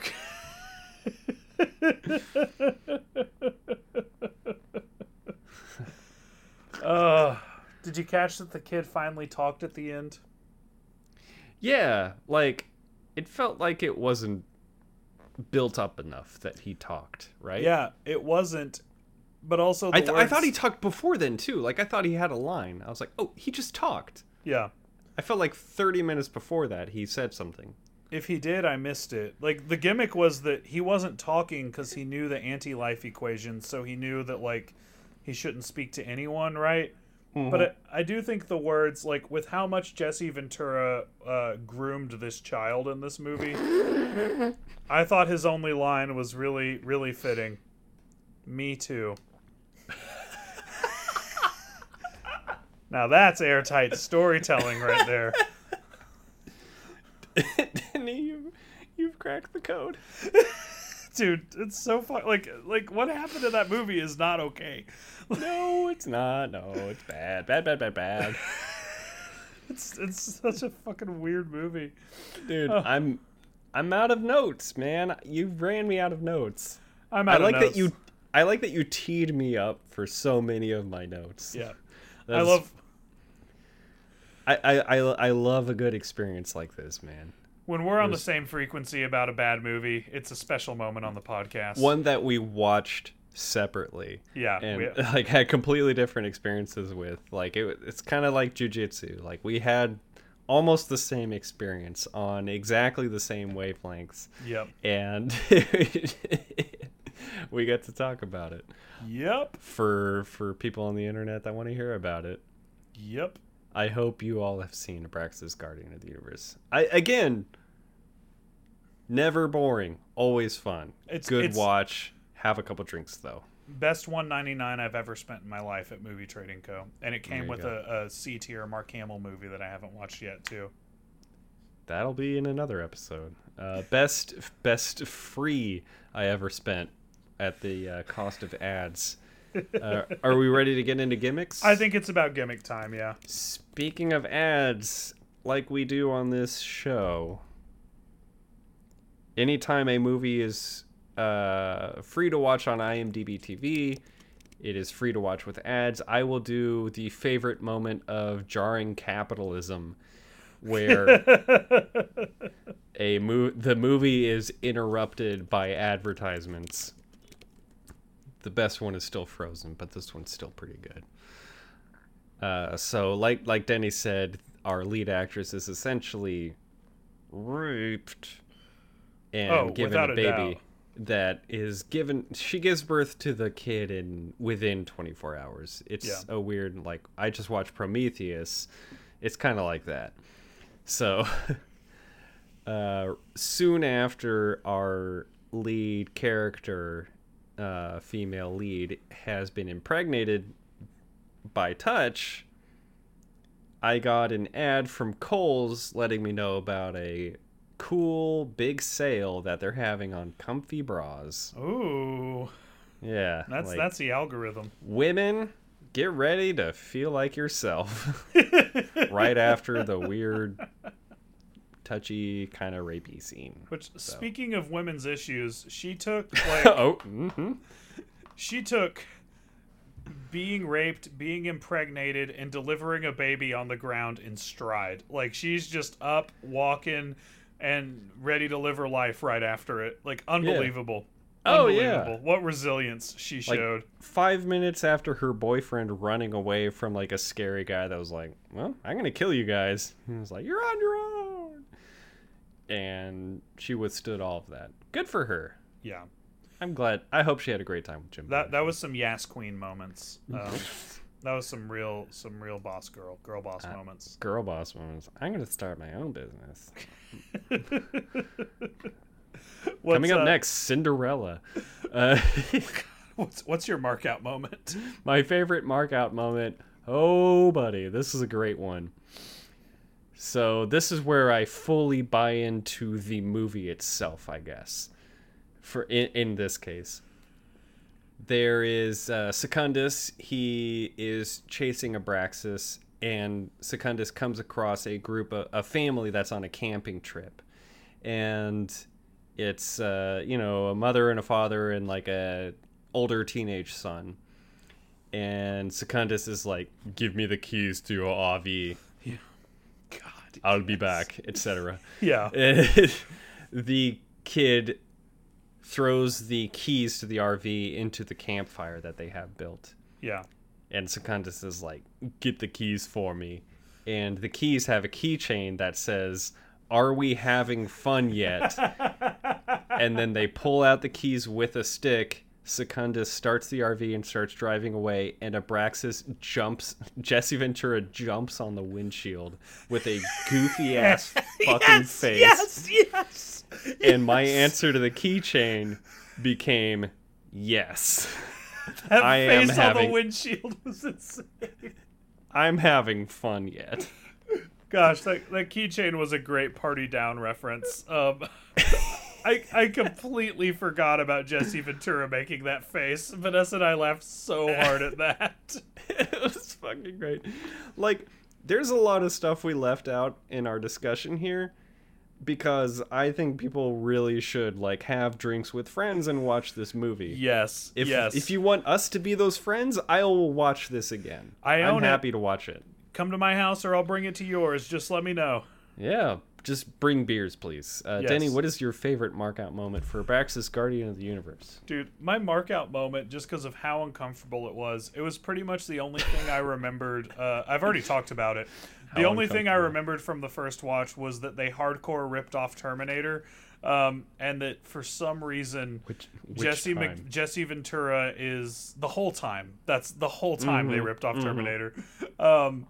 Uh, did you catch that the kid finally talked at the end? Yeah, like it felt like it wasn't built up enough that he talked, right? Yeah, it wasn't. But also, the I, th- I thought he talked before then too. Like I thought he had a line. I was like, "Oh, he just talked." Yeah, I felt like 30 minutes before that he said something. if he did, I missed it. Like the gimmick was that he wasn't talking because he knew the anti-life equation, so he knew that like he shouldn't speak to anyone, right? But I, I do think the words, like with how much Jesse Ventura uh, groomed this child in this movie, I thought his only line was really, really fitting. Me too. Now that's airtight storytelling right there. Danny, you you've cracked the code. Dude, it's so fun. Like, like what happened in that movie is not okay. No, it's not. No, it's bad. Bad, bad, bad, bad. It's it's such a fucking weird movie. Dude, I'm I'm out of notes, man. You ran me out of notes. I'm I out of like that you I like that you teed me up for so many of my notes. Yeah, I love I, I, I, love a good experience like this, man. when we're on the same frequency about a bad movie. It's a special moment on the podcast. One that we watched separately yeah, and we- like had completely different experiences with. Like it, it's kind of like jujitsu. Like we had almost the same experience on exactly the same wavelengths, yep, and we get to talk about it yep, for for people on the internet that want to hear about it. yep. I hope you all have seen Abraxas Guardian of the Universe. I again, never boring, always fun. It's- good it's- watch. Have a couple drinks though. best 199 I've ever spent in my life at Movie Trading Co. And it came with go. a, a C tier Mark Hamill movie that I haven't watched yet too. That'll be in another episode. Uh, best best free I ever spent at the uh, cost of ads. Uh, are we ready to get into gimmicks? I think it's about gimmick time. Yeah. Speaking of ads, like we do on this show, anytime a movie is uh, free to watch on IMDb TV, it is free to watch with ads. I will do the favorite moment of jarring capitalism, where a mo- the movie is interrupted by advertisements. The best one is still Frozen, but this one's still pretty good. Uh, so, like like Denny said, our lead actress is essentially raped and Oh, given a a baby doubt. that is given. She gives birth to the kid in within 24 hours. It's Yeah. a weird like I just watched Prometheus. It's kind of like that. So, uh, soon after our lead character, uh, female lead, has been impregnated by touch, I got an ad from Kohl's letting me know about a cool big sale that they're having on comfy bras. Ooh, Yeah, that's like, that's the algorithm. women. Get ready to feel like yourself right after the weird, touchy, kind of rapey scene. Which, speaking of women's issues, she took like oh, hmm she took being raped, being impregnated, and delivering a baby on the ground in stride. Like she's just up, walking, and ready to live her life right after it. Like unbelievable. Oh, yeah. What resilience she Like showed. five minutes after her boyfriend running away from like a scary guy that was like, "Well, I'm gonna kill you guys." He was like, "You're on your own," and she withstood all of that. Good for her. yeah. I'm glad. I hope she had a great time with Jim. That that was some Yas Queen moments. Um, that was some real some real boss girl girl boss Uh, moments. girl boss moments. I'm gonna start my own business. Coming up uh, next, Cinderella. Uh, What's what's your mark out moment? my favorite mark out moment. Oh, buddy, this is a great one. So this is where I fully buy into the movie itself, I guess. For in, in this case, there is uh, Secundus. He is chasing Abraxas, and Secundus comes across a group, of, a family that's on a camping trip, and it's uh, you know a mother and a father and like a older teenage son. And Secundus is like, "Give me the keys to your. I'll be back," etc. Yeah. The kid throws the keys to the RV into the campfire that they have built. Yeah. And Secundus is like, get the keys for me. And the keys have a keychain that says, Are we having fun yet? and then they pull out the keys with a stick. Secundus starts the RV and starts driving away, and Abraxas jumps. Jesse Ventura jumps on the windshield with a goofy ass fucking yes, face. Yes, yes. And my answer to the keychain became yes. That I am face on having- the windshield was insane. I'm having fun yet. Gosh, that that keychain was a great party down reference. Um, I I completely forgot about Jesse Ventura making that face. Vanessa and I laughed so hard at that. it was fucking great. Like, there's a lot of stuff we left out in our discussion here because I think people really should like have drinks with friends and watch this movie. Yes, If, yes. if you want us to be those friends, I will watch this again. I I'm own it. happy to watch it. come to my house or I'll bring it to yours. Just let me know. Yeah, just bring beers, please. Uh, Yes. Denny, what is your favorite markout moment for Abraxas, Guardian of the Universe? Dude, my markout moment, just because of how uncomfortable it was, it was pretty much the only thing I remembered. Uh, I've already talked about it. The How only thing I remembered from the first watch was that they hardcore ripped off Terminator, um, and that for some reason Which, which Jesse? Mc, Jesse Ventura is the whole time. That's the whole time they Mhm, ripped off mhm. Terminator. Um,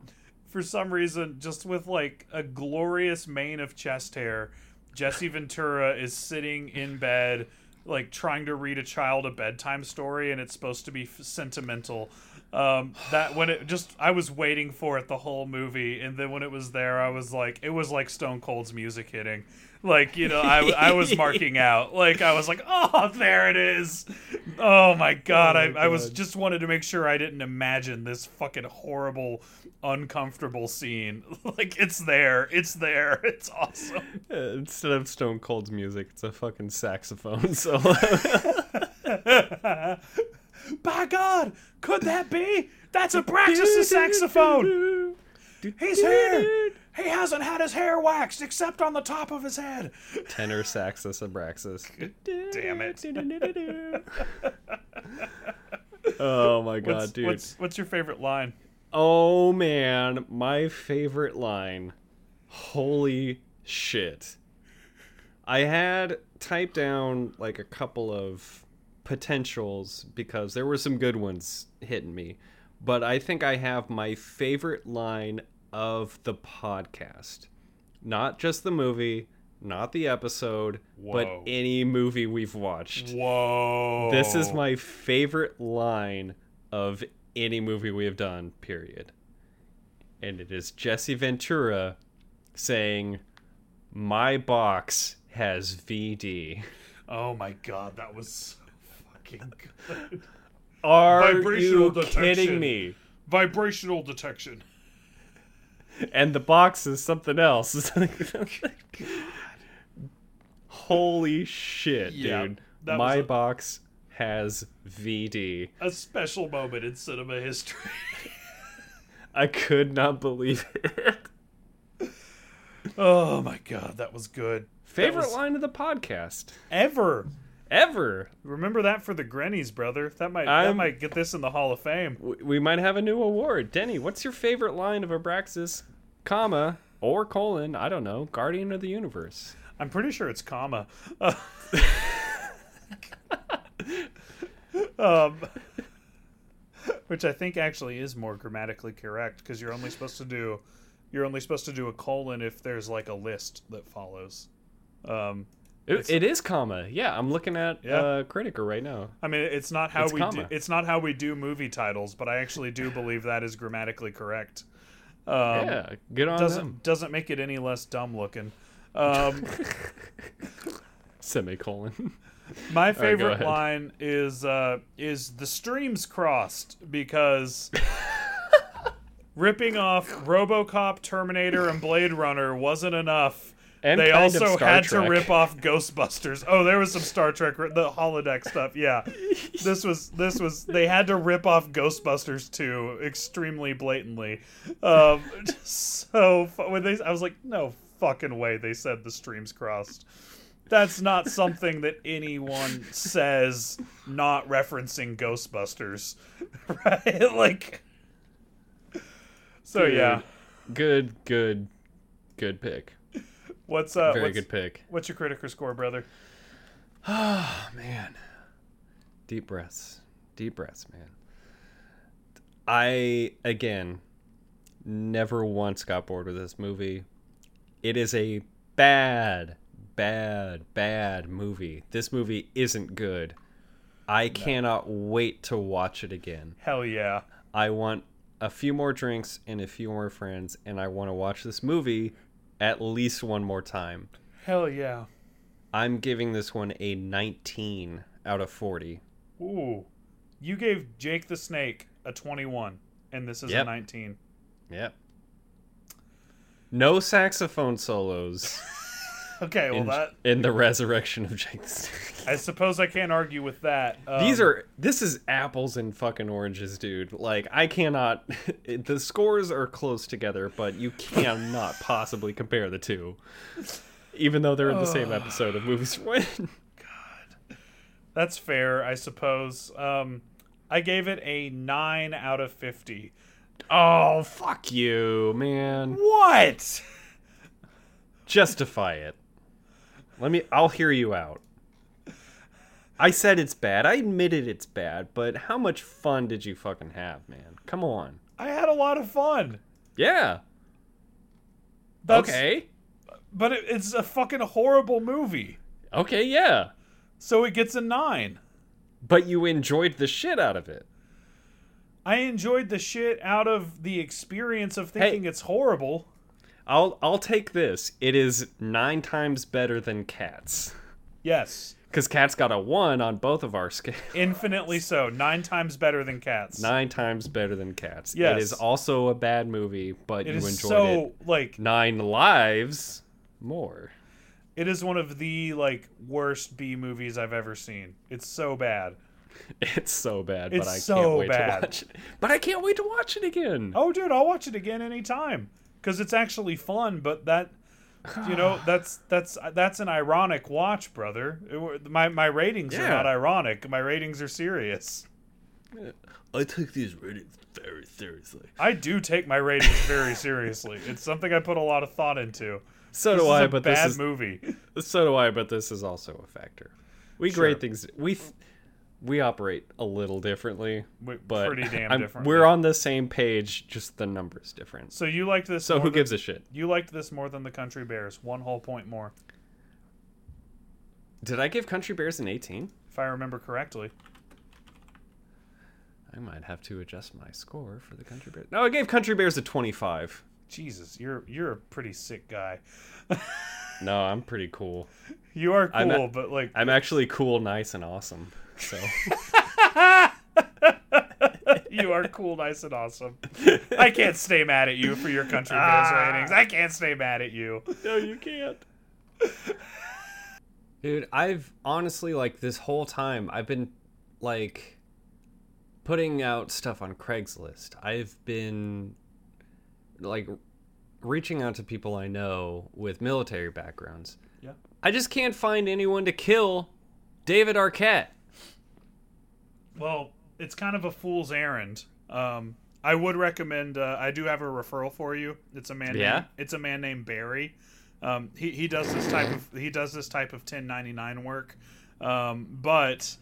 for some reason, just with like a glorious mane of chest hair, Jesse Ventura is sitting in bed like trying to read a child a bedtime story and it's supposed to be f- sentimental. Um, that when it just I was waiting for it the whole movie, and then when it was there, I was like, it was like Stone Cold's music hitting. Like you know, I, I was marking out. Like I was like, oh, there it is. Oh my god, Oh my I, I was just wanted to make sure I didn't imagine this fucking horrible, uncomfortable scene. like it's there, it's there, it's awesome. Uh, instead of Stone Cold's music, it's a fucking saxophone solo. By God, could that be? That's a Abraxas' saxophone. He's here. He hasn't had his hair waxed except on the top of his head. Tenor saxus abraxas. Damn it. oh my god, What's, dude. what's what's your favorite line? Oh man, my favorite line. Holy shit. I had typed down like a couple of potentials because there were some good ones hitting me. But I think I have my favorite line of the podcast. Not just the movie, not the episode, but any movie we've watched. Whoa. This is my favorite line of any movie we have done, period. And it is Jesse Ventura saying, My box has VD. Oh my god, that was so fucking good. Are Vibrational you detection. kidding me? Vibrational detection. And the box is something else. Holy shit, Yeah, dude. My a- box has VD. A special moment in cinema history. I could not believe it. oh my god, that was good. Favorite was- line of the podcast Ever. Ever. Remember that for the Grennies, brother. That might that I'm- might get this in the Hall of Fame. We- We might have a new award. Denny, what's your favorite line of Abraxas, comma, or colon, I don't know, Guardian of the Universe? I'm pretty sure it's comma. um, which I think actually is more grammatically correct because you're only supposed to do you're only supposed to do a colon if there's like a list that follows. Um, It, it is comma. Yeah, I'm looking at Yeah. uh, Criticker right now. I mean, it's not how It's we do, it's not how we do movie titles, but I actually do believe that is grammatically correct. Um, yeah, good on doesn't them. doesn't make it any less dumb looking. Um, Semicolon. My favorite ahead. line is uh, is the streams crossed because ripping off RoboCop, Terminator, and Blade Runner wasn't enough. And they also had Trek. to rip off Ghostbusters. Oh, there was some Star Trek, the holodeck stuff. Yeah, this was this was they had to rip off Ghostbusters too, extremely blatantly. Um, so when they, I was like, no fucking way. They said the streams crossed. That's not something that anyone says, not referencing Ghostbusters, right? Like, so Dude, yeah. Good, good, good pick. What's uh? Very what's, good pick. What's your critical score, brother? Oh, man. Deep breaths. Deep breaths, man. I, again, never once got bored with this movie. It is a bad, bad, bad movie. This movie isn't good. I cannot wait to watch it again. Hell yeah. I want a few more drinks and a few more friends, and I want to watch this movie at least one more time. Hell yeah. I'm giving this one a 19 out of 40. Ooh. You gave Jake the Snake a 21, and this is a 19. Yep. No saxophone solos Okay, well, in, that. in the resurrection of Jake the Snake. I suppose I can't argue with that. Um, These are this is apples and fucking oranges, dude. Like I cannot. the scores are close together, but you cannot possibly compare the two, even though they're in the same episode of Movies for Win. That's fair, I suppose. Um, I gave it a 9 out of 50. Oh fuck you, man! What? Justify it. Let me. I'll hear you out. I said it's bad. I admitted it's bad, but how much fun did you fucking have, man? Come on. I had a lot of fun. Yeah. That's, okay. But it, it's a fucking horrible movie. Okay. Yeah. So it gets a nine. But you enjoyed the shit out of it. I enjoyed the shit out of the experience of thinking it's horrible. I'll I'll take this. It is nine times better than Cats. Yes. Because Cats got a one on both of our scales. Infinitely so. Nine times better than Cats. Nine times better than Cats. Yes. It is also a bad movie, but It you is enjoyed so it like nine lives more. it is one of the like worst B movies I've ever seen. It's so bad. It's so bad, It's but I so can't wait bad. to watch it. But I can't wait to watch it again. Oh, dude, I'll watch it again anytime because it's actually fun. But that, you know, that's that's that's an ironic watch, brother. It my my ratings are not ironic. My ratings are serious. I take these ratings very seriously. I do take my ratings very seriously. It's something I put a lot of thought into. So This do is I, a but bad this is movie. so do I, but this is also a factor. We Sure. grade things. We th- we operate a little differently, We- but pretty damn different. we're on the same page. Just the numbers different. So you liked this? So who than- gives a shit? You liked this more than the Country Bears. One whole point more, Did I give Country Bears an 18? if I remember correctly. I might have to adjust my score for the Country Bears. No, I gave Country Bears a 25. Jesus, you're you're a pretty sick guy. No, I'm pretty cool. You are cool, a- but like I'm actually cool, nice, and awesome. So you are cool, nice, and awesome. I can't stay mad at you for your Country Bears Ah. ratings. I can't stay mad at you. no, you can't. Dude, I've honestly like this whole time I've been like putting out stuff on Craigslist. I've been like reaching out to people I know with military backgrounds. Yeah. I just can't find anyone to kill David Arquette. Well, it's kind of a fool's errand. Um, I would recommend. Uh, I do have a referral for you. It's a man. Yeah? Named, it's a man named Barry. Um, he he does this type of he does this type of 1099 work. Um, but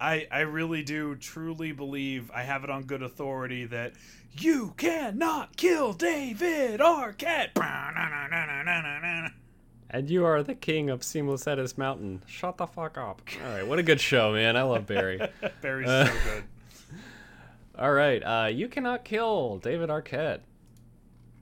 I I really do truly believe I have it on good authority that you cannot kill David Arquette. And you are the king of Seamless Edis Mountain. Shut the fuck up. All right, what a good show, man. I love Barry. Barry's Uh, so good. All right, uh, you cannot kill David Arquette.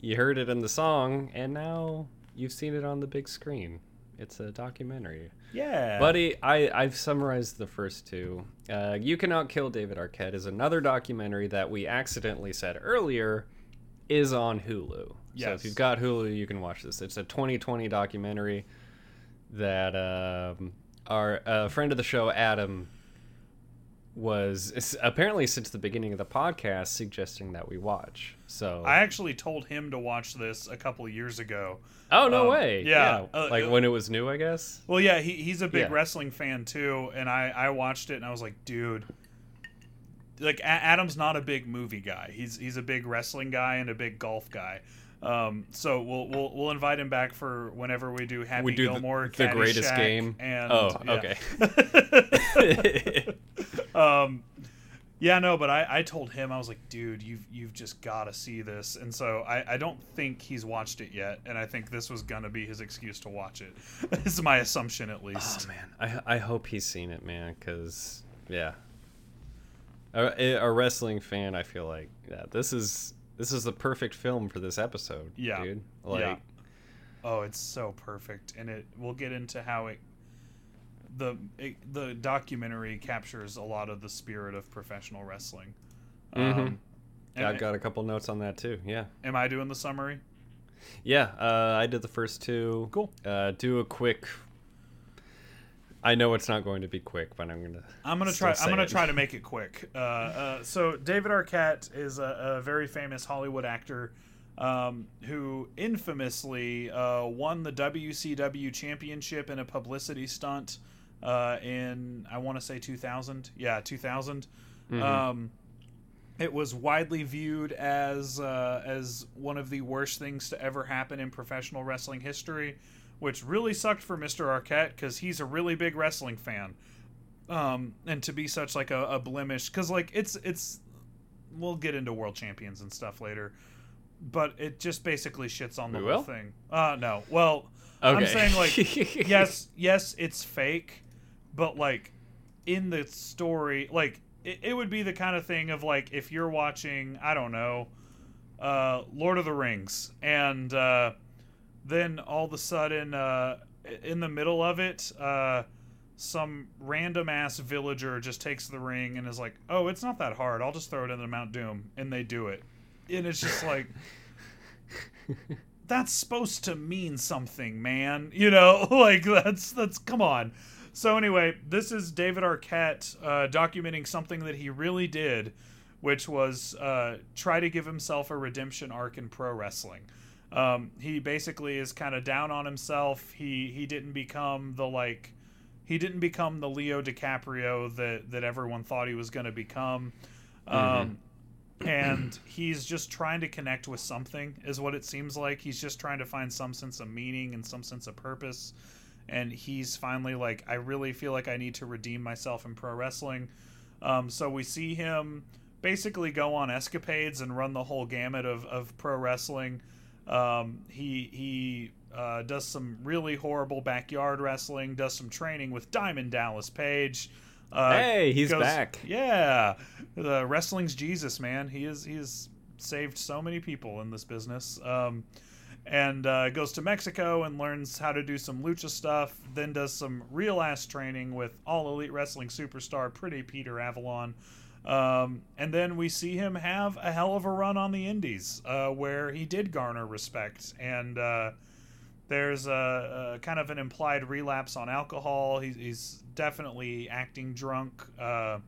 You heard it in the song, and now you've seen it on the big screen. It's a documentary, Yeah, buddy. I I've summarized the first two. Uh, you cannot kill David Arquette is another documentary that we accidentally said earlier is on Hulu. So if you've got Hulu, you can watch this. It's a 2020 documentary that um, our uh, friend of the show Adam was apparently since the beginning of the podcast suggesting that we watch. So I actually told him to watch this a couple of years ago. oh no um, way yeah, uh, like uh, when it was new I guess Well, yeah, he, he's a big Yeah. wrestling fan too, and I I watched it and I was like, dude, like A- Adam's not a big movie guy. He's he's a big wrestling guy and a big golf guy. Um, so we'll we'll we'll invite him back for whenever we do Happy We do the- Gilmore, the greatest Caddyshack, game? And, Oh, yeah. okay. um, yeah, no, but I, I told him I was like, dude, you've you've just got to see this, and so I, I don't think he's watched it yet, and I think this was gonna be his excuse to watch it. this is my assumption at least. Oh man, I I hope he's seen it, man. Cause yeah, a, a wrestling fan, I feel like yeah, this is this is the perfect film for this episode. Yeah. dude. Like, Yeah. Oh, it's so perfect, and it. We'll get into how it. The it, the documentary captures a lot of the spirit of professional wrestling. Mm-hmm. Um, and- I've got a couple notes on that too. Yeah, am I doing the summary? yeah. Uh, I did the first two. Cool. Uh, do a quick. I know it's not going to be quick, but I'm gonna. I'm gonna try. I'm gonna it. try to make it quick. Uh, uh, so David Arquette is a, a very famous Hollywood actor um, who infamously uh, won the WCW championship in a publicity stunt uh, in I want to say 2000. Yeah, 2000. Um, it was widely viewed as uh, as one of the worst things to ever happen in professional wrestling history, which really sucked for Mr. Arquette because he's a really big wrestling fan um and to be such like a, a blemish because like it's it's we'll get into world champions and stuff later but it just basically shits on the We whole will? thing uh no well Okay. i'm saying like yes yes it's fake but like in the story, like it, it would be the kind of thing of like if you're watching, I don't know, uh, Lord of the Rings, and uh, then all of a sudden, uh, in the middle of it, uh, some random ass villager just takes the ring and is like, "Oh, it's not that hard. I'll just throw it into Mount Doom," and they do it, and it's just like. that's supposed to mean something, man. You know, like that's that's come on. So anyway, this is David Arquette uh, documenting something that he really did, which was uh, try to give himself a redemption arc in pro wrestling. Um, he basically is kind of down on himself. He he didn't become the like he didn't become the Leo DiCaprio that that everyone thought he was going to become. Um, and he's just trying to connect with something is what it seems like. He's just trying to find some sense of meaning and some sense of purpose. And he's finally like i really feel like i need to redeem myself in pro wrestling. Um, so we see him basically go on escapades and run the whole gamut of, of pro wrestling um, he he uh, does some really horrible backyard wrestling does some training with diamond dallas page uh, hey, he's goes, back. Yeah, the wrestling's Jesus, man. He is he's saved so many people in this business. Um, and uh, goes to Mexico and learns how to do some lucha stuff. Then does some real ass training with all elite wrestling superstar Pretty Peter Avalon. Um, and then we see him have a hell of a run on the Indies, uh, where he did garner respect and uh, there's a, a, kind of an implied relapse on alcohol. He's, he's definitely acting drunk. Uh,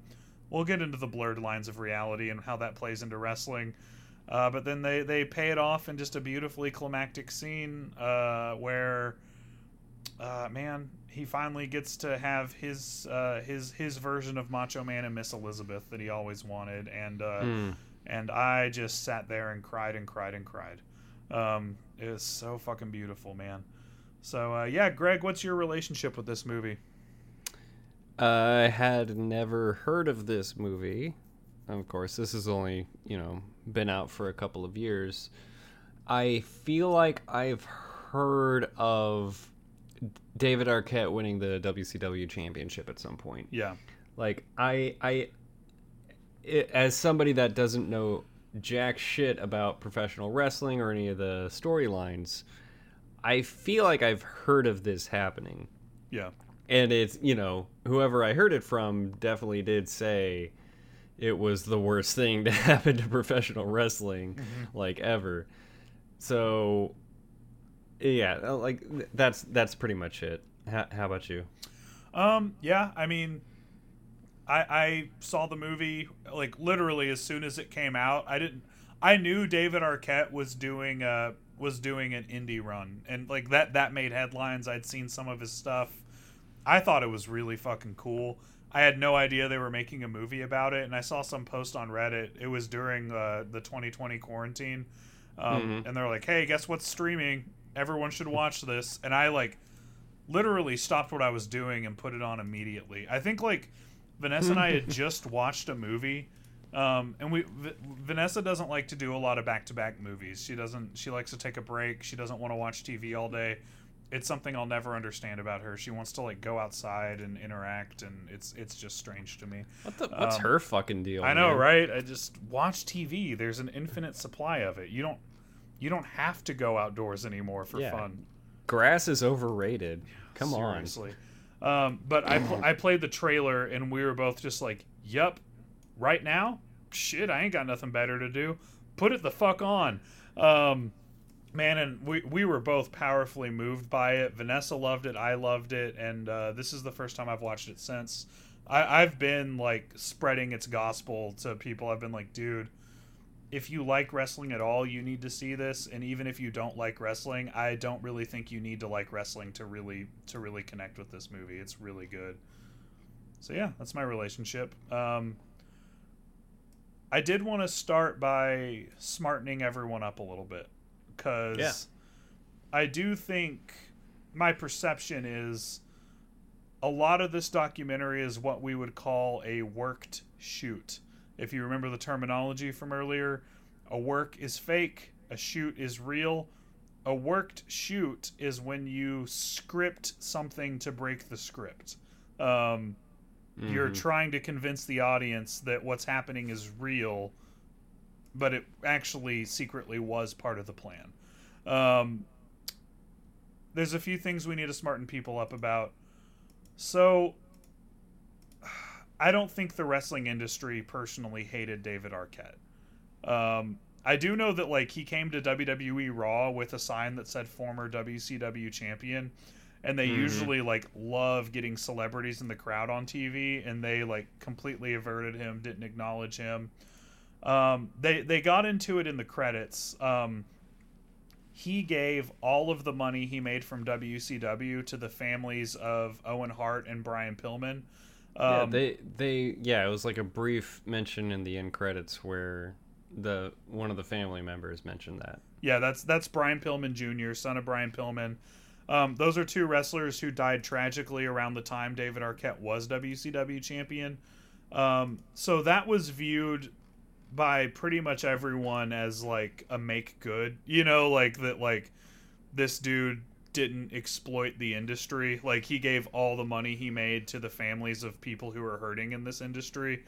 we'll get into the blurred lines of reality and how that plays into wrestling. Uh, but then they, they pay it off in just a beautifully climactic scene uh, where, man, he finally gets to have his uh, his his version of Macho Man and Miss Elizabeth that he always wanted, and mm. and I just sat there and cried and cried and cried. Um, it was so fucking beautiful, man. So uh, yeah, Greg, what's your relationship with this movie? I had never heard of this movie. Of course, this has only you know been out for a couple of years. I feel like I've heard of David Arquette winning the WCW championship at some point. Yeah. Like I I it, as somebody that doesn't know jack shit about professional wrestling or any of the storylines, I feel like I've heard of this happening. Yeah. And it's, you know, whoever I heard it from definitely did say it was the worst thing to happen to professional wrestling mm-hmm. like ever. So yeah, uh, like that's that's pretty much it. How, how about you? Um, yeah, I mean, I, I saw the movie like literally as soon as it came out. I didn't. I knew David Arquette was doing uh was doing an indie run, and like that that made headlines. I'd seen some of his stuff. I thought it was really fucking cool. I had no idea they were making a movie about it, and I saw some post on Reddit. It was during uh, the 2020 quarantine, um, mm-hmm. and they're like, "Hey, guess what's streaming? Everyone should watch this." And I like literally stopped what I was doing and put it on immediately. I think like Vanessa and I had just watched a movie, um, and we v- Vanessa doesn't like to do a lot of back to back movies. She doesn't. She likes to take a break. She doesn't want to watch TV all day. It's something I'll never understand about her. She wants to like go outside and interact, and it's it's just strange to me. What the, what's um, her fucking deal? I know, man? right? I just watch TV. There's an infinite supply of it. You don't you don't have to go outdoors anymore for yeah. fun. Grass is overrated. Come Seriously. on. Um, but I pl- I played the trailer and we were both just like, "Yep, right now, shit, I ain't got nothing better to do. Put it the fuck on." Um, man, and we we were both powerfully moved by it. Vanessa loved it, I loved it, and uh, this is the first time I've watched it since. I, I've been like spreading its gospel to people. I've been like, dude, if you like wrestling at all, you need to see this. And even if you don't like wrestling, I don't really think you need to like wrestling to really to really connect with this movie. It's really good. So yeah, that's my relationship. Um, I did want to start by smartening everyone up a little bit because yeah. I do think my perception is a lot of this documentary is what we would call a worked shoot if you remember the terminology from earlier, a work is fake, a shoot is real. A worked shoot is when you script something to break the script. Um, You're trying to convince the audience that what's happening is real, but it actually secretly was part of the plan. Um, there's a few things we need to smarten people up about. So, I don't think the wrestling industry personally hated David Arquette. Um, I do know that like he came to WWE Raw with a sign that said former WCW champion, and they Mhm. usually like love getting celebrities in the crowd on TV, and they like completely averted him, didn't acknowledge him. Um, they they got into it in the credits. Um, he gave all of the money he made from WCW to the families of Owen Hart and Brian Pillman. Yeah, Um, they they yeah, it was like a brief mention in the end credits where the one of the family members mentioned that. Yeah, that's that's Brian Pillman Jr., son of Brian Pillman. Um, those are two wrestlers who died tragically around the time David Arquette was WCW champion. Um, so that was viewed by pretty much everyone as like a make good, you know, like that, like this dude didn't exploit the industry. Like he gave all the money he made to the families of people who are hurting in this industry.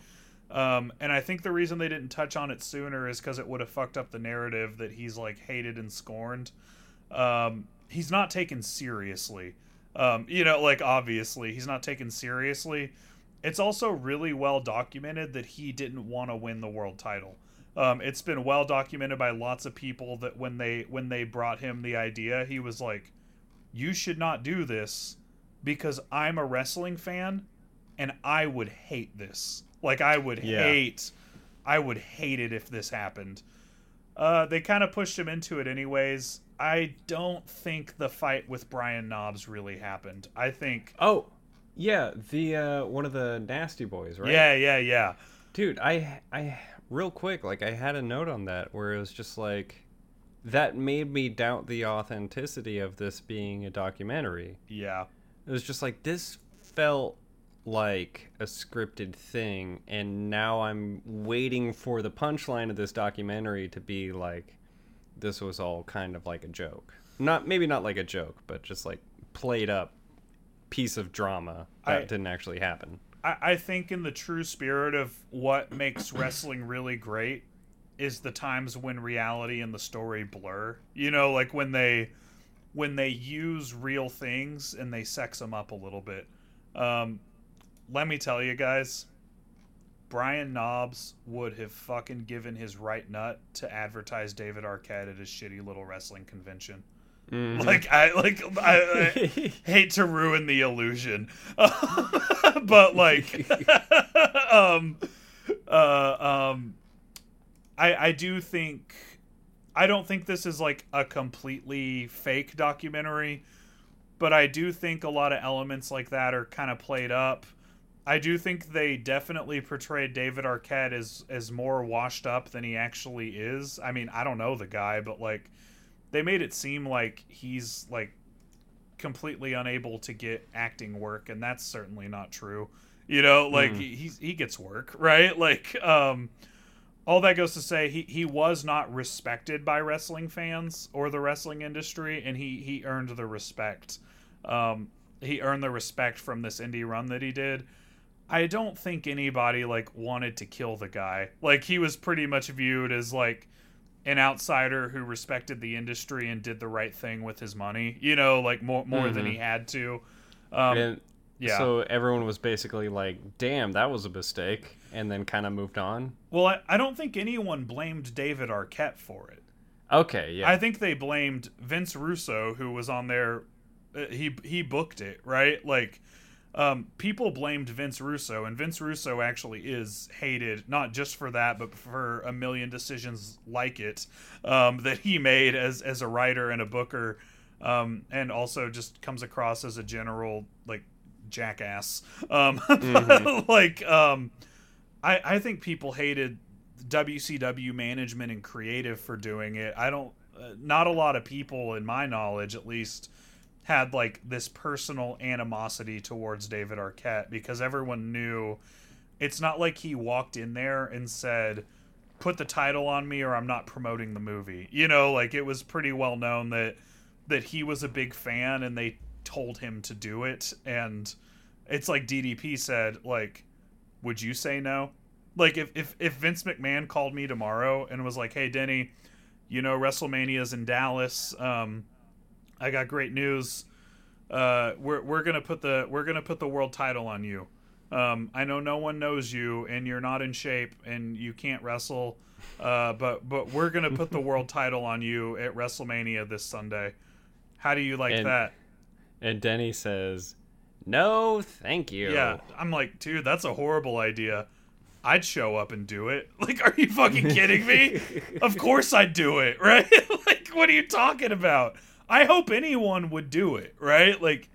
Um, and I think the reason they didn't touch on it sooner is because it would have fucked up the narrative that he's like hated and scorned. Um, he's not taken seriously. Um, you know, like obviously he's not taken seriously. It's also really well documented that he didn't want to win the world title. Um, it's been well documented by lots of people that when they when they brought him the idea, he was like, "You should not do this because I'm a wrestling fan and I would hate this. Like I would Yeah. hate I would hate it if this happened." Uh, they kind of pushed him into it anyways. I don't think the fight with Brian Knobbs really happened. I think Oh, yeah, the uh, one of the nasty boys, right? Yeah, yeah, yeah. dude. I I real quick, like I had a note on that where it was just like that made me doubt the authenticity of this being a documentary. Yeah. It was just like this felt like a scripted thing, and now I'm waiting for the punchline of this documentary to be like, this was all kind of like a joke. Not maybe not like a joke, but just like played up piece of drama that I- didn't actually happen. I, I think in the true spirit of what makes wrestling really great is the times when reality and the story blur. You know, like when they when they use real things and they sex them up a little bit. Um, let me tell you guys, Brian Knobbs would have fucking given his right nut to advertise David Arquette at his shitty little wrestling convention. Mhm. Like I like I, I hate to ruin the illusion, but like, um, uh, um, I I do think I don't think this is like a completely fake documentary, but I do think a lot of elements like that are kind of played up. I do think they definitely portrayed David Arquette as as more washed up than he actually is. I mean, I don't know the guy, but like they made it seem like he's like completely unable to get acting work and that's certainly not true. You know, like Mm. he he gets work, right? Like um all that goes to say he, he was not respected by wrestling fans or the wrestling industry and he he earned the respect. Um he earned the respect from this indie run that he did. I don't think anybody like wanted to kill the guy. Like he was pretty much viewed as like an outsider who respected the industry and did the right thing with his money. You know, like more more than Mhm. he had to. Um, And yeah. So everyone was basically like, "Damn, that was a mistake," and then kind of moved on. well, I, I don't think anyone blamed David Arquette for it. Okay, yeah. I think they blamed Vince Russo, who was on there. Uh, he he booked it right. Like, um, people blamed Vince Russo, and Vince Russo actually is hated not just for that, but for a million decisions like it um, that he made as as a writer and a booker, um, and also just comes across as a general like jackass. Um, like, um, I I think people hated WCW management and creative for doing it. I don't. Uh, not a lot of people, in my knowledge, at least, had like this personal animosity towards David Arquette because everyone knew it's not like he walked in there and said, "Put the title on me, or I'm not promoting the movie." You know, like it was pretty well known that that he was a big fan, and they told him to do it, and it's like DDP said, like, would you say no? Like if if if Vince McMahon called me tomorrow and was like, "Hey Denny, you know WrestleMania's in Dallas. Um, I got great news. Uh, we're we're gonna put the we're gonna put the world title on you. Um, I know no one knows you and you're not in shape and you can't wrestle, uh, but but we're gonna put the world title on you at WrestleMania this Sunday. How do you like And- that? And Denny says, "No, thank you." Yeah, I'm like, dude, that's a horrible idea. I'd show up and do it. Like, are you fucking kidding me? of course I'd do it, right? like, what are you talking about? I hope anyone would do it, right? Like,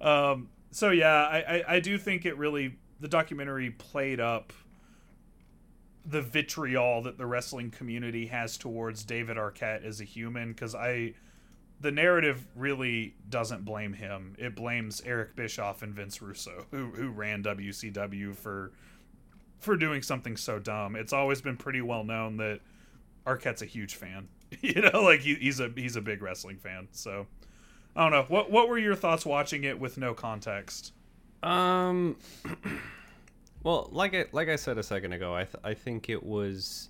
um, so yeah, I, I, I do think it really the documentary played up the vitriol that the wrestling community has towards David Arquette as a human because I the narrative really doesn't blame him. It blames Eric Bischoff and Vince Russo, who who ran WCW for for doing something so dumb. It's always been pretty well known that Arquette's a huge fan. you know, like he, he's a he's a big wrestling fan. So I don't know. What what were your thoughts watching it with no context? Um. Well, like I like I said a second ago, I th- I think it was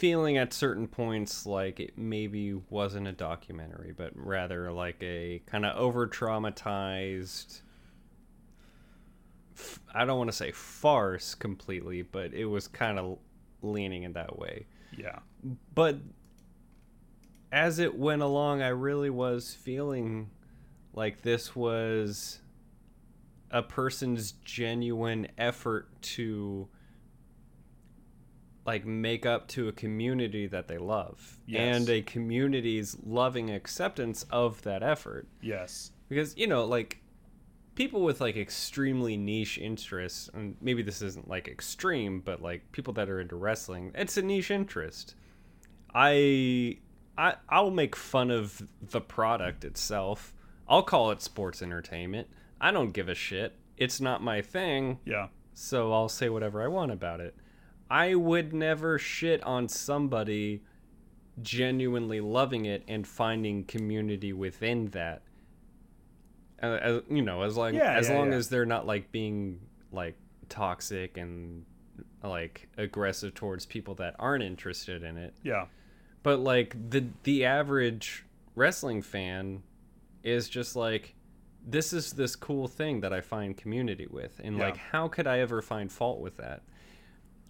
feeling at certain points like it maybe wasn't a documentary, but rather like a kind of over traumatized. I don't want to say farce completely, but it was kind of leaning in that way. Yeah. But as it went along, I really was feeling like this was a person's genuine effort to like make up to a community that they love Yes. and a community's loving acceptance of that effort Yes. because you know like people with like extremely niche interests and maybe this isn't like extreme but like people that are into wrestling it's a niche interest i i i'll make fun of the product itself i'll call it sports entertainment i don't give a shit it's not my thing Yeah. so I'll say whatever I want about it. I would never shit on somebody genuinely loving it and finding community within that. Uh, as, you know, as long Yeah, as yeah, long yeah. as they're not like being like toxic and like aggressive towards people that aren't interested in it. Yeah. But like the the average wrestling fan is just like this is this cool thing that I find community with and like how could I ever find fault with that?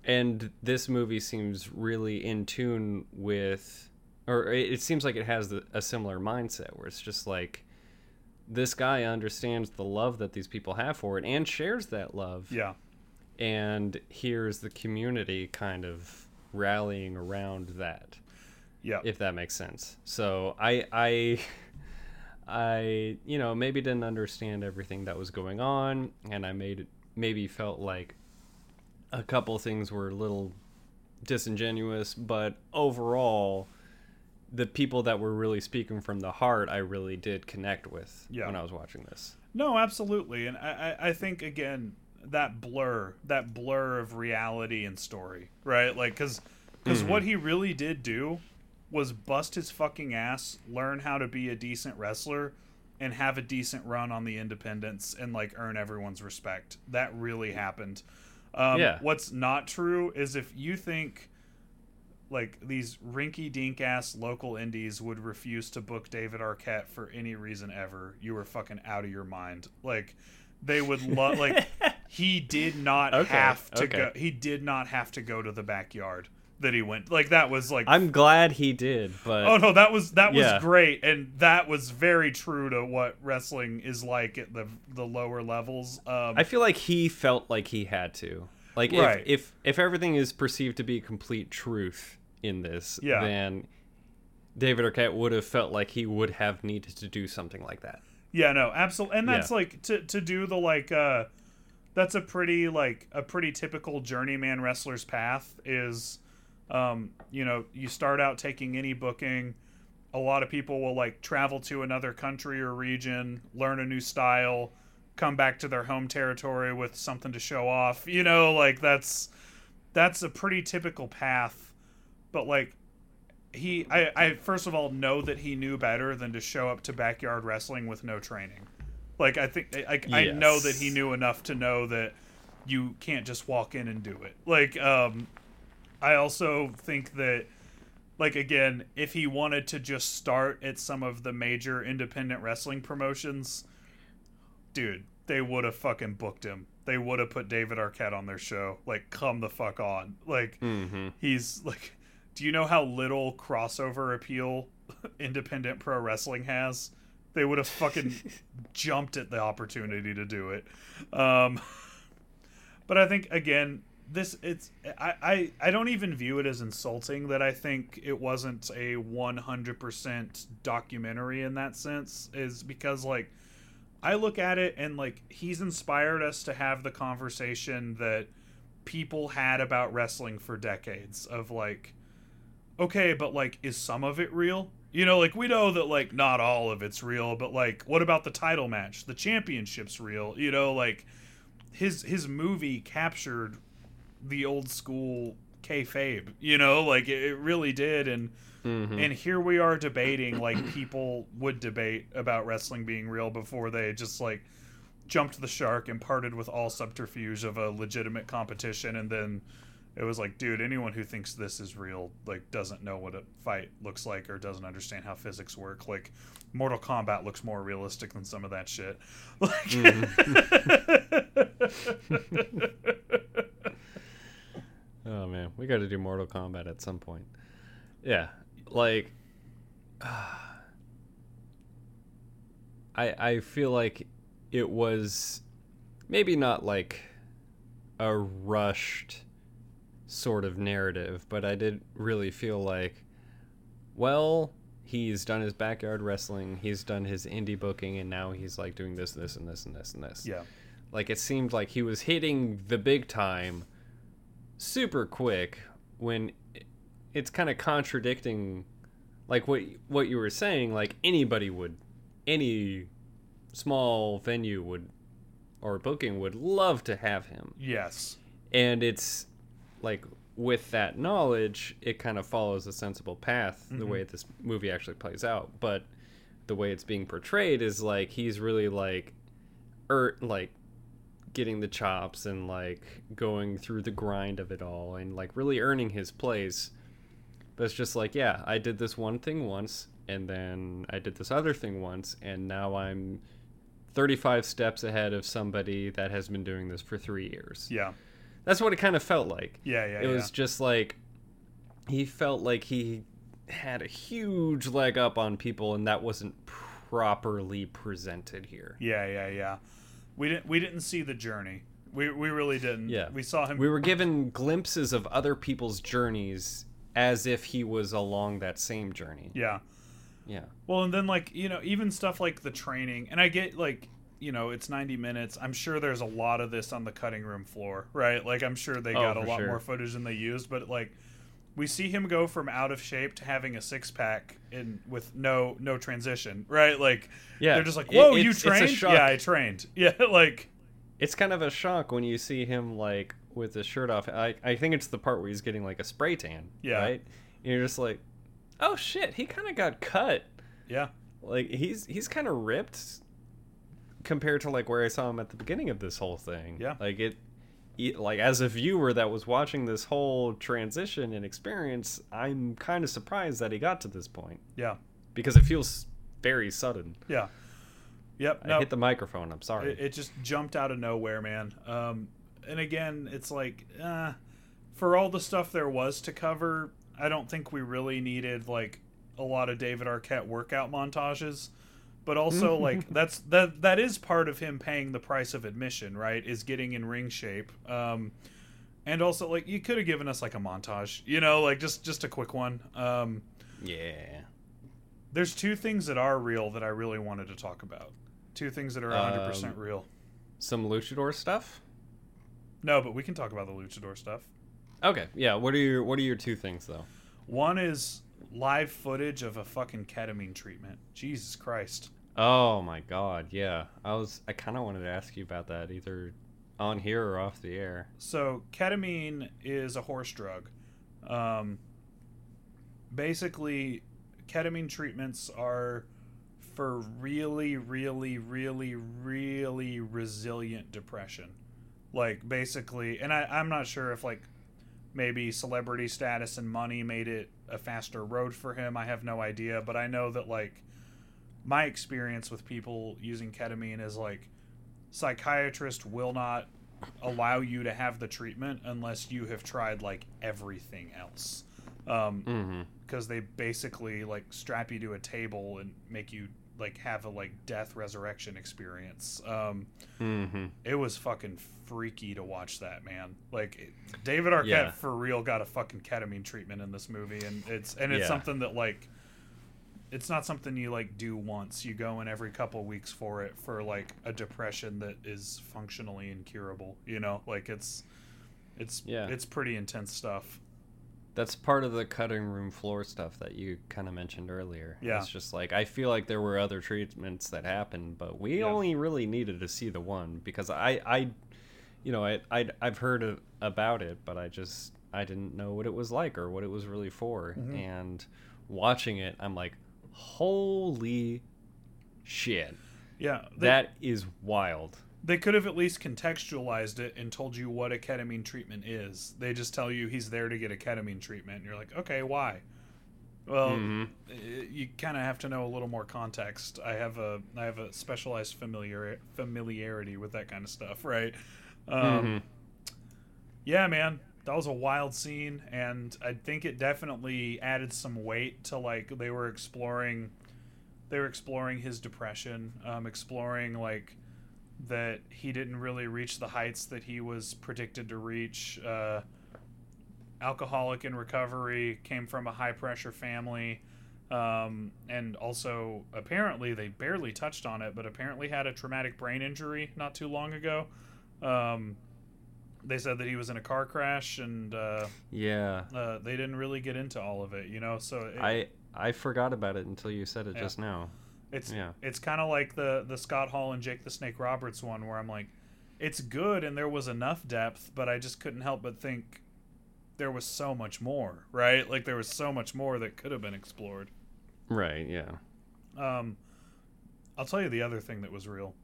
And this movie seems really in tune with or it it seems like it has the, a similar mindset where it's just like this guy understands the love that these people have for it and shares that love Yeah. and here's the community kind of rallying around that Yeah. if that makes sense. So I I I you know maybe didn't understand everything that was going on, and I made maybe felt like a couple things were a little disingenuous, but overall. The people that were really speaking from the heart, I really did connect with Yeah. when I was watching this. No, absolutely, and I, I I think again that blur, that blur of reality and story, right? Like, because because what mm-hmm. he really did do was bust his fucking ass, learn how to be a decent wrestler, and have a decent run on the independents and like earn everyone's respect. That really happened. Um, Yeah. What's not true is if you think like these rinky dink ass local indies would refuse to book David Arquette for any reason ever, you were fucking out of your mind. Like they would love like he did not Okay, have to okay. go he did not have to go to the backyard that he went. Like that was like I'm glad he did, but Oh no, that was that was Yeah. great, and that was very true to what wrestling is like at the the lower levels. Um, I feel like he felt like he had to. Like Right. if, if if everything is perceived to be complete truth in this, Yeah. then David Arquette would have felt like he would have needed to do something like that. Yeah, no, absolutely, and that's Yeah. like to to do the like. uh That's a pretty like a pretty typical journeyman wrestler's path. Is, um, you know, you start out taking any booking. A lot of people will like travel to another country or region, learn a new style, come back to their home territory with something to show off. You know, like that's that's a pretty typical path. But like he I, I first of all know that he knew better than to show up to backyard wrestling with no training Like I think like I know that he knew enough to know that you can't just walk in and do it. Like um I also think that like again, if he wanted to just start at some of the major independent wrestling promotions, dude, they would have fucking booked him. They would have put David Arquette on their show. Like, come the fuck on. Like, Mm-hmm. he's like, do you know how little crossover appeal independent pro wrestling has? They would have fucking jumped at the opportunity to do it. Um, but I think again, this it's I, I I don't even view it as insulting that I think it wasn't a 100% documentary in that sense is because like I look at it and like he's inspired us to have the conversation that people had about wrestling for decades of like okay, but like is some of it real? You know, like we know that like not all of it's real, but like what about the title match? The championship's real. You know, like his his movie captured the old school kayfabe. You know, like it, it really did, and Mm-hmm. and here we are debating like people would debate about wrestling being real before they just like jumped the shark and parted with all subterfuge of a legitimate competition and then it was like dude anyone who thinks this is real like doesn't know what a fight looks like or doesn't understand how physics work like mortal kombat looks more realistic than some of that shit like Oh man, we got to do Mortal Kombat at some point. Yeah, like I I feel like it was maybe not like a rushed sort of narrative, but I did really feel like well, he's done his backyard wrestling, he's done his indie booking and now he's like doing this this and this and this and this. yeah Like it seemed like he was hitting the big time super quick when it's kind of contradicting like what what you were saying like anybody would any small venue would or booking would love to have him. Yes. And it's like with that knowledge it kind of follows a sensible path the way this movie actually plays out. But the way it's being portrayed is like he's really like er like getting the chops and like going through the grind of it all and like really earning his place. But it's just like yeah i did this one thing once and then i did this other thing once and now i'm 35 steps ahead of somebody that has been doing this for three years. Yeah. That's what it kind of felt like. yeah yeah it was just like he felt like he had a huge leg up on people, and that wasn't properly presented here. yeah yeah yeah we didn't we didn't see the journey we, we really didn't Yeah. we saw him We were given glimpses of other people's journeys as if he was along that same journey. yeah Yeah. Well, and then like you know, even stuff like the training, and I get like you know, it's ninety minutes. I'm sure there's a lot of this on the cutting room floor, right? Like I'm sure they Oh, got a lot sure. more footage than they used, but like we see him go from out of shape to having a six pack in with no no transition, right? Like Yeah, they're just like, whoa, it's- you trained? Yeah, I trained. Yeah, like It's kind of a shock when you see him like with his shirt off. I I think it's the part where he's getting like a spray tan. Yeah. Right. And you're just like, oh shit, he kind of got cut. yeah, like he's he's kind of ripped compared to like where I saw him at the beginning of this whole thing. Yeah. Like it like as a viewer that was watching this whole transition and experience, I'm kind of surprised that he got to this point yeah, because it feels very sudden. yeah. Yep. I No, hit the microphone. I'm sorry. It, it just jumped out of nowhere, man. Um, and again, it's like, uh, for all the stuff there was to cover, I don't think we really needed like a lot of David Arquette workout montages. But also, like that's that that is part of him paying the price of admission, right? Is getting in ring shape. Um, and also, like you could have given us like a montage, you know, like just just a quick one. Um, yeah. there's two things that are real that I really wanted to talk about. Two things that are 100% Um, real. Some luchador stuff. No, but we can talk about the luchador stuff. Okay. Yeah. What are your What are your two things though? One is live footage of a fucking ketamine treatment. Jesus Christ. Oh my god. Yeah. I was. I kind of wanted to ask you about that either on here or off the air. So, ketamine is a horse drug. Um, basically, ketamine treatments are for really, really, really, really resilient depression. Like basically, and I, I'm not sure if like maybe celebrity status and money made it a faster road for him. I have no idea, but I know that like my experience with people using ketamine is like psychiatrist will not allow you to have the treatment unless you have tried like everything else um Mm-hmm. because they basically like strap you to a table and make you like have a like death resurrection experience um Mm-hmm. it was fucking freaky to watch that man like it- david arquette Yeah. for real got a fucking ketamine treatment in this movie and it's and it's Yeah. something that like it's not something you like do once you go in every couple weeks for it for like a depression that is functionally incurable you know like it's it's Yeah. it's pretty intense stuff That's part of the cutting room floor stuff that you kind of mentioned earlier. Yeah. It's just like I feel like there were other treatments that happened, but we Yeah. only really needed to see the one because I, I, you know, I, I I've heard of, about it, but I just I didn't know what it was like or what it was really for. Mm-hmm. And watching it, I'm like, holy shit, yeah they, that is wild. They could have at least contextualized it and told you what a ketamine treatment is they just tell you he's there to get a ketamine treatment and you're like okay why well Mhm. uh, you kind of have to know a little more context i have a i have a specialized familiar familiarity with that kind of stuff right um, Mhm. yeah man that was a wild scene and i think it definitely added some weight to like they were exploring they were exploring his depression um, exploring like that he didn't really reach the heights that he was predicted to reach uh, alcoholic in recovery came from a high pressure family um, and also apparently they barely touched on it but apparently had a traumatic brain injury not too long ago um, they said that he was in a car crash and uh, Yeah. uh, they didn't really get into all of it you know so it, I I forgot about it until you said it Yeah. just now. It's yeah. it's kind of like the the Scott Hall and Jake the Snake Roberts one where I'm like it's good and there was enough depth but I just couldn't help but think there was so much more right like there was so much more that could have been explored Right. Yeah. um I'll tell you the other thing that was real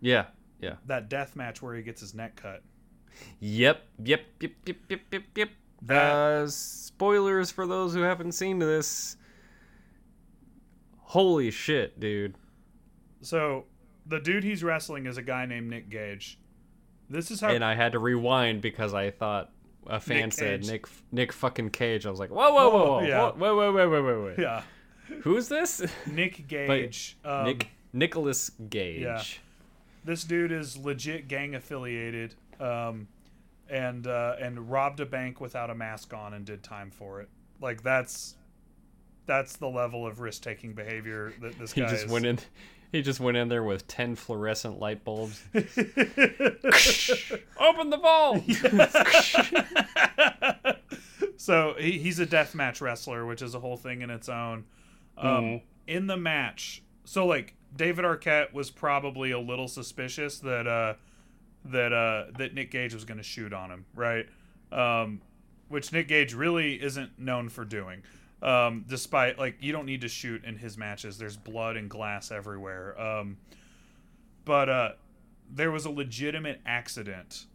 Yeah. Yeah. that death match where he gets his neck cut Yep, yep, yep, yep, yep, yep, yep. That- Uh, spoilers for those who haven't seen this. Holy shit, dude. so the dude he's wrestling is a guy named Nick Gage this is how And I had to rewind because I thought a fan Nick said Cage. Nick Nick fucking Cage. I was like, whoa, whoa, whoa, whoa, Yeah. whoa, wait, wait, wait, wait, wait. yeah Who's this? Nick Gage um, Nick Nicholas Gage. yeah. this dude is legit gang affiliated um, and uh, and robbed a bank without a mask on and did time for it like that's that's the level of risk taking behavior that this guy He just is. went in. He just went in there with ten fluorescent light bulbs. Open the vault. so he, he's a deathmatch wrestler, which is a whole thing in its own. Um, Mhm. In the match, so like David Arquette was probably a little suspicious that uh, that uh, that Nick Gage was going to shoot on him, right? Um, which Nick Gage really isn't known for doing. Um, despite like you don't need to shoot in his matches. There's blood and glass everywhere. Um, but uh, there was a legitimate accident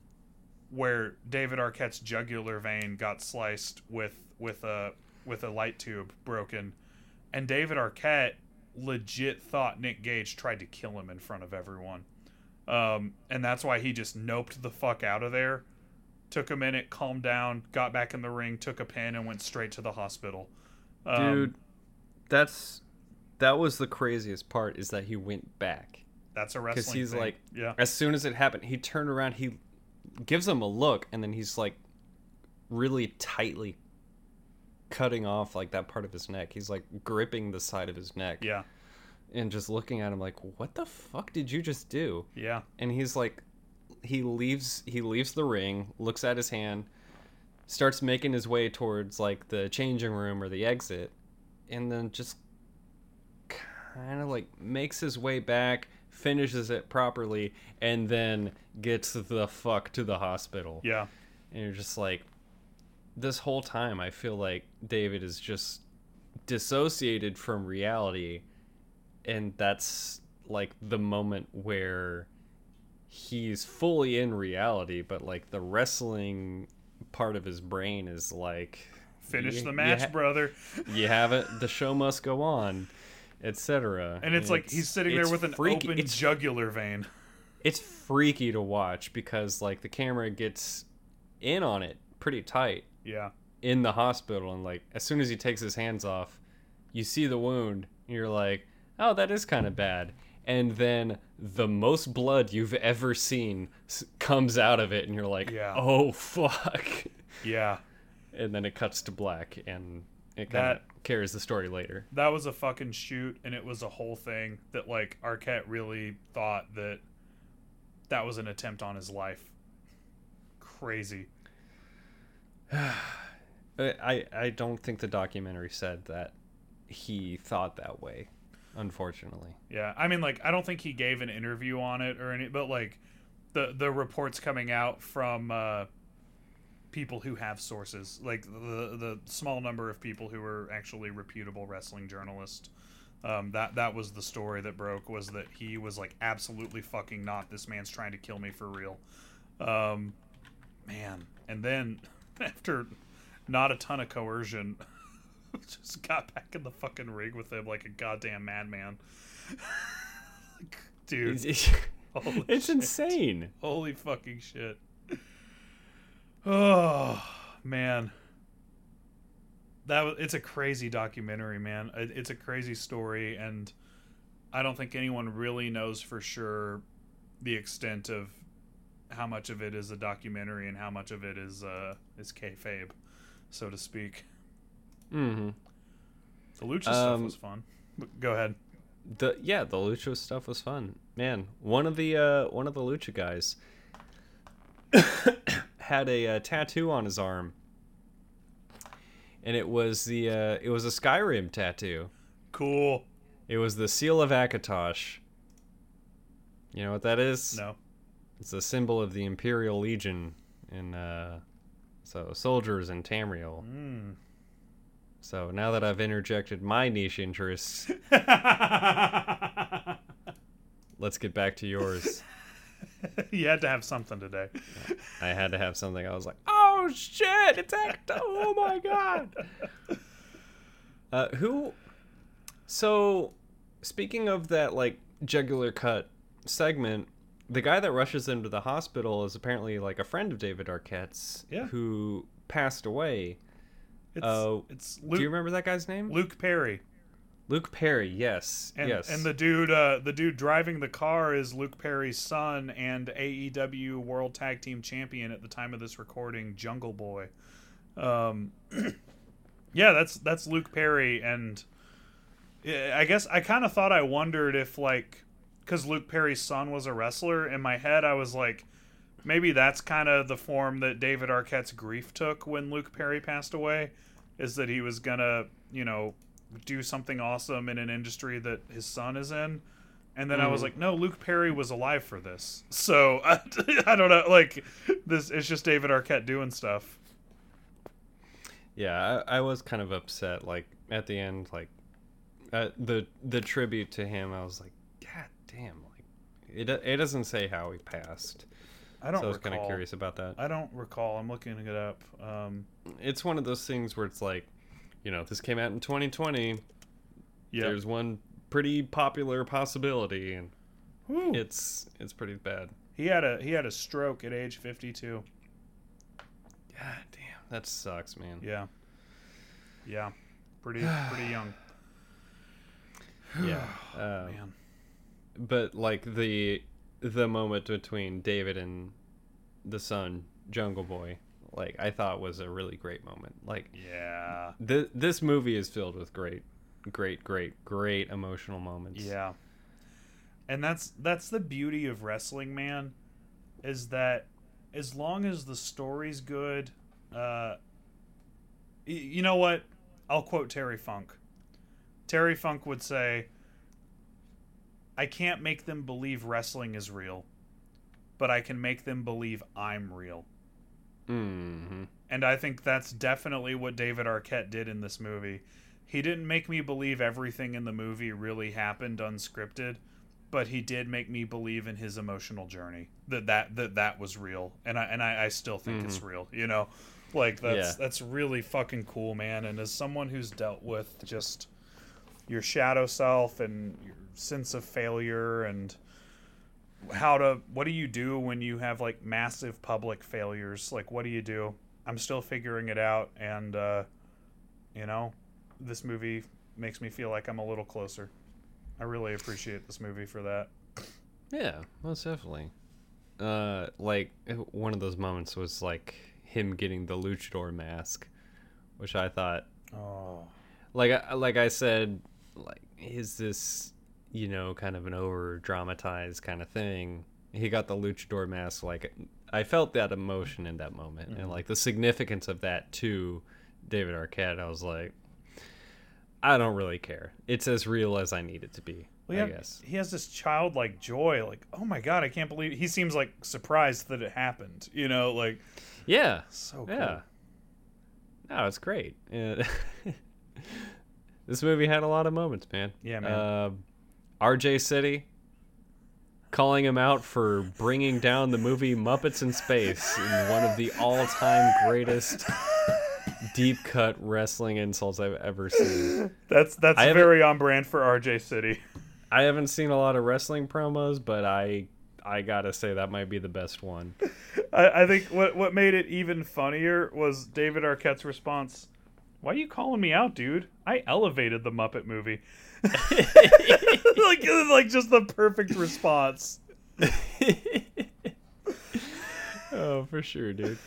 where David Arquette's jugular vein got sliced with with a with a light tube broken, and David Arquette legit thought Nick Gage tried to kill him in front of everyone, um, and that's why he just noped the fuck out of there. Took a minute, calmed down, got back in the ring, took a pin, and went straight to the hospital. Um, Dude, that's that was the craziest part is that he went back. that's a wrestling. Because he's thing. like- yeah, As soon as it happened, he turned around, he gives him a look, and then he's like really tightly cutting off like that part of his neck. He's like gripping the side of his neck yeah, and just looking at him like, "What the fuck did you just do?" yeah, and he's like he leaves he leaves the ring looks at his hand starts making his way towards like the changing room or the exit and then just kind of like makes his way back finishes it properly and then gets the fuck to the hospital yeah. and you're just like this whole time i feel like david is just dissociated from reality and that's like the moment where he's fully in reality, but like the wrestling part of his brain is like Finish you- the you match, ha- brother. you have it the show must go on etc And it's like he's sitting there with an freaky- open it's, jugular vein. it's freaky to watch because like the camera gets in on it pretty tight Yeah. in the hospital and like as soon as he takes his hands off you see the wound and you're like oh that is kind of bad and then the most blood you've ever seen comes out of it and you're like Yeah. oh fuck Yeah. and then it cuts to black and it kind of carries the story later That was a fucking shoot, and it was a whole thing that like Arquette really thought that that was an attempt on his life. Crazy. I- I I don't think the documentary said that he thought that way, unfortunately. Yeah, I mean, like, I don't think he gave an interview on it or any, but like, the the reports coming out from uh, people who have sources, like the the small number of people who were actually reputable wrestling journalists. Um, that that was the story that broke was that he was like absolutely fucking not. This man's trying to kill me for real. Um, man, and then after not a ton of coercion, just got back in the fucking rig with him like a goddamn madman. Dude, It's, it's shit. insane. Holy fucking shit. Oh, man. That was, it's a crazy documentary, man. It, it's a crazy story and I don't think anyone really knows for sure the extent of how much of it is a documentary and how much of it is uh is kayfabe, so to speak. Hmm The lucha stuff Um, was fun. Go ahead. The yeah, the lucha stuff was fun. Man, one of the uh, one of the lucha guys had a uh, tattoo on his arm, and it was the uh, it was a Skyrim tattoo. Cool. It was the seal of Akatosh. You know what that is? No. It's a symbol of the Imperial Legion in uh, so soldiers in Tamriel. Mm. So now that I've interjected my niche interests, let's get back to yours. you had to have something today. I had to have something. I was like, "Oh shit, it's Acto! Oh my god!" Uh, who? So, speaking of that, like jugular cut segment, the guy that rushes into the hospital is apparently like a friend of David Arquette's, Yeah. who passed away. It's, Oh, it's Do you remember that guy's name? Luke Perry. Luke Perry. Yes. And, yes. and the dude, uh, the dude driving the car is Luke Perry's son and AEW World Tag Team Champion at the time of this recording, Jungle Boy. Um, yeah, that's that's Luke Perry, and I guess I kind of thought I wondered if like, because Luke Perry's son was a wrestler. In my head, I was like, maybe that's kind of the form that David Arquette's grief took when Luke Perry passed away, is that he was gonna, you know, do something awesome in an industry that his son is in. And then I was Mhm. like, no, Luke Perry was alive for this. So I, I don't know. Like this, it's just David Arquette doing stuff. Yeah, I, I was kind of upset. Like at the end, like uh, the the tribute to him, I was like, God damn! Like it it doesn't say how he passed, I don't so I was kind of curious about that. I don't recall. I'm looking it up. Um, It's one of those things where it's like, you know, this came out in 2020. yeah, There's one pretty popular possibility, and Whew. it's it's pretty bad. he had a he had a stroke at age 52. God damn, that sucks, man. Yeah, yeah, pretty pretty young. Yeah. Um, Man, but like the the moment between David and the son Jungle Boy like I thought was a really great moment like yeah, th- this movie is filled with great great great great emotional moments yeah. And that's that's the beauty of wrestling, man, is that as long as the story's good, uh, y- you know what? I'll quote Terry Funk. Terry Funk would say, "I can't make them believe wrestling is real, but I can make them believe I'm real." hmm And I think that's definitely what David Arquette did in this movie. he didn't make me believe everything in the movie really happened unscripted, but he did make me believe in his emotional journey that that that, that was real, and I and I, I still think it's real. You know, like that's Yeah. that's really fucking cool, man. And as someone who's dealt with just your shadow self and your sense of failure and how to what do you do when you have like massive public failures? Like what do you do? I'm still figuring it out and uh you know this movie makes me feel like i'm a little closer. I really appreciate this movie for that. Yeah, most definitely. Uh, like one of those moments was like him getting the luchador mask, which I thought, oh. like, I- like I said, like, is this, you know, kind of an over dramatized kind of thing? He got the luchador mask. Like, I felt that emotion in that moment, and like the significance of that to David Arquette. I was like, I don't really care. It's as real as I need it to be. well, I yeah, guess. he has this childlike joy like oh my god i can't believe he seems like surprised that it happened you know like Yeah. so cool. Yeah. No, it's great. Uh, this movie had a lot of moments, man. Yeah, man. Uh, RJ City calling him out for bringing down the movie Muppets in Space in one of the all-time greatest deep cut wrestling insults I've ever seen. that's that's I very on brand for rj city I haven't seen a lot of wrestling promos, but I I gotta say that might be the best one. I, I think what what made it even funnier was David Arquette's response. Why are you calling me out, dude? I elevated the Muppet movie. like like just the perfect response. oh, for sure, dude.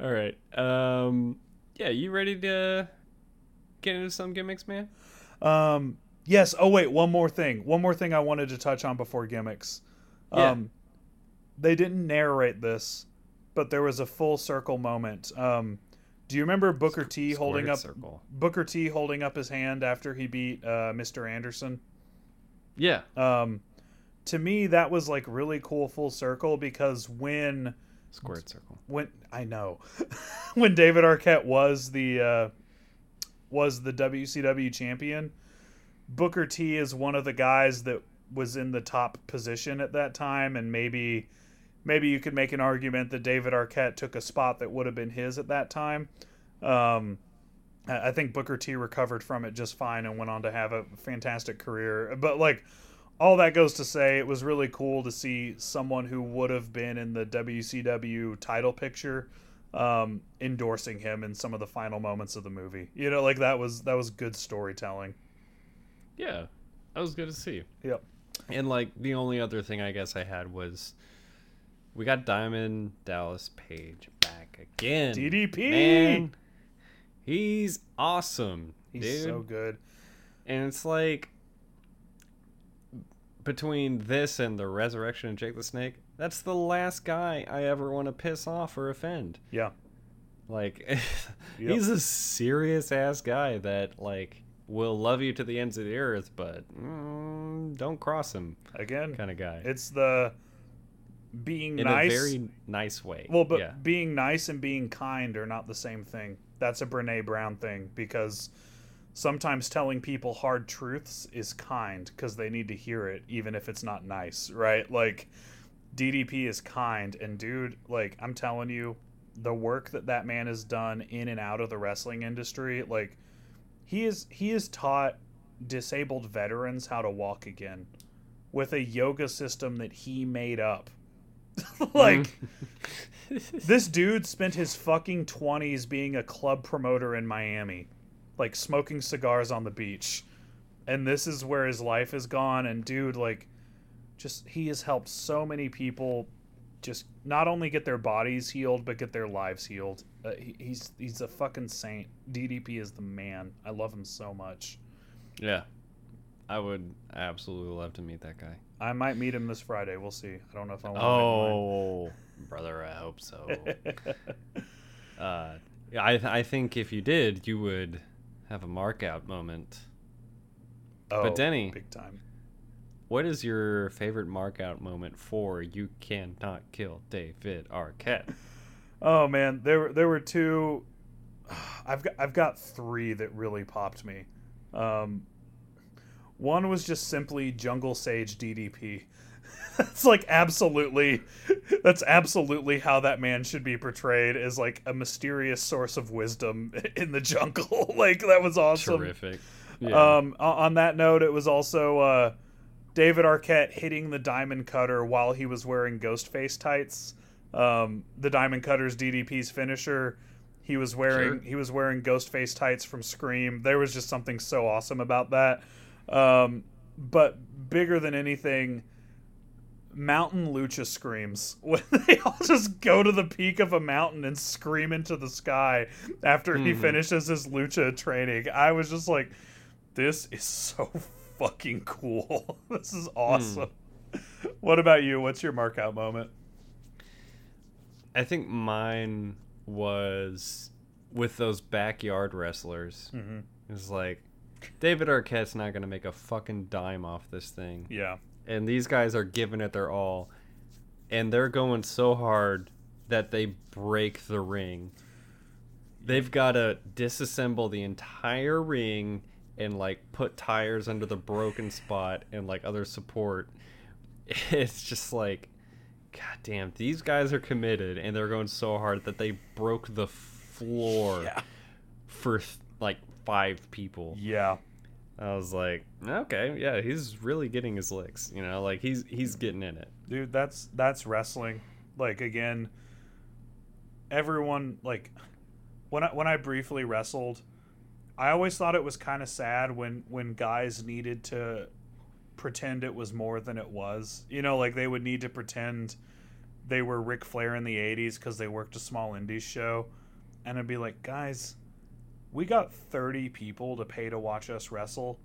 All right. Um yeah, you ready to get into some gimmicks, man? Um yes, oh wait, one more thing. One more thing I wanted to touch on before gimmicks. Yeah. Um they didn't narrate this, but there was a full circle moment. Um do you remember Booker T holding up circle. Booker T holding up his hand after he beat uh, Mr. Anderson? Yeah. um to me that was like really cool full circle because when Squared circle. when i know when david arquette was the uh was the wcw champion booker t is one of the guys that was in the top position at that time and maybe maybe you could make an argument that david arquette took a spot that would have been his at that time um I I think Booker T recovered from it just fine and went on to have a fantastic career. But like all that goes to say it was really cool to see someone who would have been in the WCW title picture um, endorsing him in some of the final moments of the movie. You know, like that was that was good storytelling. Yeah. That was good to see. Yep. And like the only other thing I guess I had was we got Diamond Dallas Page back again. DDP. Man, he's awesome, He's dude. so good. And it's like between this and the resurrection of Jake the Snake, that's the last guy I ever want to piss off or offend. Yeah. Like he's a serious ass guy that like will love you to the ends of the earth, but mm, don't cross him Again, kind of guy. it's the being In nice a very nice way. Well, but yeah. being nice and being kind are not the same thing. That's a Brene Brown thing because sometimes telling people hard truths is kind because they need to hear it, even if it's not nice, right? Like, DDP is kind, and dude, like, I'm telling you, the work that that man has done in and out of the wrestling industry, like, he is he has taught disabled veterans how to walk again with a yoga system that he made up. like this dude spent his fucking 20s being a club promoter in Miami, like smoking cigars on the beach. And this is where his life has gone. And dude, like, just he has helped so many people just not only get their bodies healed, but get their lives healed. Uh, he, he's he's a fucking saint. DDP is the man. I love him so much. yeah. I would absolutely love to meet that guy. I might meet him this Friday. We'll see. I don't know if I want to. Oh, brother, I hope so. uh, yeah, I I think if you did, you would have a mark out moment. oh, But Denny- big time. What is your favorite mark out moment for "You Cannot Kill David Arquette"? Oh man, there were there were two. I've got I've got three that really popped me. Um, one was just simply Jungle Sage DDP. that's like absolutely that's absolutely how that man should be portrayed as like a mysterious source of wisdom in the jungle. like that was awesome. Terrific. Yeah. Um, on that note, it was also uh, David Arquette hitting the Diamond Cutter while he was wearing Ghostface tights. Um, the Diamond Cutter's DDP's finisher. He was wearing Sure. he was wearing Ghostface tights from Scream. There was just something so awesome about that. Um, but bigger than anything, mountain lucha screams when they all just go to the peak of a mountain and scream into the sky after he Mhm. finishes his lucha training. I was just like, this is so fucking cool. this is awesome. What about you? What's your mark out moment? I think mine was with those backyard wrestlers. Mm-hmm. It was like David Arquette's not gonna make a fucking dime off this thing, Yeah. and these guys are giving it their all, and they're going so hard that they break the ring. They've got to disassemble the entire ring and like put tires under the broken spot and like other support. It's just like, god damn, these guys are committed and they're going so hard that they broke the floor Yeah. for like five people. Yeah. I was like, okay, yeah, he's really getting his licks. You know, like he's he's getting in it. dude that's that's wrestling like again everyone like when i when i briefly wrestled i always thought it was kind of sad when when guys needed to pretend it was more than it was you know like they would need to pretend they were Ric Flair in the 80s because they worked a small indies show and it'd be like guys we got 30 people to pay to watch us wrestle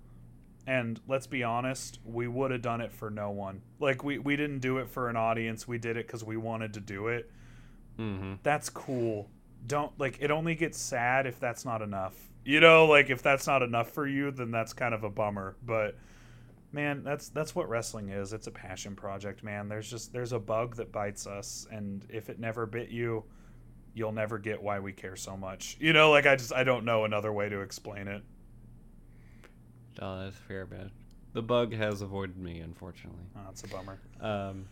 and let's be honest we would have done it for no one. Like we, we didn't do it for an audience. We did it because we wanted to do it. Mm-hmm. that's cool. Don't like it only gets sad if that's not enough. You know like if that's not enough for you then that's kind of a bummer. But man that's that's what wrestling is. It's a passion project man. There's just there's a bug that bites us and if it never bit you you'll never get why we care so much you know like i just i don't know another way to explain it Oh, that's fair, man. The bug has avoided me, unfortunately. oh, it's a bummer Um,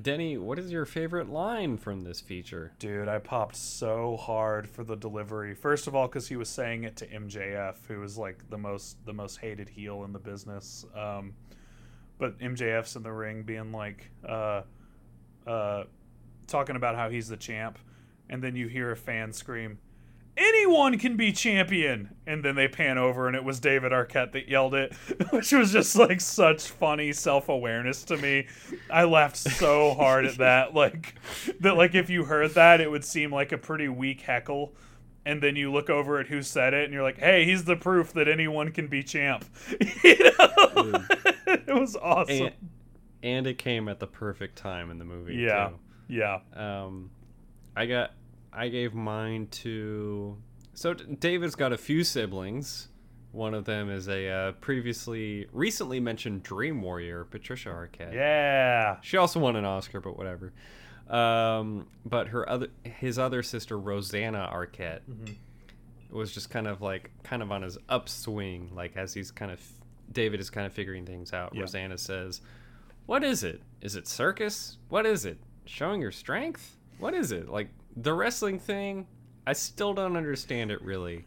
Denny, what is your favorite line from this feature? Dude, I popped so hard for the delivery. First of all, because he was saying it to MJF, who was like the most the most hated heel in the business. Um, but MJF's in the ring, being like, uh, uh, talking about how he's the champ, and then you hear a fan scream, "Anyone can be champion!" And then they pan over, and it was David Arquette that yelled it, which was just like such funny self awareness to me. I laughed so hard at that, like that. Like if you heard that, it would seem like a pretty weak heckle. And then you look over at who said it, and you're like, "Hey, he's the proof that anyone can be champ." you know, it was awesome. And, and it came at the perfect time in the movie. yeah, too. yeah, Um, I got, I gave mine to. So D- David's got a few siblings. One of them is a uh, previously, recently mentioned Dream Warrior, Patricia Arquette. yeah. She also won an Oscar, but whatever. Um, but her other, his other sister, Rosanna Arquette, was just kind of like, kind of on his upswing, like as he's kind of, David is kind of figuring things out. Yeah. Rosanna says, "What is it? Is it circus? What is it? Showing your strength? What is it? Like the wrestling thing? I still don't understand it really."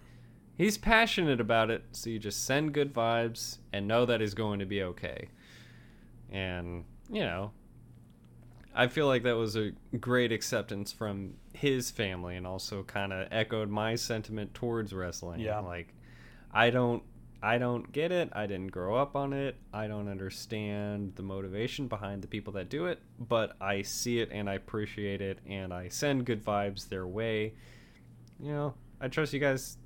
He's passionate about it, so you just send good vibes and know that he's going to be okay. And, you know, I feel like that was a great acceptance from his family and also kind of echoed my sentiment towards wrestling. Yeah. Like I don't I don't get it. I didn't grow up on it. I don't understand the motivation behind the people that do it, but I see it and I appreciate it and I send good vibes their way. You know, I trust you guys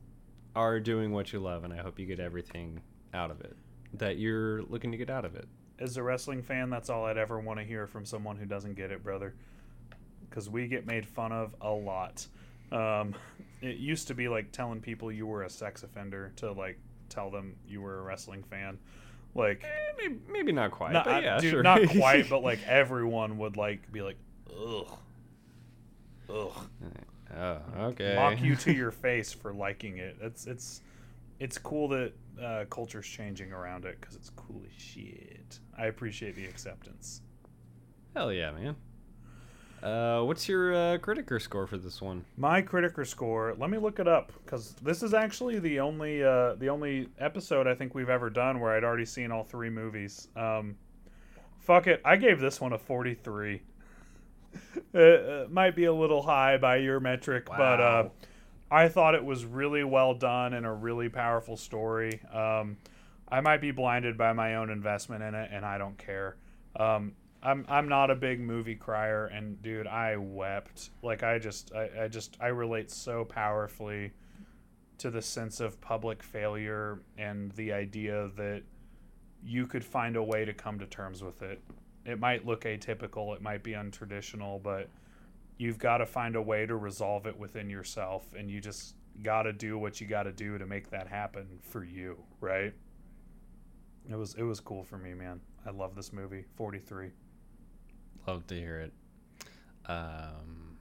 are doing what you love and I hope you get everything out of it that you're looking to get out of it. As a wrestling fan, that's all I'd ever want to hear from someone who doesn't get it, brother. Because we get made fun of a lot. Um, it used to be like telling people you were a sex offender to like tell them you were a wrestling fan. Like, Eh, maybe, maybe not quite, not, but yeah, dude, sure. not quite, but like everyone would like be like, ugh, ugh. Oh, okay. mock you to your face for liking it. It's it's it's cool that uh, culture's changing around it because it's cool as shit. I appreciate the acceptance. Hell yeah, man. Uh, what's your uh, Criticker score for this one? My Criticker score. Let me look it up because this is actually the only uh, the only episode I think we've ever done where I'd already seen all three movies. Um, fuck it, I gave this one a forty three. it, might be a little high by your metric, but uh, I thought it was really well done and a really powerful story. Um, I might be blinded by my own investment in it, and I don't care. Um, I'm I'm not a big movie crier, and dude, I wept. Like I just I, I just I relate so powerfully to the sense of public failure and the idea that you could find a way to come to terms with it. It might look atypical, it might be untraditional, but you've got to find a way to resolve it within yourself and you just got to do what you got to do to make that happen for you, right? It was it was cool for me, man. I love this movie. 43. Love to hear it. Um,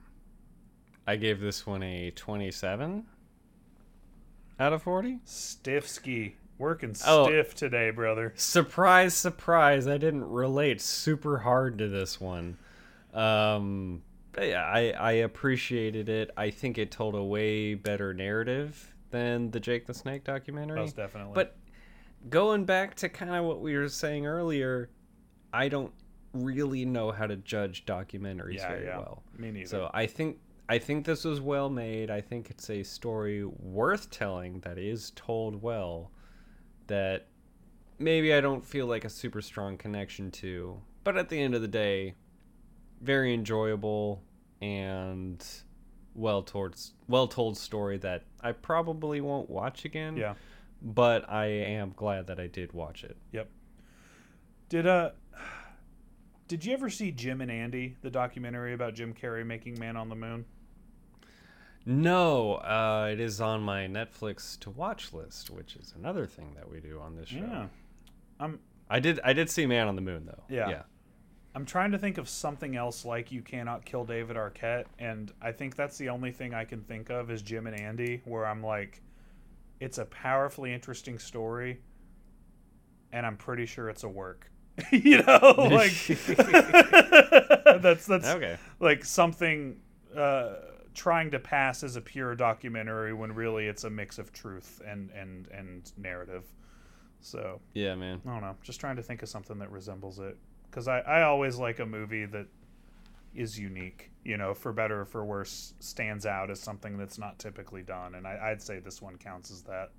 I gave this one a 27 out of 40. Stiff ski. Working Oh. stiff today, brother. Surprise, surprise! I didn't relate super hard to this one. Um, but yeah, I I appreciated it. I think it told a way better narrative than the Jake the Snake documentary. Most definitely. But going back to kind of what we were saying earlier, I don't really know how to judge documentaries yeah, very yeah. well. Me neither. So I think I think this was well made. I think it's a story worth telling that is told well. That maybe I don't feel like a super strong connection to, but at the end of the day, very enjoyable and well towards well told story that I probably won't watch again. yeah. But I am glad that I did watch it. Yep. Did uh did you ever see Jim and Andy, the documentary about Jim Carrey making Man on the Moon? No, uh, it is on my Netflix to watch list, which is another thing that we do on this show. Yeah. I'm I did I did see Man on the Moon though. Yeah. Yeah. I'm trying to think of something else like You Cannot Kill David Arquette, and I think that's the only thing I can think of is Jim and Andy, where I'm like, it's a powerfully interesting story, and I'm pretty sure it's a work. you know, like that's that's Okay. like something uh, trying to pass as a pure documentary when really it's a mix of truth and and and narrative. So Yeah, man. I don't know. Just trying to think of something that resembles it. Because I, I always like a movie that is unique, you know, for better or for worse, stands out as something that's not typically done. And I, I'd say this one counts as that.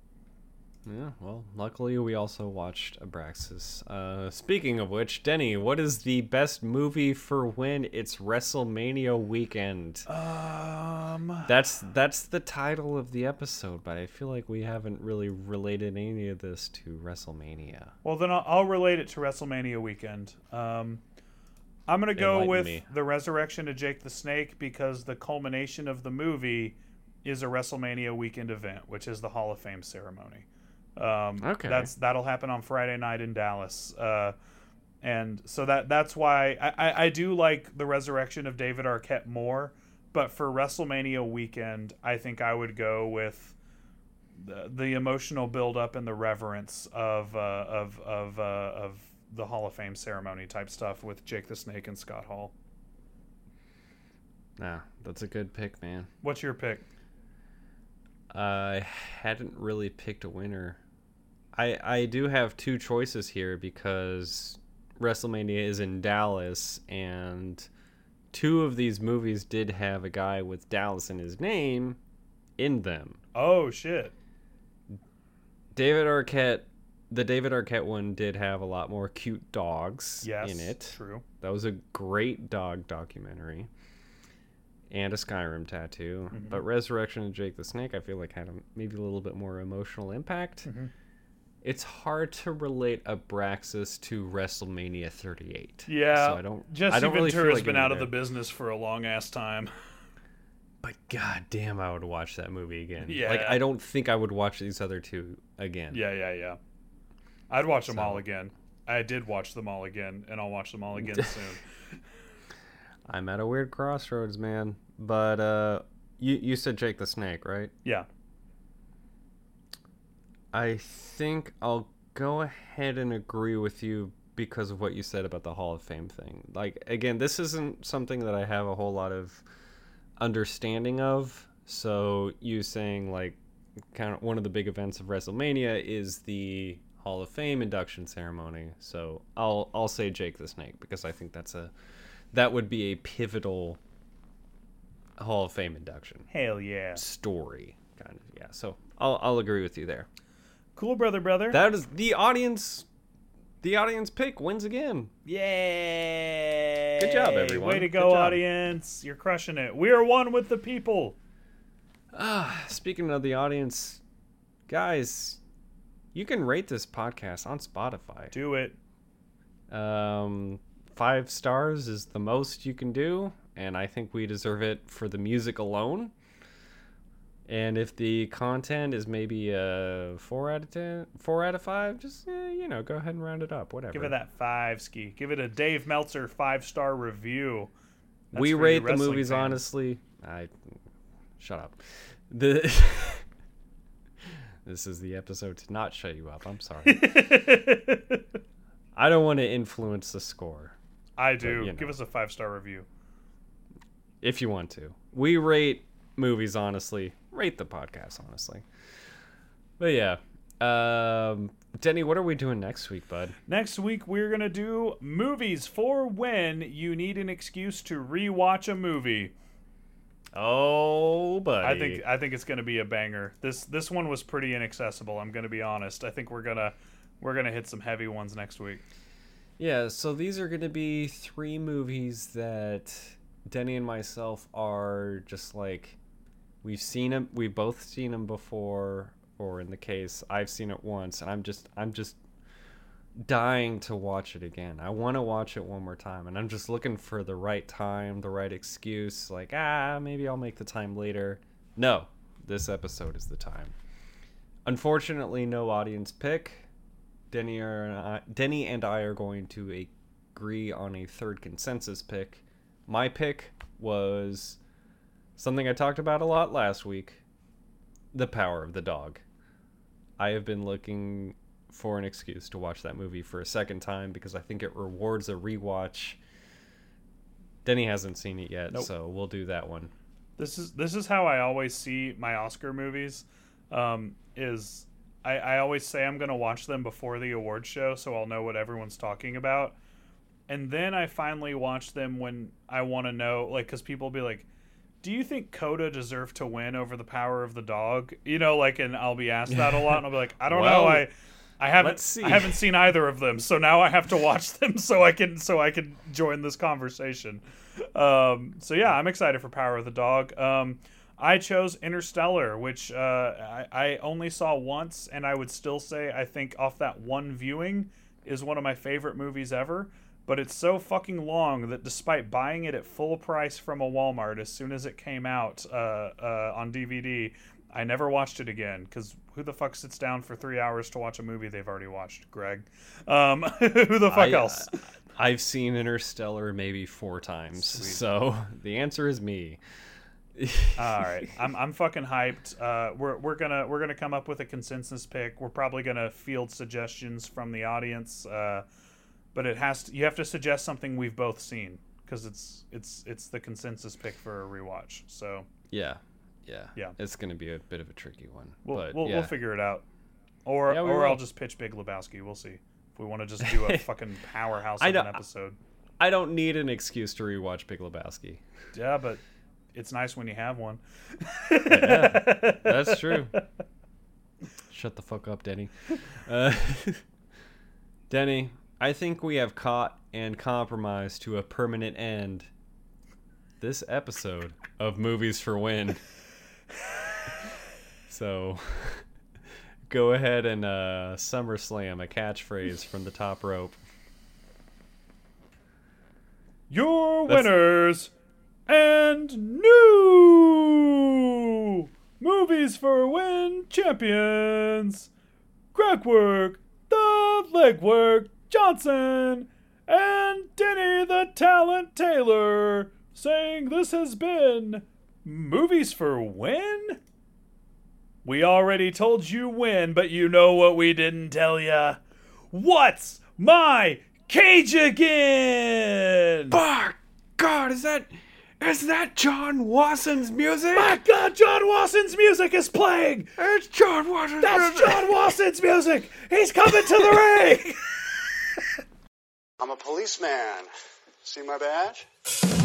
Yeah, well, luckily we also watched Abraxas. Uh, speaking of which, Denny, what is the best movie for when it's WrestleMania weekend? Um, That's that's the title of the episode, but I feel like we haven't really related any of this to WrestleMania. well, then I'll, I'll relate it to WrestleMania weekend. Um, I'm going to go Enlighten with me. the resurrection of Jake the Snake because the culmination of the movie is a WrestleMania weekend event, which is the Hall of Fame ceremony. Um, Okay. That's that'll happen on Friday night in Dallas, uh, and so that that's why I, I, I do like the resurrection of David Arquette more. But for WrestleMania weekend, I think I would go with the, the emotional build up and the reverence of uh, of of uh, of the Hall of Fame ceremony type stuff with Jake the Snake and Scott Hall. Nah, that's a good pick, man. What's your pick? I hadn't really picked a winner. I I do have two choices here because WrestleMania is in Dallas and two of these movies did have a guy with Dallas in his name in them. Oh shit! David Arquette the David Arquette one did have a lot more cute dogs Yes, in it. True. That was a great dog documentary. And a Skyrim tattoo. Mhm. But Resurrection of Jake the Snake, I feel like had a, maybe a little bit more emotional impact. Mhm. It's hard to relate Abraxas to WrestleMania 38. Yeah. So I don't. Jesse I don't really Ventura's like been out of the business for a long ass time. But god damn, I would watch that movie again. Yeah. Like I don't think I would watch these other two again. Yeah, yeah, yeah. I'd watch them So- all again. I did watch them all again, and I'll watch them all again soon. I'm at a weird crossroads, man. But uh You you said Jake the Snake, right? Yeah. I think I'll go ahead and agree with you because of what you said about the Hall of Fame thing. Like again, this isn't something that I have a whole lot of understanding of. So you saying like kind of one of the big events of WrestleMania is the Hall of Fame induction ceremony. So I'll I'll say Jake the Snake because I think that's a that would be a pivotal Hall of Fame induction Hell yeah. story kind of. Yeah. So I'll I'll agree with you there. Cool, brother, brother. That is the audience. The audience pick wins again. Yay! Good job, everyone. Way to go, audience. You're crushing it. We are one with the people. Ah, speaking of the audience, guys, you can rate this podcast on Spotify. Do it. Um, five stars is the most you can do, and I think we deserve it for the music alone. And if the content is maybe a four out of ten, four out of five, just eh, you know, go ahead and round it up. Whatever. Give it that five ski. Give it a Dave Meltzer five star review. That's we rate the movies fans. honestly. I shut up. The this is the episode to not shut you up. I'm sorry. I don't want to influence the score. I do. you Give us a five star review. If you want to, we rate movies honestly. Rate the podcast honestly. But yeah, um, Denny, what are we doing next week, bud? Next week we're gonna do movies for when you need an excuse to rewatch a movie. Oh, buddy. I think I think it's gonna be a banger. This this one was pretty inaccessible. I'm gonna be honest. I think we're gonna we're gonna hit some heavy ones next week. Yeah, so these are going to be three movies that Denny and myself are just like we've seen him. we've both seen him before or in the case I've seen it once and I'm just I'm just dying to watch it again. I want to watch it one more time and I'm just looking for the right time, the right excuse like ah, maybe I'll make the time later. No, this episode is the time. Unfortunately, no audience pick. Denny, and I, Denny and I are going to agree on a third consensus pick. My pick was something I talked about a lot last week The Power of the Dog. I have been looking for an excuse to watch that movie for a second time because I think it rewards a rewatch. Denny hasn't seen it yet, Nope. so we'll do that one. This is this is how I always see my Oscar movies. Um, is I, I always say I'm gonna watch them before the award show, so I'll know what everyone's talking about, and then I finally watch them when I want to know, like, because people will be like, "Do you think Coda deserved to win over the Power of the Dog?" You know, like, and I'll be asked that a lot, and I'll be like, "I don't know, Well, I." I haven't see. I haven't seen either of them, so now I have to watch them so I can so I can join this conversation. Um, so yeah, I'm excited for Power of the Dog. Um, I chose Interstellar, which uh, I, I only saw once, and I would still say I think off that one viewing is one of my favorite movies ever. But it's so fucking long that despite buying it at full price from a Walmart as soon as it came out uh, uh, on DVD, I never watched it again because who the fuck sits down for three hours to watch a movie they've already watched? Greg, um, who the fuck I, else? uh, I've seen Interstellar maybe four times, so the answer is me. All right, I'm I'm fucking hyped. Uh, we're we're gonna we're gonna come up with a consensus pick. We're probably gonna field suggestions from the audience, uh, but it has to, you have to suggest something we've both seen because it's it's it's the consensus pick for a rewatch. So Yeah, yeah, Yeah. It's gonna be a bit of a tricky one, we'll but we'll, yeah. we'll figure it out. Or Yeah, or will. I'll just pitch Big Lebowski. We'll see if we want to just do a fucking powerhouse of an episode. I don't need an excuse to rewatch Big Lebowski. Yeah, but it's nice when you have one. Yeah, That's true. Shut the fuck up, Denny. Uh, Denny, I think we have caught and compromised to a permanent end this episode of Movies for When. So go ahead and uh, SummerSlam a catchphrase from the top rope. Your That's- winners and new movies for win champions. Crackwork, the legwork Johnson, and Denny the Talent Taylor saying this has been Movies for When? We already told you when, but you know what we didn't tell ya. What's my cage again? Bar God, is that is that John Watson's music? My God, John Watson's music is playing. It's John Watson. That's John Watson's music. He's coming to the ring. I'm a policeman. See my badge?